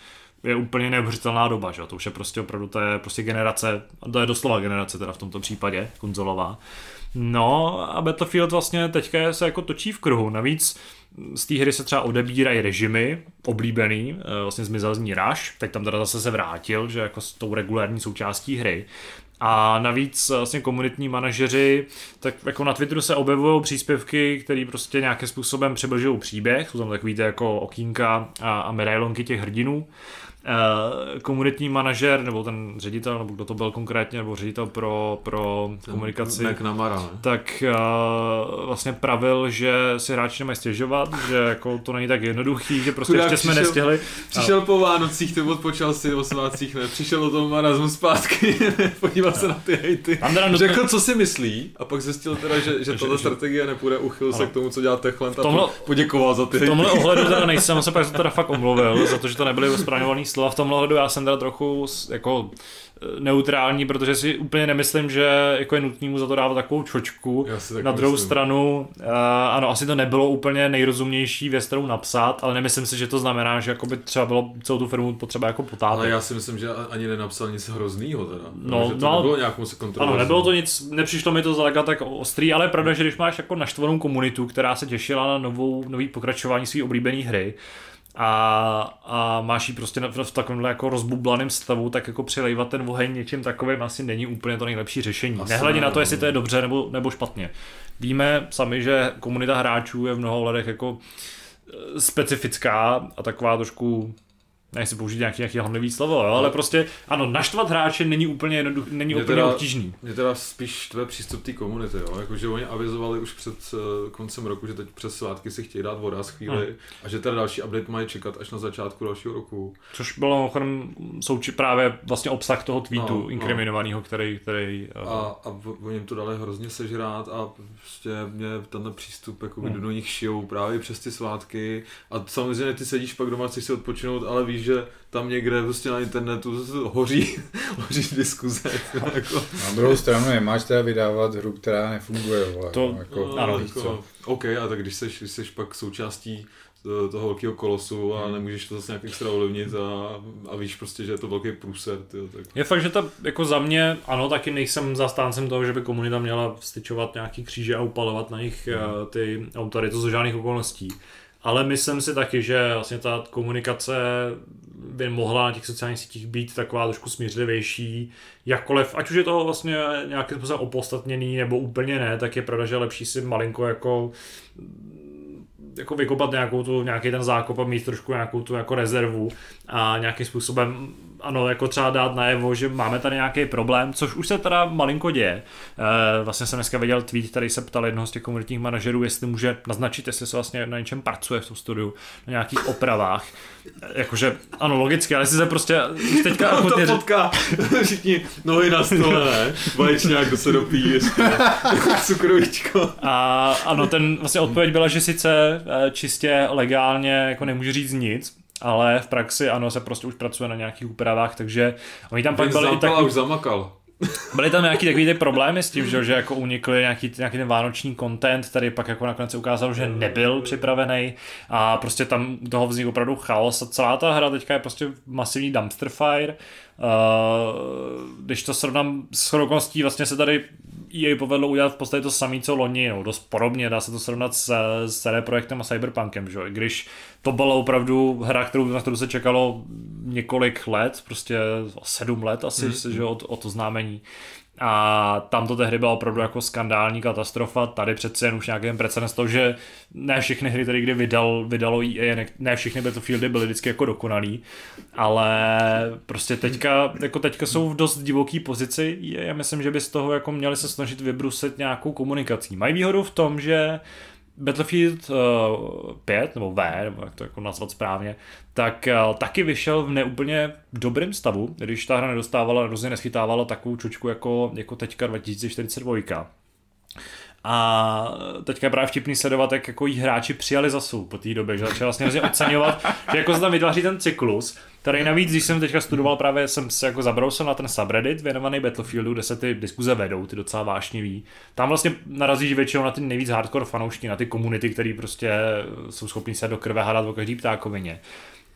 je úplně neuvěřitelná doba, že? to už je prostě opravdu, to je prostě generace, to je doslova generace teda v tomto případě, konzolová. No a Battlefield vlastně teďka se jako točí v kruhu, navíc z té hry se třeba odebírají režimy, oblíbený, eh, vlastně zmizel z ní Rush, teď tam teda zase se vrátil, že jako s tou regulární součástí hry. A navíc eh, vlastně komunitní manažeři, tak jako na Twitteru se objevují příspěvky, které prostě nějakým způsobem přibližují příběh, jsou tam takový jako okýnka a, a medailonky těch hrdinů. Uh, komunitní manažer, nebo ten ředitel, nebo kdo to byl konkrétně, nebo ředitel pro, pro komunikaci, Namara, ne? tak uh, vlastně pravil, že si hráči nemají stěžovat, že jako to není tak jednoduchý, že prostě Chudák ještě jsme přišel, nestihli. Přišel po Vánocích, to odpočal si o svácích, ne? Přišel o tom marazmu zpátky, [LAUGHS] podíval no. se na ty hejty. Řekl, co si myslí, a pak zjistil teda, že, že tato strategie nepůjde, uchyl se k tomu, co dělá Techland a tomhle, poděkoval za ty hejty. V tomhle ohledu teda nejsem, [LAUGHS] se pak teda fakt omluvil, za to, že to nebyly slova v tomhle hledu já jsem teda trochu jako e, neutrální, protože si úplně nemyslím, že jako je nutný mu za to dávat takovou čočku. Na druhou myslím. stranu, uh, ano, asi to nebylo úplně nejrozumnější věc, kterou napsat, ale nemyslím si, že to znamená, že jako by třeba bylo celou tu firmu potřeba jako potápět. Ale já si myslím, že ani nenapsal nic hroznýho teda. No, to no, nebylo nějakou se Ano, nebylo to nic, nepřišlo mi to zdaleka tak ostrý, ale je pravda, že když máš jako naštvanou komunitu, která se těšila na novou, nový pokračování své oblíbené hry, a, a máš ji prostě v, v takovémhle jako rozbublaném stavu, tak jako přilejvat ten oheň něčím takovým asi není úplně to nejlepší řešení. Asi Nehledě na to, jestli to je dobře nebo, nebo špatně. Víme sami, že komunita hráčů je v mnoha ohledech jako e, specifická a taková trošku nechci použít nějaký, nějaký hlavní slovo, jo, ale prostě ano, naštvat hráče není úplně, jednoduch, není úplně teda, obtížný. Mě teda spíš tvé přístup té komunity, jo, jakože oni avizovali už před uh, koncem roku, že teď přes svátky si chtějí dát voda z chvíli hmm. a že teda další update mají čekat až na začátku dalšího roku. Což bylo souči právě vlastně obsah toho tweetu no, inkriminovaného, no. který... který uh... a, a oni jim to dali hrozně sežrát a prostě mě tenhle přístup, jako hmm. do nich šijou právě přes ty svátky a samozřejmě ty sedíš pak doma, chceš si odpočinout, ale víš, že tam někde prostě na internetu hoří, [LAUGHS] hoří diskuze. Jako. Na druhou stranu nemáš teda vydávat hru, která nefunguje. Vole, to, no, jako, no, ano, jako, OK, a tak když seš, když seš pak součástí eh, toho velkého kolosu a hmm. nemůžeš to zase nějak extra ovlivnit a, a víš prostě, že je to velký průser. Tyjo, tak. Je fakt, že to jako za mě, ano, taky nejsem zastáncem toho, že by komunita měla styčovat nějaký kříže a upalovat na nich hmm. ty autory, to za žádných okolností. Ale myslím si taky, že vlastně ta komunikace by mohla na těch sociálních sítích být taková trošku smířlivější, jakkoliv, ať už je to vlastně nějakým způsobem opodstatněný nebo úplně ne, tak je pravda, že je lepší si malinko jako jako vykopat nějakou tu, nějaký ten zákop a mít trošku nějakou tu jako rezervu a nějakým způsobem ano, jako třeba dát najevo, že máme tady nějaký problém, což už se teda malinko děje. E, vlastně jsem dneska viděl tweet, který se ptal jednoho z těch komunitních manažerů, jestli může naznačit, jestli se vlastně na něčem pracuje v tom studiu, na nějakých opravách. E, jakože, ano, logicky, ale jestli se prostě teďka... [LAUGHS] No, to potká [LAUGHS] všichni nohy na stole, ne? Vaječňák, kdo se dopíjí ještě. [LAUGHS] Cukrovičko. A ano, ten vlastně odpověď byla, že sice e, čistě legálně jako nemůže říct nic, ale v praxi ano, se prostě už pracuje na nějakých úpravách, takže oni tam pak byli i taky, už zamakal. byly tam nějaký takový ty problémy s tím, že, že jako unikly nějaký, nějaký ten vánoční content, který pak jako nakonec se ukázalo, že nebyl připravený a prostě tam toho vznikl opravdu chaos a celá ta hra teďka je prostě masivní dumpster fire. Uh, když to srovnám s okolností, vlastně se tady EA povedlo udělat v podstatě to samé, co loni, no, dost podobně, dá se to srovnat s, s CD Projektem a Cyberpunkem, že? když to byla opravdu hra, kterou, na kterou se čekalo několik let, prostě sedm let asi, mm. že, od, od oznámení. A tam to tehdy byla opravdu jako skandální katastrofa. Tady přece jen už nějaký precedens toho, že ne všechny hry, které kdy vydal, vydalo EA, ne, ne všechny Battlefieldy byly vždycky jako dokonalý, ale prostě teďka, jako teďka jsou v dost divoký pozici. Já myslím, že by z toho jako měli se snažit vybrusit nějakou komunikací. Mají výhodu v tom, že Battlefield uh, 5, nebo V, nebo jak to jako nazvat správně, tak uh, taky vyšel v neúplně dobrém stavu, když ta hra nedostávala, hrozně neschytávala takovou čučku jako, jako teďka 2042. A teďka je právě vtipný sledovat, jak jako jí hráči přijali za svou po té době, že začali vlastně hrozně oceňovat, [LAUGHS] že jako se tam vytváří ten cyklus, Tady navíc, když jsem teďka studoval, právě jsem se jako zabrousil na ten subreddit věnovaný Battlefieldu, kde se ty diskuze vedou, ty docela vášnivý. Tam vlastně narazíš většinou na ty nejvíc hardcore fanoušky, na ty komunity, které prostě jsou schopni se do krve hádat o každý ptákovině.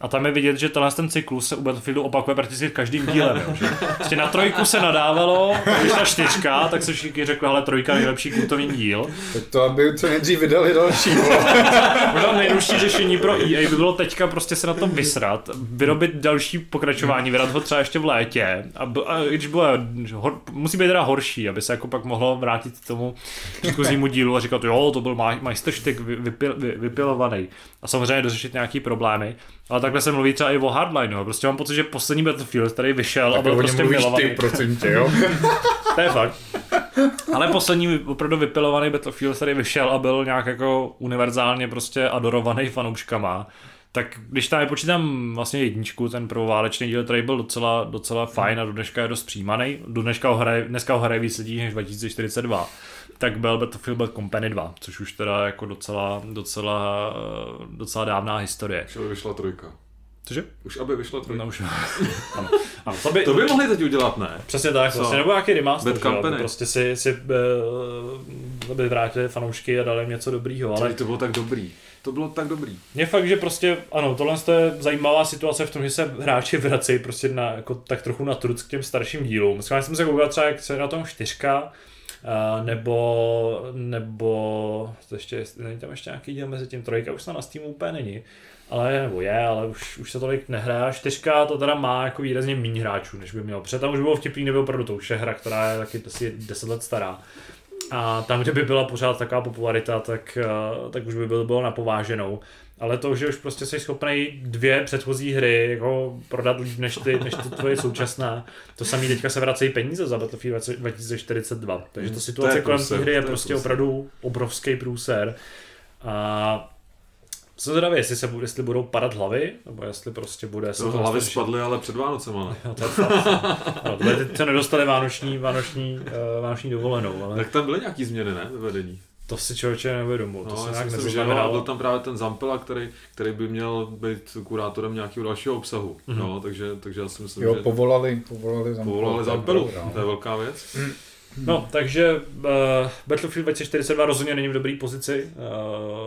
A tam je vidět, že tenhle ten cyklus se u Battlefieldu opakuje prakticky každým dílem. Jo, že? Prostě na trojku se nadávalo, když ta čtyřka, tak se všichni řekli, hele, trojka nejlepší kultovní díl. Tak to, aby co nejdřív vydali další. [LAUGHS] Možná nejlepší řešení pro EA by bylo teďka prostě se na tom vysrat, vyrobit další pokračování, vydat ho třeba ještě v létě. A, b- a když bylo, hor, musí být teda horší, aby se jako pak mohlo vrátit k tomu předchozímu dílu a říkat, jo, to byl majstrštyk vypil, vy, vypilovaný. A samozřejmě dořešit nějaký problémy. Ale takhle se mluví třeba i o Hardline, jo. Prostě mám pocit, že poslední Battlefield tady vyšel tak a byl prostě milovaný. ty procentě, jo? [LAUGHS] to je fakt. Ale poslední opravdu vypilovaný Battlefield tady vyšel a byl nějak jako univerzálně prostě adorovaný fanouškama. Tak když tam počítám vlastně jedničku, ten prvoválečný díl, který byl docela, docela fajn a do dneška je dost přijímaný. Do dneška ho hraje, dneska ho hraje víc lidí než 2042 tak byl Battlefield Bad Company 2, což už teda jako docela, docela, docela dávná historie. Už aby vyšla trojka. Cože? Už aby vyšla trojka. No už. [LAUGHS] ano. ano, to, by, to by mohli teď udělat, ne? Přesně tak, Co? vlastně, nebo nějaký remaster, Bad Company. prostě si, si uh, by vrátili fanoušky a dali jim něco dobrýho. Ale... to bylo tak dobrý. To bylo tak dobrý. Je fakt, že prostě, ano, tohle je zajímavá situace v tom, že se hráči vracejí prostě na, jako, tak trochu na truc k těm starším dílům. Schválně jsem se koukal třeba, jak se na tom čtyřka, Uh, nebo, nebo, to ještě, není tam ještě nějaký díl mezi tím, trojka už na Steam úplně není, ale nebo je, ale už, už se tolik nehraje. Čtyřka to teda má jako výrazně méně hráčů, než by měl. Před tam už bylo vtipný, nebyl opravdu to už je hra, která je taky asi 10 let stará. A tam, kde by byla pořád taková popularita, tak, uh, tak už by bylo, bylo napováženou ale to, že už prostě jsi schopný dvě předchozí hry jako prodat líp než ty, než ty tvoje současná. To samý teďka se vracejí peníze za Battlefield 2042. Takže ta situace kolem té hry je prostě opravdu obrovský průser. A jsem zvědavý, jestli, se, jestli budou padat hlavy, nebo jestli prostě bude... To hlavy spadly, ale před Vánocema, ne? to, no, to, to, to nedostali vánoční, vánoční, uh, vánoční dovolenou. Ale... Tak tam byly nějaký změny, ne, ve vedení? To si člověče nevědomu, to no, se nějak myslím, že no, byl tam právě ten Zampela, který, který by měl být kurátorem nějakého dalšího obsahu. Mm-hmm. No, takže, takže já si myslím, jo, že... povolali, povolali Zampelu. Povolali Zampelu, to je velká věc. Mm. No, takže uh, Battlefield 2042 rozhodně není v dobré pozici.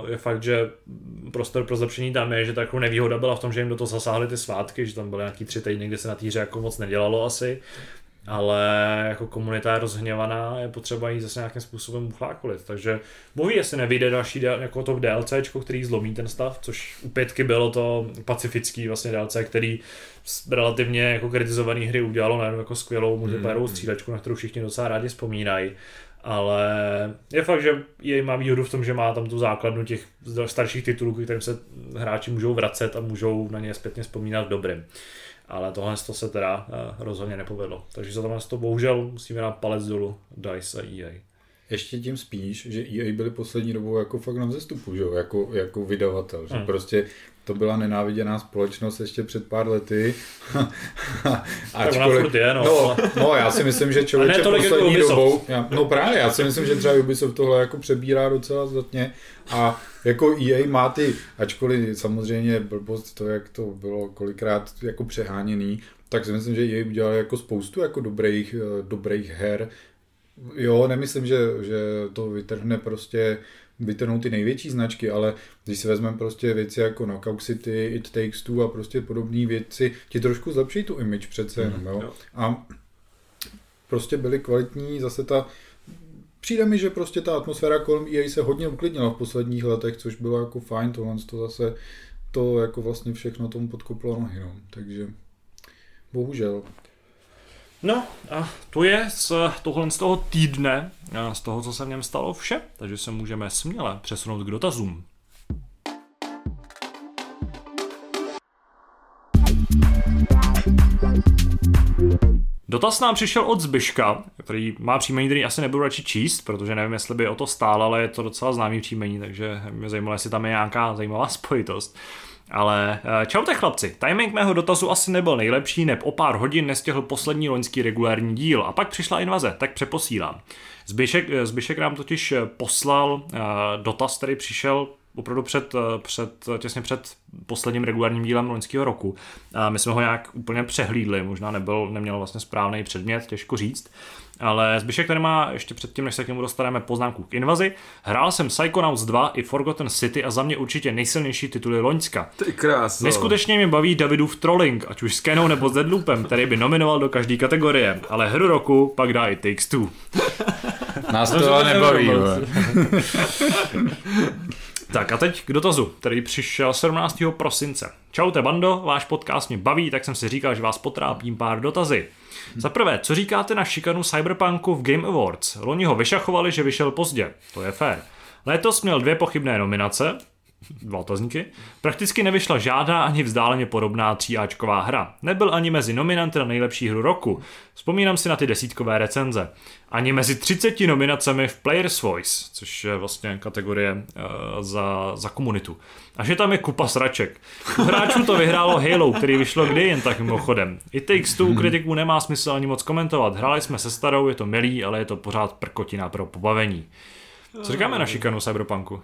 Uh, je fakt, že prostor pro zlepšení tam je, že takovou nevýhoda byla v tom, že jim do toho zasáhly ty svátky, že tam byly nějaký tři týdny, kde se na týře jako moc nedělalo asi ale jako komunita je rozhněvaná, je potřeba jí zase nějakým způsobem uchlákolit. Takže bohu, jestli nevyjde další del, jako to DLC, který zlomí ten stav, což u pětky bylo to pacifický vlastně DLC, který z relativně jako kritizovaný hry udělalo nejen jako skvělou multiplayerovou mm. střílečku, na kterou všichni docela rádi vzpomínají. Ale je fakt, že jej má výhodu v tom, že má tam tu základnu těch starších titulů, kterým se hráči můžou vracet a můžou na ně zpětně vzpomínat v dobrým ale tohle to se teda uh, rozhodně nepovedlo. Takže za tohle to bohužel musíme dát palec dolů DICE a EA. ještě tím spíš, že EA byli poslední dobou jako fakt na vzestupu, že jo, jako, jako vydavatel, že Hmm. prostě to byla nenáviděná společnost ještě před pár lety. [LAUGHS] Furt je, no. no, no, já si myslím, že člověče jako poslední Ubisoft. dobou, já, no právě, já si myslím, že třeba Ubisoft tohle jako přebírá docela zdatně a jako EA má ty, ačkoliv samozřejmě blbost to, jak to bylo kolikrát jako přeháněný, tak si myslím, že EA udělali jako spoustu jako dobrých, eh, dobrých her. Jo, nemyslím, že, že to vytrhne prostě vytrhnou ty největší značky, ale když si vezmeme prostě věci jako Knockout City, It Takes Two a prostě podobné věci, ti trošku zlepší tu image přece jenom, jo. jo. A prostě byly kvalitní, zase ta Přijde mi, že prostě ta atmosféra kolem EA se hodně uklidnila v posledních letech, což bylo jako fajn, tohle to zase to jako vlastně všechno tomu podkoplo nohy, no. takže bohužel. No a to je z tohle z toho týdne, z toho, co se v něm stalo vše, takže se můžeme směle přesunout k dotazům. Dotaz nám přišel od Zbyška, který má příjmení, který asi nebudu radši číst, protože nevím, jestli by o to stál, ale je to docela známý příjmení, takže mě zajímalo, jestli tam je nějaká zajímavá spojitost. Ale eh, čaute chlapci, timing mého dotazu asi nebyl nejlepší, neb o pár hodin nestihl poslední loňský regulární díl a pak přišla invaze, tak přeposílám. Zbyšek, eh, Zbyšek nám totiž eh, poslal dotaz, který přišel opravdu před, eh, před, těsně před posledním regulárním dílem loňského roku. A my jsme ho nějak úplně přehlídli, možná nebyl, neměl vlastně správný předmět, těžko říct. Ale Zbyšek tady má ještě předtím, než se k němu dostaneme poznámku k invazi. Hrál jsem Psychonauts 2 i Forgotten City a za mě určitě nejsilnější tituly Loňska. Ty krása. Neskutečně mě baví Davidův trolling, ať už s Kenou nebo s Deadloopem, který by nominoval do každé kategorie, ale hru roku pak dá i Takes Two. Nás to nebaví. [LAUGHS] Tak a teď k dotazu, který přišel 17. prosince. Čaute bando, váš podcast mě baví, tak jsem si říkal, že vás potrápím pár dotazy. Za prvé, co říkáte na šikanu Cyberpunku v Game Awards? Loni ho vyšachovali, že vyšel pozdě. To je fér. Letos měl dvě pochybné nominace, dva otazníky. Prakticky nevyšla žádná ani vzdáleně podobná tříáčková hra. Nebyl ani mezi nominanty na nejlepší hru roku. Vzpomínám si na ty desítkové recenze. Ani mezi 30 nominacemi v Player's Voice, což je vlastně kategorie uh, za, za komunitu. A že tam je kupa sraček. Hráčů to vyhrálo Halo, který vyšlo kdy jen tak mimochodem. I Takes Two kritiků nemá smysl ani moc komentovat. Hráli jsme se starou, je to milý, ale je to pořád prkotina pro pobavení. Co říkáme na šikanu Cyberpunku?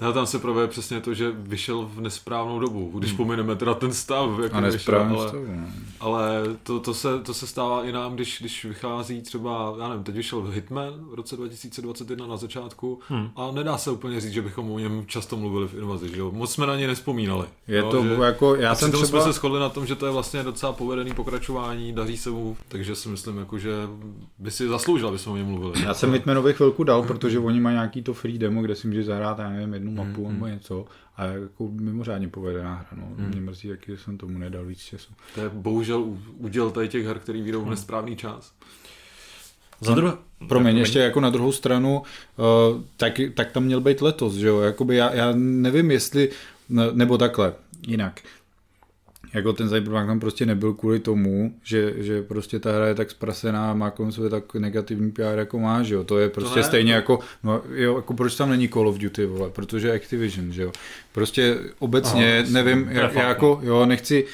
Teda tam se projevuje přesně to, že vyšel v nesprávnou dobu, když pomineme teda ten stav, jak A vyšel, ale, stavu, no. ale to, to, se, to se stává i nám, když, když vychází třeba, já nevím, teď vyšel Hitman v roce 2021 na začátku hmm. a nedá se úplně říct, že bychom o něm často mluvili v invazi, že jo? Moc jsme na ně nespomínali. Je jo, to že, jako, já a jsem třeba... jsme se shodli na tom, že to je vlastně docela povedený pokračování, daří se mu, takže si myslím, jako, že by si zasloužil, aby jsme o něm mluvili. Já jsem Hitmanovi chvilku dal, protože oni mají nějaký to free demo, kde si můžeš zahrát, já nevím, jednu mapu Mm, nebo něco. A jako mimořádně povedená hra, no. Mě mrzí taky, že jsem tomu nedal víc času. To je bohužel u- úděl tady těch her, který vyjdou v nesprávný čas. Za druhé, Promiň, ještě jako na druhou stranu, uh, tak, tak tam měl být letos, že jo, jakoby já, já nevím, jestli, ne- nebo takhle, jinak. Jako ten Cyberpunk tam prostě nebyl kvůli tomu, že, že prostě ta hra je tak zprasená a má kolem sebe tak negativní PR jako má, že jo. To je prostě ne. stejně jako, no jo, jako proč tam není Call of Duty, vole, protože Activision, že jo. Prostě obecně, Aha, nevím, je já, jako, jo, nechci,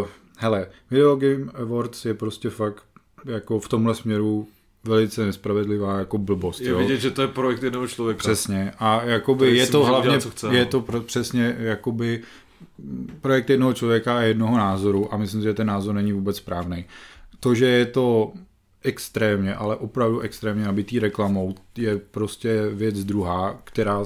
uh, hele, Video Game Awards je prostě fakt jako v tomhle směru velice nespravedlivá jako blbost, Je jo. vidět, že to je projekt jednoho člověka. Přesně. A jakoby To je si to hlavně, udělat, co chce, je no. to pro, přesně jakoby projekt jednoho člověka a jednoho názoru a myslím, že ten názor není vůbec správný. To, že je to extrémně, ale opravdu extrémně nabitý reklamou, je prostě věc druhá, která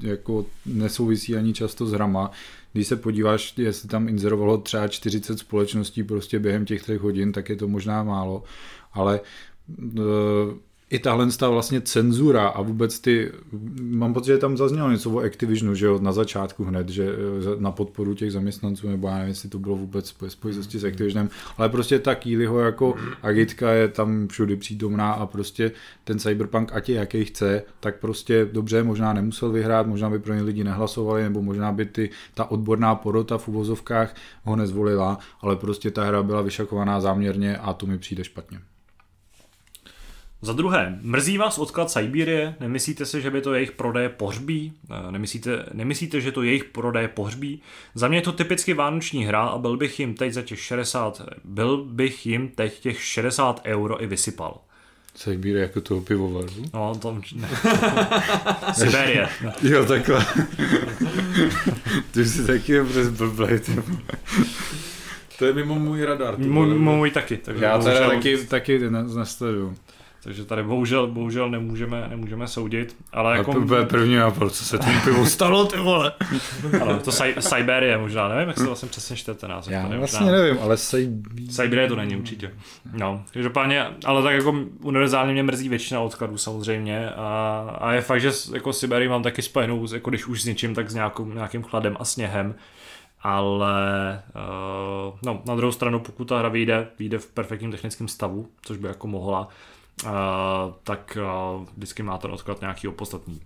jako nesouvisí ani často s hrama. Když se podíváš, jestli tam inzerovalo třeba 40 společností prostě během těch třech hodin, tak je to možná málo, ale e, i tahle ta vlastně cenzura a vůbec ty, mám pocit, že tam zaznělo něco o Activisionu, že jo, na začátku hned, že na podporu těch zaměstnanců, nebo já nevím, jestli to bylo vůbec ve spojitosti s Activisionem, ale prostě ta Kýliho jako agitka je tam všudy přítomná a prostě ten Cyberpunk, ať je jaký chce, tak prostě dobře, možná nemusel vyhrát, možná by pro ně lidi nehlasovali, nebo možná by ty, ta odborná porota v uvozovkách ho nezvolila, ale prostě ta hra byla vyšakovaná záměrně a to mi přijde špatně. Za druhé, mrzí vás odklad Siberie? Nemyslíte si, že by to jejich prodeje pohřbí? Eh, Nemyslíte, nemyslíte, že to jejich prodeje pohřbí? Za mě je to typicky vánoční hra a byl bych jim teď za těch 60, byl bych jim teď těch 60 euro i vysypal. Siberia jako toho pivovaru. No, to... Ne. [LAUGHS] Siberie. Jo, takhle. Ty jsi taky přes blblej, ty vole. To je mimo můj radar. ty Můj, taky. Takže Já teda taky, taky ne- nesleduju. Takže tady bohužel, bohužel nemůžeme, nemůžeme soudit, ale Jako... A to první nápad, co se tomu pivu [LAUGHS] stalo, ty vole. Ano, to Cy- Siberie možná, nevím, jak se vlastně přesně čte ten název. Já to je vlastně možná- nevím, ale Siberia... Siberie to není určitě. No, každopádně, ale tak jako univerzálně mě mrzí většina odkladů samozřejmě a, a je fakt, že jako Siberii mám taky spojenou, jako když už s něčím, tak s nějakou, nějakým chladem a sněhem. Ale uh, no, na druhou stranu, pokud ta hra vyjde, vyjde v perfektním technickém stavu, což by jako mohla, tak uh, vždycky má ten odklad nějaký opodstatný.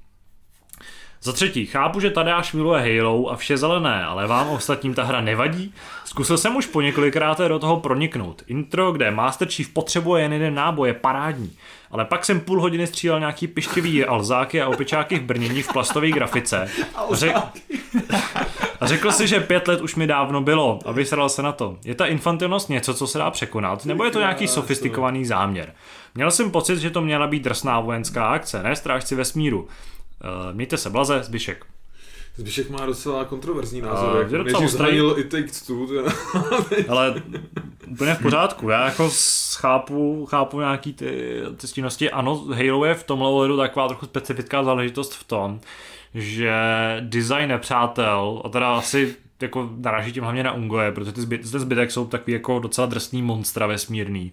Za třetí, chápu, že Tadeáš miluje Halo a vše zelené, ale vám ostatním ta hra nevadí? Zkusil jsem už po několikrát do toho proniknout. Intro, kde Master Chief potřebuje jen jeden náboj, je parádní. Ale pak jsem půl hodiny střílel nějaký pištivý alzáky a opičáky v brnění v plastové grafice. [LAUGHS] A, řek... [LAUGHS] a řekl si, že pět let už mi dávno bylo a vysral se na to. Je ta infantilnost něco, co se dá překonat, nebo je to nějaký sofistikovaný záměr? Měl jsem pocit, že to měla být drsná vojenská akce, ne strážci vesmíru. Uh, mějte se blaze, Zbyšek. Zbyšek má docela kontroverzní názor. A, jak je docela i Takes Two. to- [LAUGHS] Ale úplně v pořádku, já jako chápu, chápu nějaký ty, ty stínosti. Ano, Halo je v tomhle ohledu taková trochu specifická záležitost v tom, že design nepřátel, a teda asi jako naráží tím hlavně na Ungoje, protože ty zbyt, ten zbytek jsou takový jako docela drsný monstra vesmírný.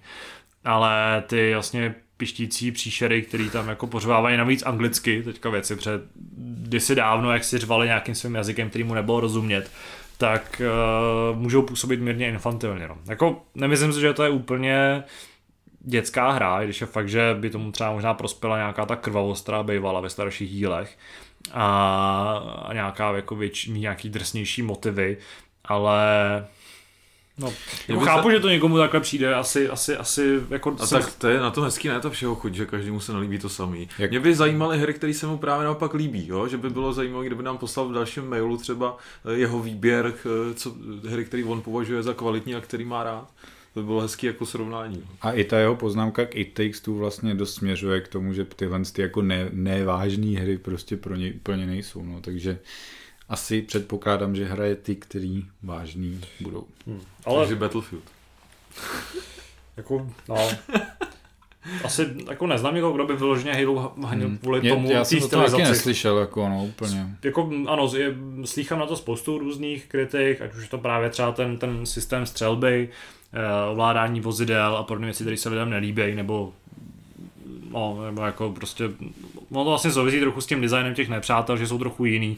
Ale ty vlastně pištící příšery, který tam jako pořvávají navíc anglicky, teďka věci, před kdysi dávno, jak si řvali nějakým svým jazykem, který mu nebylo rozumět, tak uh, můžou působit mírně infantilně. No. Jako, nemyslím si, že to je úplně dětská hra, když je fakt, že by tomu třeba možná prospěla nějaká ta krvavost, která bývala ve starších dílech a, a nějaká jako větší, nějaký drsnější motivy, ale No, jako chápu, se- že to někomu takhle přijde, asi, asi, asi jako A jsem- tak to je na to hezký, ne to všeho chuť, že každému se nelíbí to samý. Jak- Jak... Mě by zajímaly hry, které se mu právě naopak líbí, jo? že by bylo zajímavé, kdyby nám poslal v dalším mailu třeba eh, jeho výběr, eh, co, hry, který on považuje za kvalitní a který má rád. To by bylo hezký jako srovnání. A i ta jeho poznámka k It Takes Two vlastně dost směřuje k tomu, že tyhle ty jako ne, nevážné hry prostě pro něj úplně nejsou. No. Takže asi předpokládám, že hraje ty, který vážný budou. ale Ale... Takže Battlefield. [LAUGHS] jako, no, asi jako neznám někoho, kdo by vyloženě Halo hanil kvůli Mě- tomu Hmm. já jsem to taky neslyšel, jako no, úplně. jako ano, je, slýchám na to spoustu různých kritik, ať už je to právě třeba ten, ten systém střelby, ovládání vozidel a podobné věci, které se lidem nelíbí, nebo no, nebo jako prostě, no to vlastně souvisí trochu s tím designem těch nepřátel, že jsou trochu jiný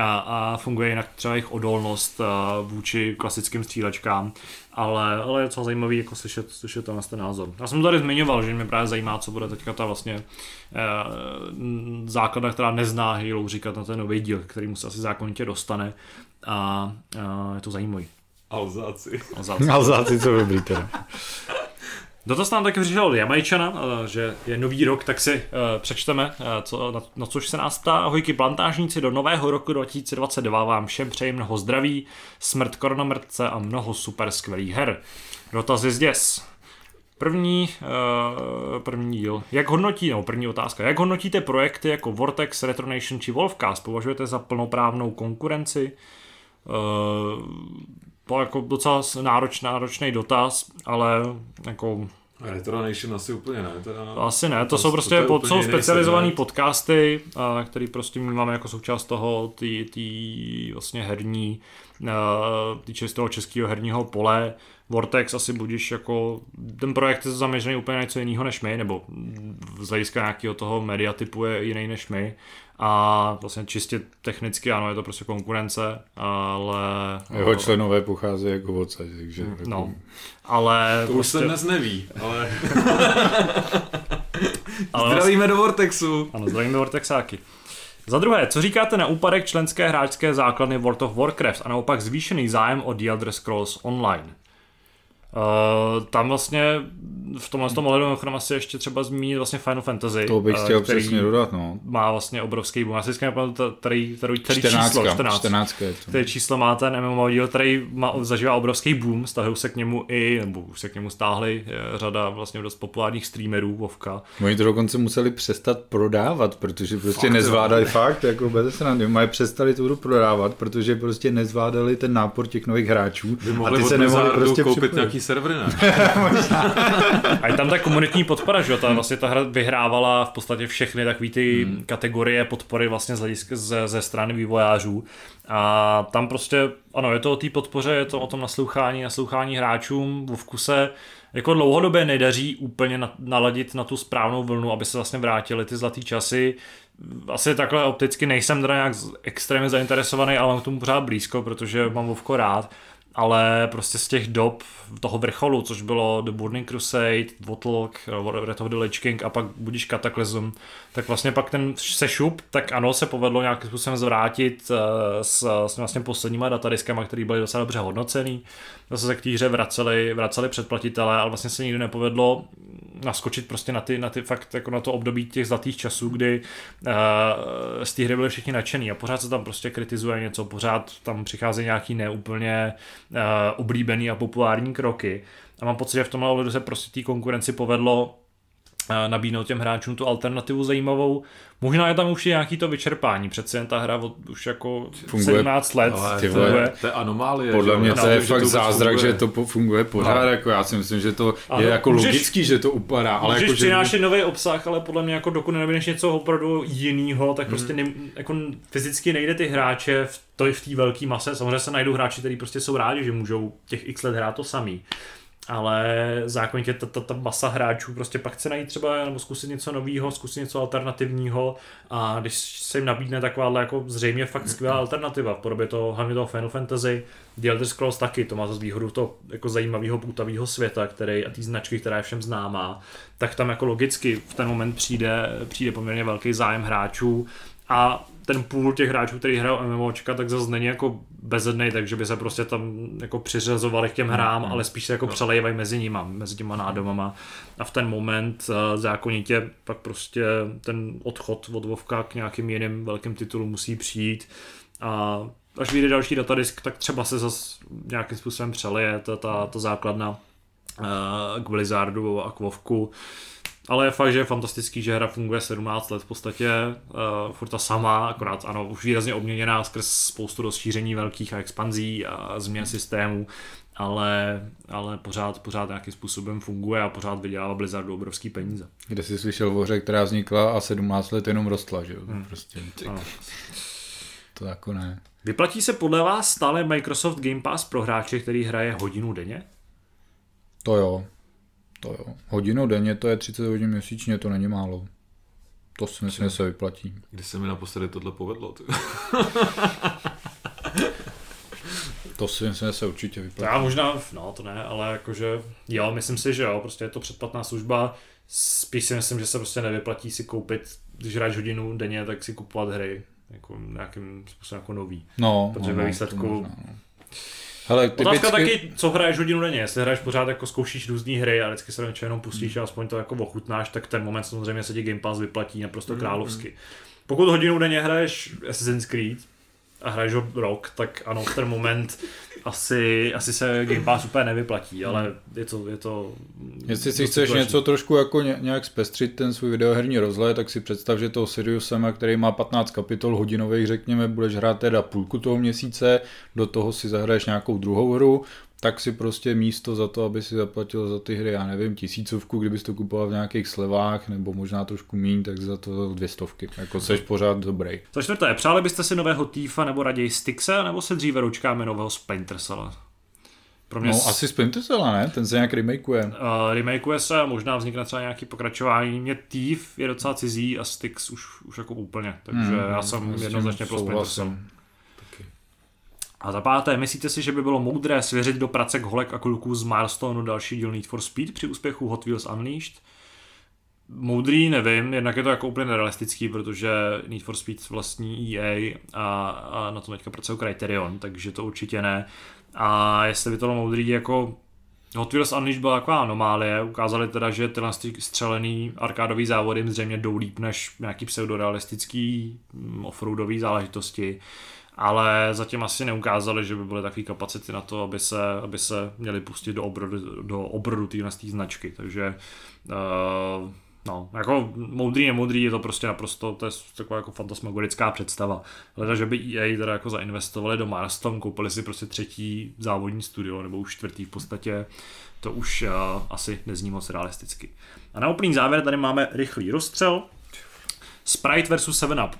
a, a funguje jinak třeba jejich odolnost a, vůči klasickým střílečkám, ale, ale je docela zajímavý jako slyšet, slyšet tenhle ten názor. Já jsem to tady zmiňoval, že mě právě zajímá, co bude teďka ta vlastně eh, základna, která nezná Halo, říkat na ten nový díl, který mu se asi zákonitě dostane a, a je to zajímavý. Alzáci. A zase- Alzáci, co dobrý teda. Dotaz nám taky přišel od Jamajčana, eh, že je nový rok, tak si uh, přečteme, uh, co, na, na což se nás ptá. Ahojky plantážníci, do nového roku 2022 vám všem přeji mnoho zdraví, smrt koronomrtce a mnoho super skvělých her. Dotaz je zděs. První, uh, první díl. Jak hodnotí, no první otázka. Jak hodnotíte projekty jako Vortex, Retronation či Wolfcast? Považujete za plnoprávnou konkurenci? Uh, to je jako docela nároč, náročný dotaz, ale jako A Retro Nation asi úplně ne. Teda, to asi ne, to, To- jsou to prostě je pod, jsou specializované podcasty, a, který prostě my máme jako součást toho, ty, ty vlastně herní, a, týče z toho českého herního pole. Vortex asi budíš jako, ten projekt je zaměřený úplně na něco jiného než my, nebo z hlediska nějakého toho media typu je jiný než my. A vlastně čistě technicky ano, je to prostě konkurence, ale... Jeho členové pocházejí jako odsaď, takže... Jako, No, ale... To už se dnes neví, ale [LAUGHS] ale zdravíme do Vortexu. Ano, zdravíme Vortexáky. Za druhé, co říkáte na úpadek členské hráčské základny World of Warcraft a naopak zvýšený zájem o The Elder Scrolls Online? Uh, tam vlastně v tomhle tom ohledu mimochodem asi ještě třeba zmínit vlastně Final Fantasy. To bych eh, chtěl který přesně dodat, no. Má vlastně obrovský boom. Já si který, který 14, číslo, 14. 14 je to. Který číslo má ten MMO díl, který má, zažívá obrovský boom, stahují se k němu i, nebo už se k němu stáhli je řada vlastně dost populárních streamerů Vovka. Oni to dokonce museli přestat prodávat, protože prostě Fakt, nezvládali fakt, jako bez srandy, mají přestali tu hru prodávat, protože prostě nezvládali ten nápor těch nových hráčů By a ty se nemohli prostě koupit připojit. nějaký servery, ne? [LAUGHS] A je tam ta komunitní podpora, že jo? Ta, vlastně ta hra vyhrávala v podstatě všechny takové ty hmm. kategorie podpory vlastně z hlediska ze, ze strany vývojářů. A tam prostě, ano, je to o té podpoře, je to o tom naslouchání, naslouchání hráčům, v vkuse jako dlouhodobě nedaří úplně na, naladit na tu správnou vlnu, aby se vlastně vrátily ty zlatý časy. Asi takhle opticky nejsem teda nějak extrémně zainteresovaný, ale mám k tomu pořád blízko, protože mám Vovko rád ale prostě z těch dob toho vrcholu, což bylo The Burning Crusade, Dvotlok, Red of the Lich King a pak budíš Cataclysm, tak vlastně pak ten sešup, tak ano, se povedlo nějakým způsobem zvrátit eh, s, s vlastně posledníma datadiskama, které byly docela dobře hodnocený. Zase se k té hře vraceli, vraceli předplatitelé, ale vlastně se nikdy nepovedlo naskočit prostě na ty, na ty fakt jako na to období těch zlatých časů, kdy uh, z té hry byli všichni nadšený a pořád se tam prostě kritizuje něco, pořád tam přicházejí nějaký neúplně oblíbený a populární kroky. A mám pocit, že v tomhle ohledu se prostě té konkurenci povedlo eh, nabídnout těm hráčům tu alternativu zajímavou. Možná je tam už i nějaký to vyčerpání, přece jen ta hra od, už jako Funguje. 17 let Ale ty to, vole. je, to je anomálie. Podle že mě to je že fakt zázrak, funguje. že to funguje pořád, No. jako já si myslím, že to Ano, je jako můžeš- logický, že to upadá, ale Můžeš jako, že... přinášet nový obsah, ale podle mě jako dokud nenabídeš něco opravdu jinýho, tak prostě Mhm. ne, jako fyzicky nejde ty hráče v, to v té velké mase. Samozřejmě se najdou hráči, kteří prostě jsou rádi, že můžou těch x let hrát to samý. Ale zákonitě ta, ta, ta masa hráčů prostě pak chce najít třeba nebo zkusit něco nového, zkusit něco alternativního. A když se jim nabídne takováhle jako zřejmě fakt skvělá [CLEARS THROAT] alternativa v podobě toho, hlavně toho Final Fantasy, The Elder Scrolls taky, to má zase výhodu toho jako zajímavého poutavého světa, který a té značky, která je všem známá, tak tam jako logicky v ten moment přijde, přijde poměrně velký zájem hráčů. A ten půl těch hráčů, který hrajou MMOčka, tak zase není jako bezednej, takže by se prostě tam jako přiřazovali k těm hrám, ale spíš se jako přelejvají mezi nima, mezi těma nádomama. A v ten moment uh, zákonitě pak prostě ten odchod od Vovka k nějakým jiným velkým titulům musí přijít. A až vyjde další datadisk, tak třeba se zase nějakým způsobem přeleje ta, ta, ta základna uh, k Blizzardu a k Vovku. Ale je fakt, že je fantastický, že hra funguje 17 let v podstatě, uh, furt ta sama, akorát ano, už výrazně obměněná skrz spoustu rozšíření velkých a expanzí a změn systémů, ale, ale pořád, pořád nějakým způsobem funguje a pořád vydělává Blizzardu obrovský peníze. Kde jsi slyšel o hře, která vznikla a 17 let jenom rostla, že jo? Hmm. Prostě to jako ne. Vyplatí se podle vás stále Microsoft Game Pass pro hráče, který hraje hodinu denně? To jo. To jo. Hodinu denně, to je 30 hodin měsíčně, to není málo. To si myslím, že se vyplatí. Kdy se mi naposledy tohle povedlo? Ty. To si myslím, že se určitě vyplatí. Já možná, no to ne, ale jakože, jo, myslím si, že jo, prostě je to předplatná služba, spíš si myslím, že se prostě nevyplatí si koupit, když hraješ hodinu denně, tak si kupovat hry, jako nějakým způsobem jako nový. No, Protože no, ve no, výsledku- to možná, no. Hele, Otázka typicky... taky, co hraješ hodinu denně, jestli hraješ pořád jako zkoušíš různé hry a vždycky se do něčeho jenom pustíš a aspoň to jako ochutnáš, tak ten moment samozřejmě se ti Game Pass vyplatí naprosto královsky. Pokud hodinu denně hraješ Assassin's Creed a hraješ ho rok, tak ano, v ten moment asi, asi se Game Pass úplně nevyplatí, ale je to, je to Jestli si chceš situační. něco trošku jako ně- nějak zpestřit ten svůj videoherní rozhled, tak si představ, že toho Siriusem, který má 15 kapitol hodinových, řekněme, budeš hrát teda půlku toho měsíce, do toho si zahraješ nějakou druhou hru, tak si prostě místo za to, aby si zaplatil za ty hry, já nevím, tisícovku, kdybys to kupoval v nějakých slevách, nebo možná trošku míň, tak za to dvě stovky. Jako seš pořád dobrý. Za čtvrté, přáli byste si nového Tifa nebo raději Stixe, nebo se dříve ručkáme nového Splinter Cella? Pro mě No s- asi Splinter Cell, ne? Ten se nějak remakeuje. Uh, remakeuje se a možná vznikne třeba nějaký pokračování. Mě Thief je docela cizí a Styx už, už jako úplně, takže Hmm, já jsem jednoznačně pro Splinter. Cell. A za páté, myslíte si, že by bylo moudré svěřit do pracek holek a kluků z Milestoneu další díl Need for Speed při úspěchu Hot Wheels Unleashed? Moudrý nevím, jednak je to jako úplně nerealistický, protože Need for Speed vlastní EA a, a na tom teďka pracují Criterion, takže to určitě ne. A jestli by to bylo moudrý, jako Hot Wheels Unleashed byla taková anomálie, ukázali teda, že tyhle střelený arkádový závody jim zřejmě jdou líp než nějaký pseudorealistický mm, offroadový záležitosti, ale zatím asi neukázali, že by byly takové kapacity na to, aby se, aby se měli pustit do obrodu, do obrodu téhle značky, takže uh, No, jako moudrý, nemoudrý, je to prostě naprosto, to je taková jako fantasmagorická představa. Hleda, že by EA teda jako zainvestovali do Marston, koupili si prostě třetí závodní studio, nebo už čtvrtý v podstatě, to už uh, asi nezní moc realisticky. A na úplný závěr tady máme rychlý rozstřel. Sprite versus 7up.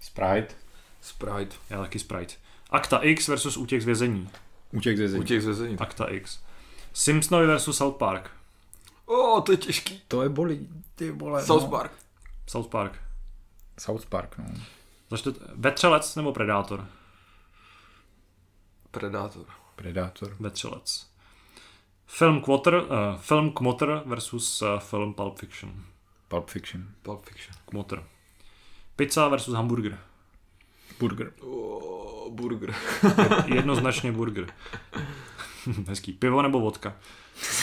Sprite. Sprite. Já taky Sprite. Akta X versus Útěk z vězení. Útěk z vězení. Útěk z vězení. Akta X. Simpsonovi versus South Park. O, to je těžký. To je bolí, ty vole. South no. Park. South Park. South Park, no. Začnete, Vetřelec nebo Predátor? Predátor. Predátor. Vetřelec. Film Quarter, uh, film Kmotter versus uh, film Pulp Fiction. Pulp Fiction. Pulp Fiction. Kmotter. Pizza versus hamburger. Burger. O, burger. [LAUGHS] Jednoznačně burger. [LAUGHS] Hezký. Pivo nebo vodka?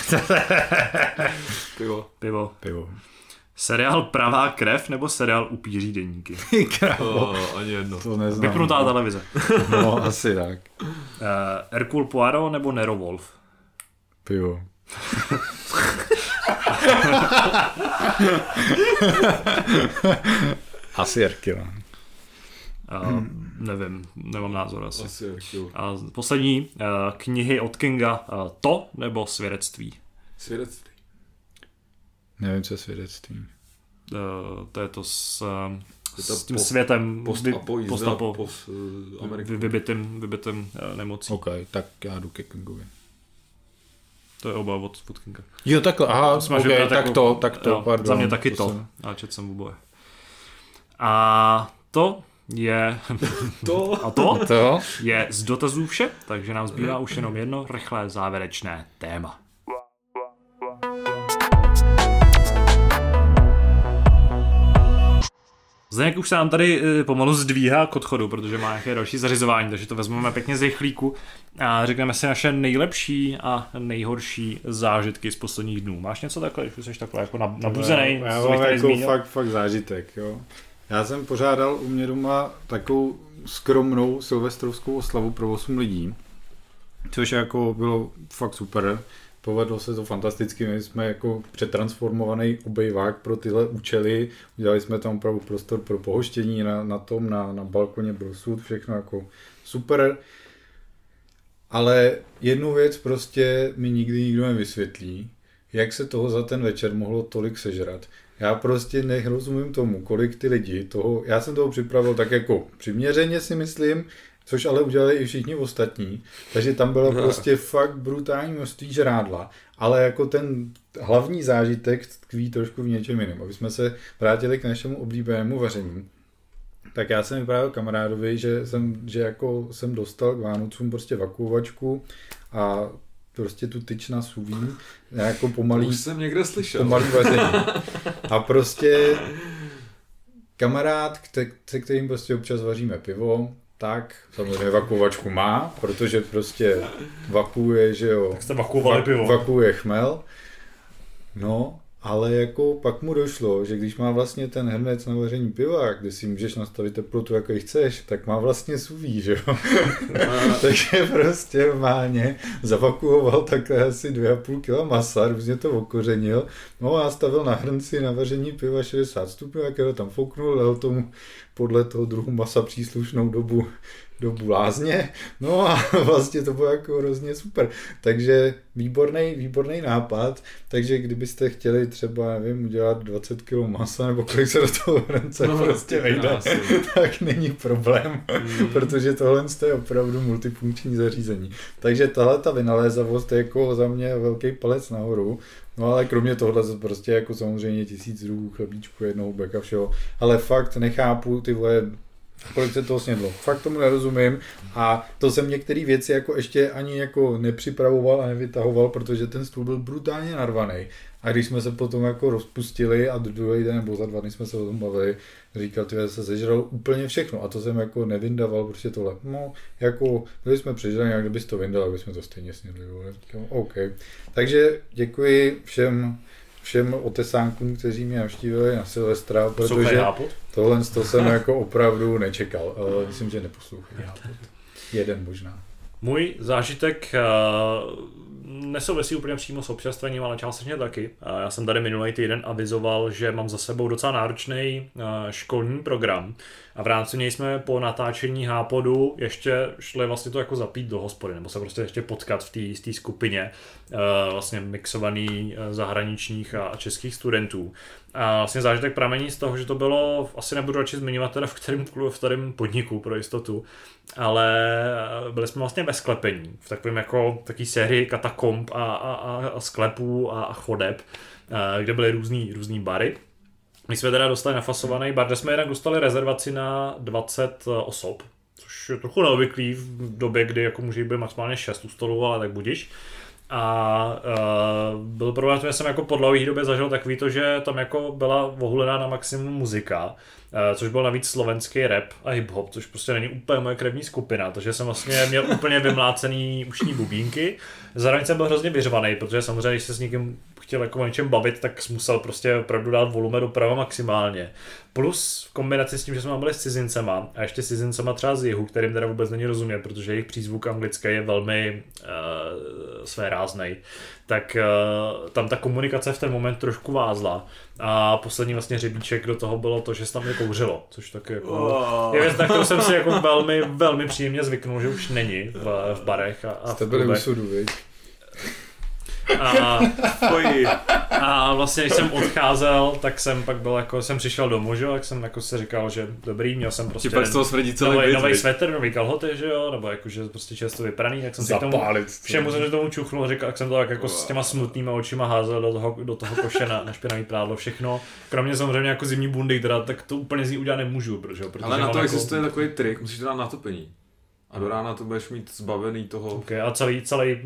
[LAUGHS] Pivo. Pivo. Pivo. Seriál Pravá krev nebo seriál Upíří deníky? O, ani jedno. To neznám. Vypnutá televize. No, asi tak. Uh, Hercule Poirot nebo Nero Wolf? Pivo. Asi Herkila. Uh, nevím, nemám názor asi. Asi. A poslední uh, knihy od Kinga. Uh, to nebo svědectví? Svědectví. Nevím, co je svědectví. Uh, to je to s, uh, Je to s tím post- světem Post vy- post-apo, post uh, vy- vybitým, vybitým uh, nemocí. OK, tak já jdu ke Kingovi. To je oba od, od Kinga. Jo, takhle, aha, Jsme okay, tak jako- to, tak to, jo, pardon. Za mě taky to, jsem- ale četl jsem oboje. A to je... [LAUGHS] To? A to To? je z dotazů vše, takže nám zbývá už jenom jedno rychlé závěrečné téma. Zdeněk už se nám tady eh, pomalu zdvíhá k odchodu, protože má nějaké další zařizování, takže to vezmeme pěkně z rychlíku a řekneme si naše nejlepší a nejhorší zážitky z posledních dnů. Máš něco takhle, že jsi takhle jako nab- nabuzený? Já bych mám jako zmínil? fakt, fakt zážitek, jo. Já jsem pořádal u mě doma takovou skromnou silvestrovskou oslavu pro 8 lidí, což jako bylo fakt super. Povedlo se to fantasticky, my jsme jako přetransformovaný obejvák pro tyhle účely, udělali jsme tam opravdu prostor pro pohoštění na, na tom, na, na balkoně byl sud, všechno jako super. Ale jednu věc prostě mi nikdy nikdo nevysvětlí, jak se toho za ten večer mohlo tolik sežrat. Já prostě nerozumím tomu, kolik ty lidi toho, já jsem toho připravil tak jako přiměřeně si myslím, což ale udělali i všichni ostatní, takže tam bylo prostě fakt brutální množství žrádla, ale jako ten hlavní zážitek tkví trošku v něčem jiném. Aby jsme se vrátili k našemu oblíbenému vaření. Tak já jsem vyprávěl kamarádovi, že jsem, že jako jsem dostal k Vánocům prostě vakuovačku a prostě tu tyč na suví, jako pomalý, Už jsem někde slyšel. pomalý vaření. [LAUGHS] A prostě kamarád, se kterým prostě občas vaříme pivo, tak samozřejmě vakuovačku má, protože prostě vakuuje, že jo. Tak jste vakuovali Vak- pivo. Vakuje chmel. No, ale jako pak mu došlo, že když má vlastně ten hrnec na vaření piva, kde si můžeš nastavit teplotu, jako chceš, tak má vlastně suví, že jo. [LAUGHS] Takže prostě máně zavakuoval takhle asi 2,5 kg masa, různě to okořenil, no a stavil na hrnci na vaření piva 60 stupňů, jakého tam fouknul, dal tomu podle toho druhu masa příslušnou dobu dobu lázně, no a [LAUGHS] vlastně to bylo jako hrozně super. Takže výborný, výborný nápad, takže kdybyste chtěli třeba, nevím, udělat 20 kg masa, nebo kolik se do toho hrnce No, prostě ty vejde, [LAUGHS] tak není problém, Mm. protože tohle je opravdu multifunkční zařízení. Takže tahle ta vynalézavost je jako za mě velký palec nahoru, No ale kromě tohle prostě jako samozřejmě tisíc druhů chlebíčku, jednoho beka všeho. Ale fakt nechápu ty vole kolik se toho snědlo. Fakt tomu nerozumím a to jsem některé věci jako ještě ani jako nepřipravoval a nevytahoval, protože ten stůl byl brutálně narvaný. A když jsme se potom jako rozpustili a druhý den nebo za dva dny jsme se o tom bavili, říkal, že se sežral úplně všechno a to jsem jako nevyndával, prostě tohle. No, jako byli jsme přežrali, a kdybys to vyndal, aby jsme to stejně snědli. OK. Takže děkuji všem všem otesánkům, kteří mě navštívili na Silvestra, protože tohle to jsem [LAUGHS] jako opravdu nečekal. Ale myslím, že neposlouchají. Jeden možná. Můj zážitek nesouvisí úplně přímo s občerstvením, ale částečně taky. Já jsem tady minulý týden avizoval, že mám za sebou docela náročný školní program a v rámci něj jsme po natáčení Hápodu ještě šli vlastně to jako zapít do hospody, nebo se prostě ještě potkat v té skupině vlastně mixovaný zahraničních a českých studentů. A vlastně zážitek pramení z toho, že to bylo, asi nebudu radši zmiňovat teda v kterém, v kterém podniku pro jistotu, ale byli jsme vlastně ve sklepení, v takovém jako takové sérii katakomb a, a, a, sklepů a, a chodeb, kde byly různý, různý bary. My jsme teda dostali nafasovaný bar, kde jsme jednak dostali rezervaci na 20 osob, což je trochu neobvyklý v době, kdy jako může být maximálně 6 u stolu, ale tak budiš. A uh, byl problém, že jsem jako po dlouhé době zažil takový to, že tam jako byla vohulená na maximum muzika, uh, což byl navíc slovenský rap a hip-hop, což prostě není úplně moje krevní skupina, takže jsem vlastně měl úplně vymlácený ušní bubínky. Zároveň jsem byl hrozně vyřvaný, protože samozřejmě, když se s někým chtěl jako o něčem bavit, tak musel prostě opravdu dát volume doprava maximálně. Plus v kombinaci s tím, že jsme byli s cizincema a ještě s cizincema třeba z jihu, kterým teda vůbec není rozumět, protože jejich přízvuk anglický je velmi uh, své ráznej, tak uh, tam ta komunikace v ten moment trošku vázla. A poslední vlastně řebíček do toho bylo to, že se tam kouřilo, což taky jako oh. je věc, na kterou jsem si jako velmi, velmi příjemně zvyknul, že už není v, v barech a, a Jste byli u sudu, viď? A, a vlastně, když jsem odcházel, tak jsem pak byl jako, jsem přišel domů, že jo, tak jsem jako se říkal, že dobrý, měl jsem prostě pak toho smrdí celý nový, nový svetr, nový kalhoty, že jo, nebo jakože prostě často vypraný, tak jsem si k tomu, všemu jsem tomu čuchnul, říkal, jak jsem to tak jako s těma smutnýma očima házel do toho, do toho koše na, na špinavý prádlo, všechno. Kromě samozřejmě jako zimní bundy, teda, tak to úplně z ní udělat nemůžu, protože, protože Ale na to jako... existuje takový trik, musíš to dát na topení. A do rána to budeš mít zbavený toho. Okay, a celý, celý,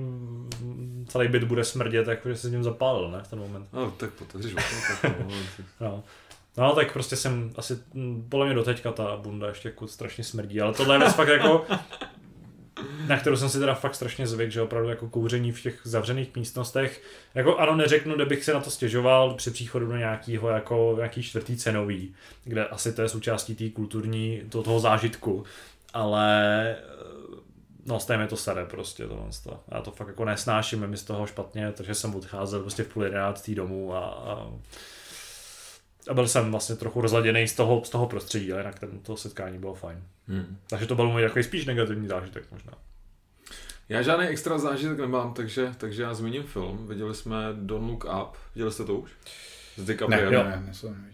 celý byt bude smrdět, jako že se s ním zapálil, ne, v ten moment. No, tak otevřeš okno, [LAUGHS] tak no. No, tak prostě jsem asi, podle mě doteďka ta bunda ještě jako strašně smrdí, ale tohle je věc fakt jako, na kterou jsem si teda fakt strašně zvyk, že opravdu jako kouření v těch zavřených místnostech, jako ano, neřeknu, kde bych se na to stěžoval při příchodu do nějakého jako nějaký čtvrtý cenový, kde asi to je součástí té kulturní, to, toho zážitku, ale no stejně to sere prostě tohle. To. Já to fakt jako nesnáším, mi z toho špatně, takže jsem odcházel prostě v půl jedenáctý domů a, a, a byl jsem vlastně trochu rozladěný z toho, z toho prostředí, ale jinak ten, to setkání bylo fajn. Hmm. Takže to byl můj takový spíš negativní zážitek možná. Já žádný extra zážitek nemám, takže, takže já zmíním film. Viděli jsme Don't Look Up. Viděli jste to už? S DiCaprio. Ne, ne, ne, ne,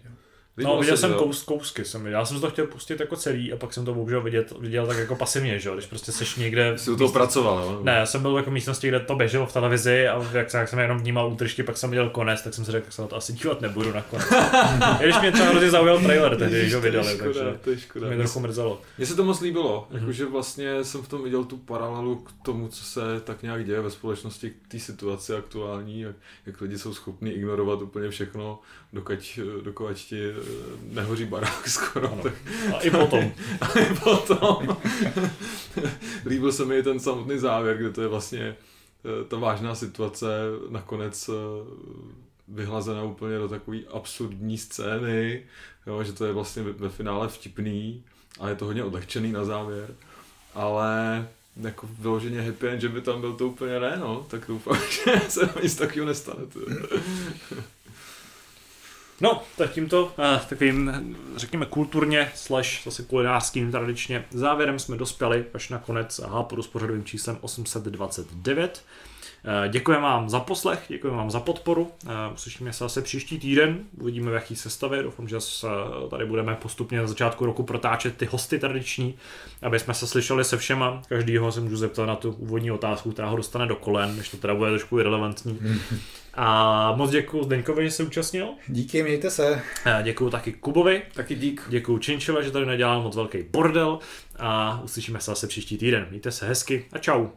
no, viděl jsem kous, kousky, jsem Já jsem to chtěl pustit jako celý a pak jsem to bohužel viděl, viděl tak jako pasivně, že když prostě seš někde... Jsi u toho pracoval, jo? Ne, já jsem byl jako v místnosti, kde to běželo v televizi a jak, jak jsem jenom vnímal útržky, pak jsem viděl konec, tak jsem si řekl, že se na to asi dívat nebudu nakonec. [LAUGHS] I když mě třeba hrozně zaujal trailer tehdy, když ho vydali, takže to je škoda. mě trochu mrzelo. Mně se to moc líbilo, mm-hmm. jakože vlastně jsem v tom viděl tu paralelu k tomu, co se tak nějak děje ve společnosti, k té situaci aktuální, jak, jak lidi jsou schopni ignorovat úplně všechno, dokud, dokud ti nehoří barák skoro. Ano. Tak... A i potom. [LAUGHS] a i potom. [LAUGHS] Líbil se mi ten samotný závěr, kde to je vlastně eh, ta vážná situace nakonec eh, vyhlazena úplně do takové absurdní scény, jo, že to je vlastně ve finále vtipný a je to hodně odlehčený na závěr, ale jako vyloženě happy end, že by tam byl to úplně ne, no, tak doufám, [LAUGHS] že se nic takového nestane. No, tak tímto uh, takovým, řekněme, kulturně slash zase kulinářským tradičně závěrem jsme dospěli až na konec hápodu s pořadovým číslem 829. Děkujeme vám za poslech, děkujeme vám za podporu. Uslyšíme se zase příští týden, uvidíme v jaký sestavě. Doufám, že tady budeme postupně na začátku roku protáčet ty hosty tradiční, aby jsme se slyšeli se všema. Každýho se můžu zeptat na tu úvodní otázku, která ho dostane do kolen, než to teda bude trošku irrelevantní. A moc děkuji Zdeňkovi, že se účastnil. Díky, mějte se. Děkuji taky Kubovi. Taky dík. Děkuji Činčile, že tady nedělal moc velký bordel. A uslyšíme se zase příští týden. Mějte se hezky a čau.